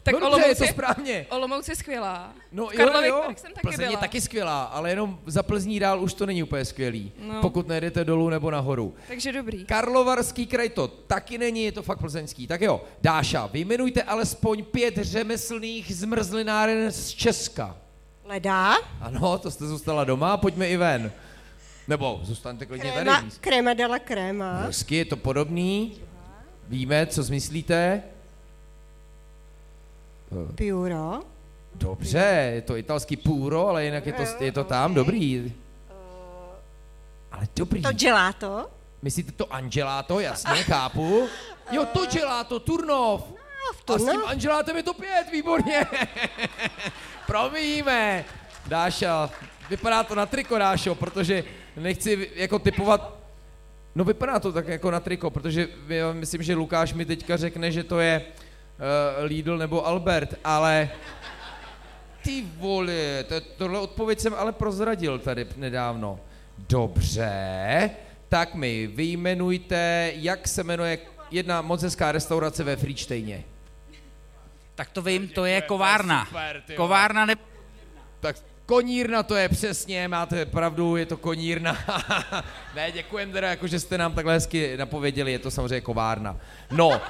Tak No dobře, je to správně. Olomouc je skvělá. No v jo, Karlových jo, Varech jsem taky Plzeň je byla. taky skvělá, ale jenom za Plzní dál už to není úplně skvělý. No. Pokud nejdete dolů nebo nahoru. Takže dobrý. Karlovarský kraj to taky není, je to fakt plzeňský. Tak jo, Dáša, vyjmenujte alespoň pět řemeslných zmrzlináren z Česka. Ledá, Ano, to jste zůstala doma, pojďme i ven. Nebo zůstaňte klidně kréma, tady. kréma della kréma, Hezky, je to podobný. Víme, co smyslíte? Eh, piuro, Dobře, je to italský puro, ale jinak je to, je to tam, dobrý. Ale dobrý. to gelato, Myslíte to Angelato, jasně, chápu. Jo, to gelato, Turnov. A s tím Angelátem je to pět, výborně. Promíjíme. Dáša, vypadá to na triko, Dášo, protože nechci jako typovat, no vypadá to tak jako na triko, protože já myslím, že Lukáš mi teďka řekne, že to je uh, Lidl nebo Albert, ale ty vole, to, tohle odpověď jsem ale prozradil tady nedávno. Dobře, tak mi vyjmenujte, jak se jmenuje jedna moc hezká restaurace ve Friedsteině. Tak to vím, to je kovárna. super. Kovárna ne... Tak konírna to je přesně, máte pravdu, je to konírna. ne, děkujem teda, jako že jste nám takhle hezky napověděli, je to samozřejmě kovárna. No,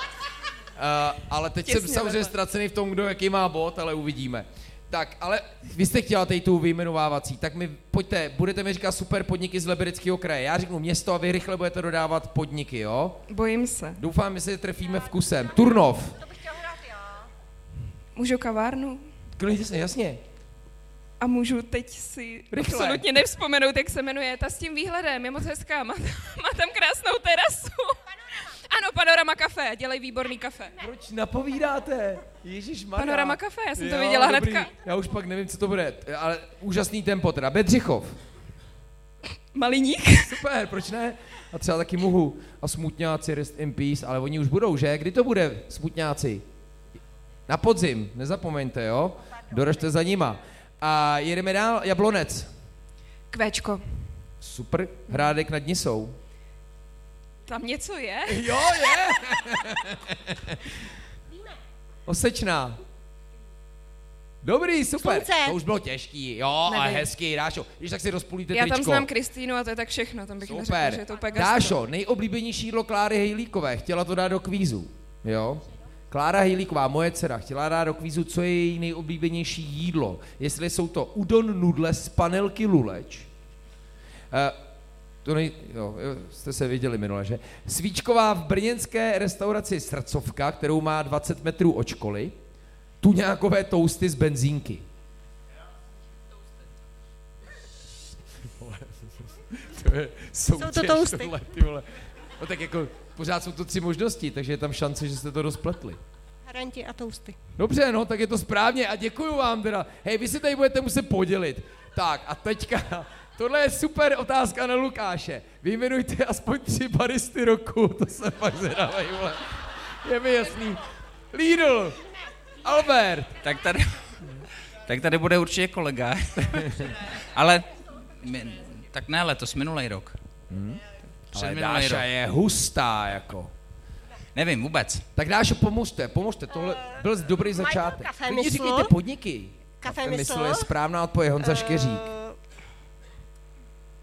uh, ale teď jsem Těsně samozřejmě vedle. ztracený v tom, kdo jaký má bod, ale uvidíme. Tak, ale vy jste chtěla tady tu vyjmenovávací, tak mi pojďte, budete mi říkat super podniky z Libereckého kraje. Já řeknu město a vy rychle budete dodávat podniky, jo? Bojím se. Doufám, že se trefíme vkusem. Turnov. Můžu kavárnu? Klidně se, jasně. A můžu teď si Rychle. absolutně nevzpomenout, jak se jmenuje. Ta s tím výhledem je moc hezká, má, má tam krásnou terasu. Ano, Panorama Café, dělají výborný kafe. Proč napovídáte? Ježíš Panorama Café, já jsem to viděla hnedka. Já už pak nevím, co to bude, ale úžasný tempo teda. Bedřichov. Maliník. Super, proč ne? A třeba taky Muhu. A Smutňáci, Rest in Peace, ale oni už budou, že? Kdy to bude, Smutňáci? Na podzim, nezapomeňte, jo? Doražte za nima. A jedeme dál, Jablonec. Kvéčko. Super, Hrádek nad Nisou. Tam něco je? Jo, je. Osečná. Dobrý, super. Slunce. To už bylo těžký, jo, ale Nevím. hezký, Dášo. Když tak si rozpůlíte Já tam znám Kristýnu a to je tak všechno, tam bych neřekla, Super. že je to úplně. Dášo, nejoblíbenější jídlo Kláry Hejlíkové. Chtěla to dát do kvízu. Jo? Klára Hejlíková, moje dcera, chtěla dát do kvízu, co je její nejoblíbenější jídlo. Jestli jsou to udon nudle z panelky luleč. Uh, to nej, jo, jste se viděli minule, že? Svíčková v brněnské restauraci Srdcovka, kterou má 20 metrů od školy. Tuňákové tousty z benzínky. to je soutěž, to tousty. Tohle, ty vole. No tak jako pořád jsou to tři možnosti, takže je tam šance, že jste to rozpletli. Haranti a tousty. Dobře, no, tak je to správně a děkuju vám teda. Hej, vy si tady budete muset podělit. Tak a teďka, tohle je super otázka na Lukáše. Vyjmenujte aspoň tři baristy roku, to se fakt zvědavej, vole. Je mi jasný. Lidl, Albert. Tak tady, tak tady bude určitě kolega. Ale my, tak ne letos, minulý rok. Hmm? Ale Dáša rok. je hustá, jako. Nevím vůbec. Tak Dášo, pomožte, pomožte, tohle byl dobrý začátek. kafe říkejte podniky. Kafe mysl mysl? je správná odpověď, Honza Škeřík. Eh,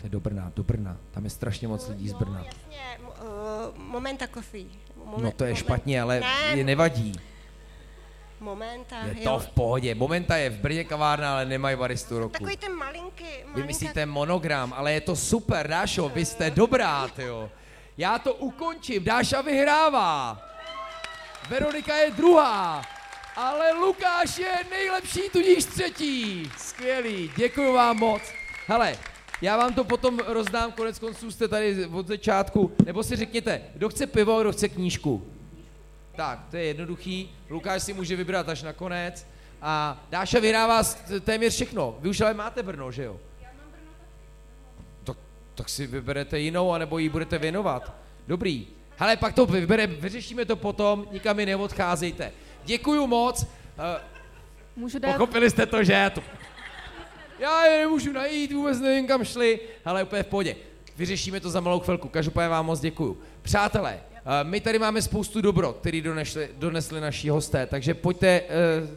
To je do Brna, do Brna. Tam je strašně moc lidí z Brna. Jasně, m- eh, Momenta coffee. Moment, No to je moment- špatně, ale ne, je nevadí. Momenta, Je jo. to v pohodě. Momenta je v Brně kavárna, ale nemají baristu roku. Takový ten malinký, Vy malinká... myslíte monogram, ale je to super, Dášo, vy jste dobrá, jo. Já to ukončím, Dáša vyhrává. Veronika je druhá, ale Lukáš je nejlepší, tudíž třetí. Skvělý, děkuji vám moc. Hele, já vám to potom rozdám, konec konců jste tady od začátku, nebo si řekněte, kdo chce pivo, kdo chce knížku. Tak, to je jednoduchý, Lukáš si může vybrat až nakonec. A Dáša vyhrává téměř všechno. Vy už ale máte Brno, že jo? Tak, si vyberete jinou, anebo ji budete věnovat. Dobrý. Hele, pak to vybere, vyřešíme to potom, nikam mi neodcházejte. Děkuju moc. Uh, Můžu dát... pochopili jste to, že? To... Já je nemůžu najít, vůbec nevím, kam šli, ale úplně v pohodě. Vyřešíme to za malou chvilku. Každopádně vám moc děkuju. Přátelé, eh, my tady máme spoustu dobro, který donesli, donesli naši hosté, takže pojďte, eh,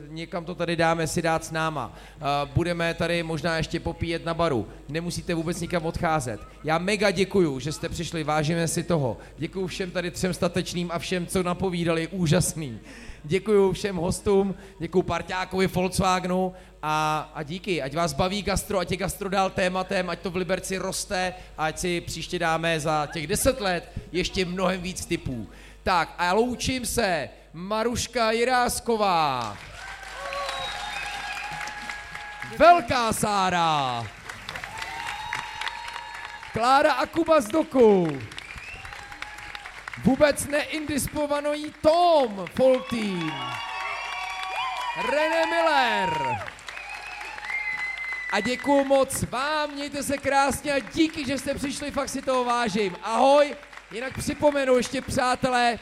někam to tady dáme si dát s náma. Eh, Budeme tady možná ještě popíjet na baru. Nemusíte vůbec nikam odcházet. Já mega děkuju, že jste přišli, vážíme si toho. Děkuju všem tady třem statečným a všem, co napovídali, úžasný. Děkuju všem hostům, děkuju parťákovi Volkswagenu a, a díky, ať vás baví gastro, ať je gastro dál tématem, ať to v Liberci roste, ať si příště dáme za těch deset let ještě mnohem víc typů. Tak a loučím se, Maruška Jirásková, Velká Sára, Klára Akuba z Doku, vůbec neindisponovaný Tom Foltýn, René Miller. A děkuju moc vám, mějte se krásně a díky, že jste přišli, fakt si toho vážím. Ahoj, jinak připomenu ještě přátelé,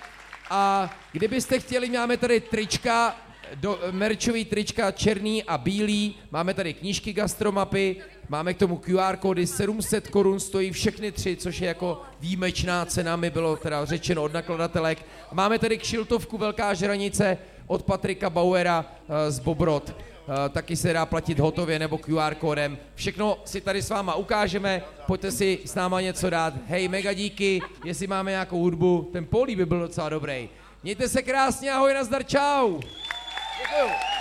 a kdybyste chtěli, máme tady trička, do, merčový trička černý a bílý, máme tady knížky gastromapy, máme k tomu QR kódy, 700 korun stojí všechny tři, což je jako výjimečná cena, mi bylo teda řečeno od nakladatelek. Máme tady kšiltovku Velká žranice od Patrika Bauera eh, z Bobrod. Eh, taky se dá platit hotově nebo QR kódem. Všechno si tady s váma ukážeme, pojďte si s náma něco dát. Hej, mega díky, jestli máme nějakou hudbu, ten polí by byl docela dobrý. Mějte se krásně, ahoj, nazdar, čau. Děkuju.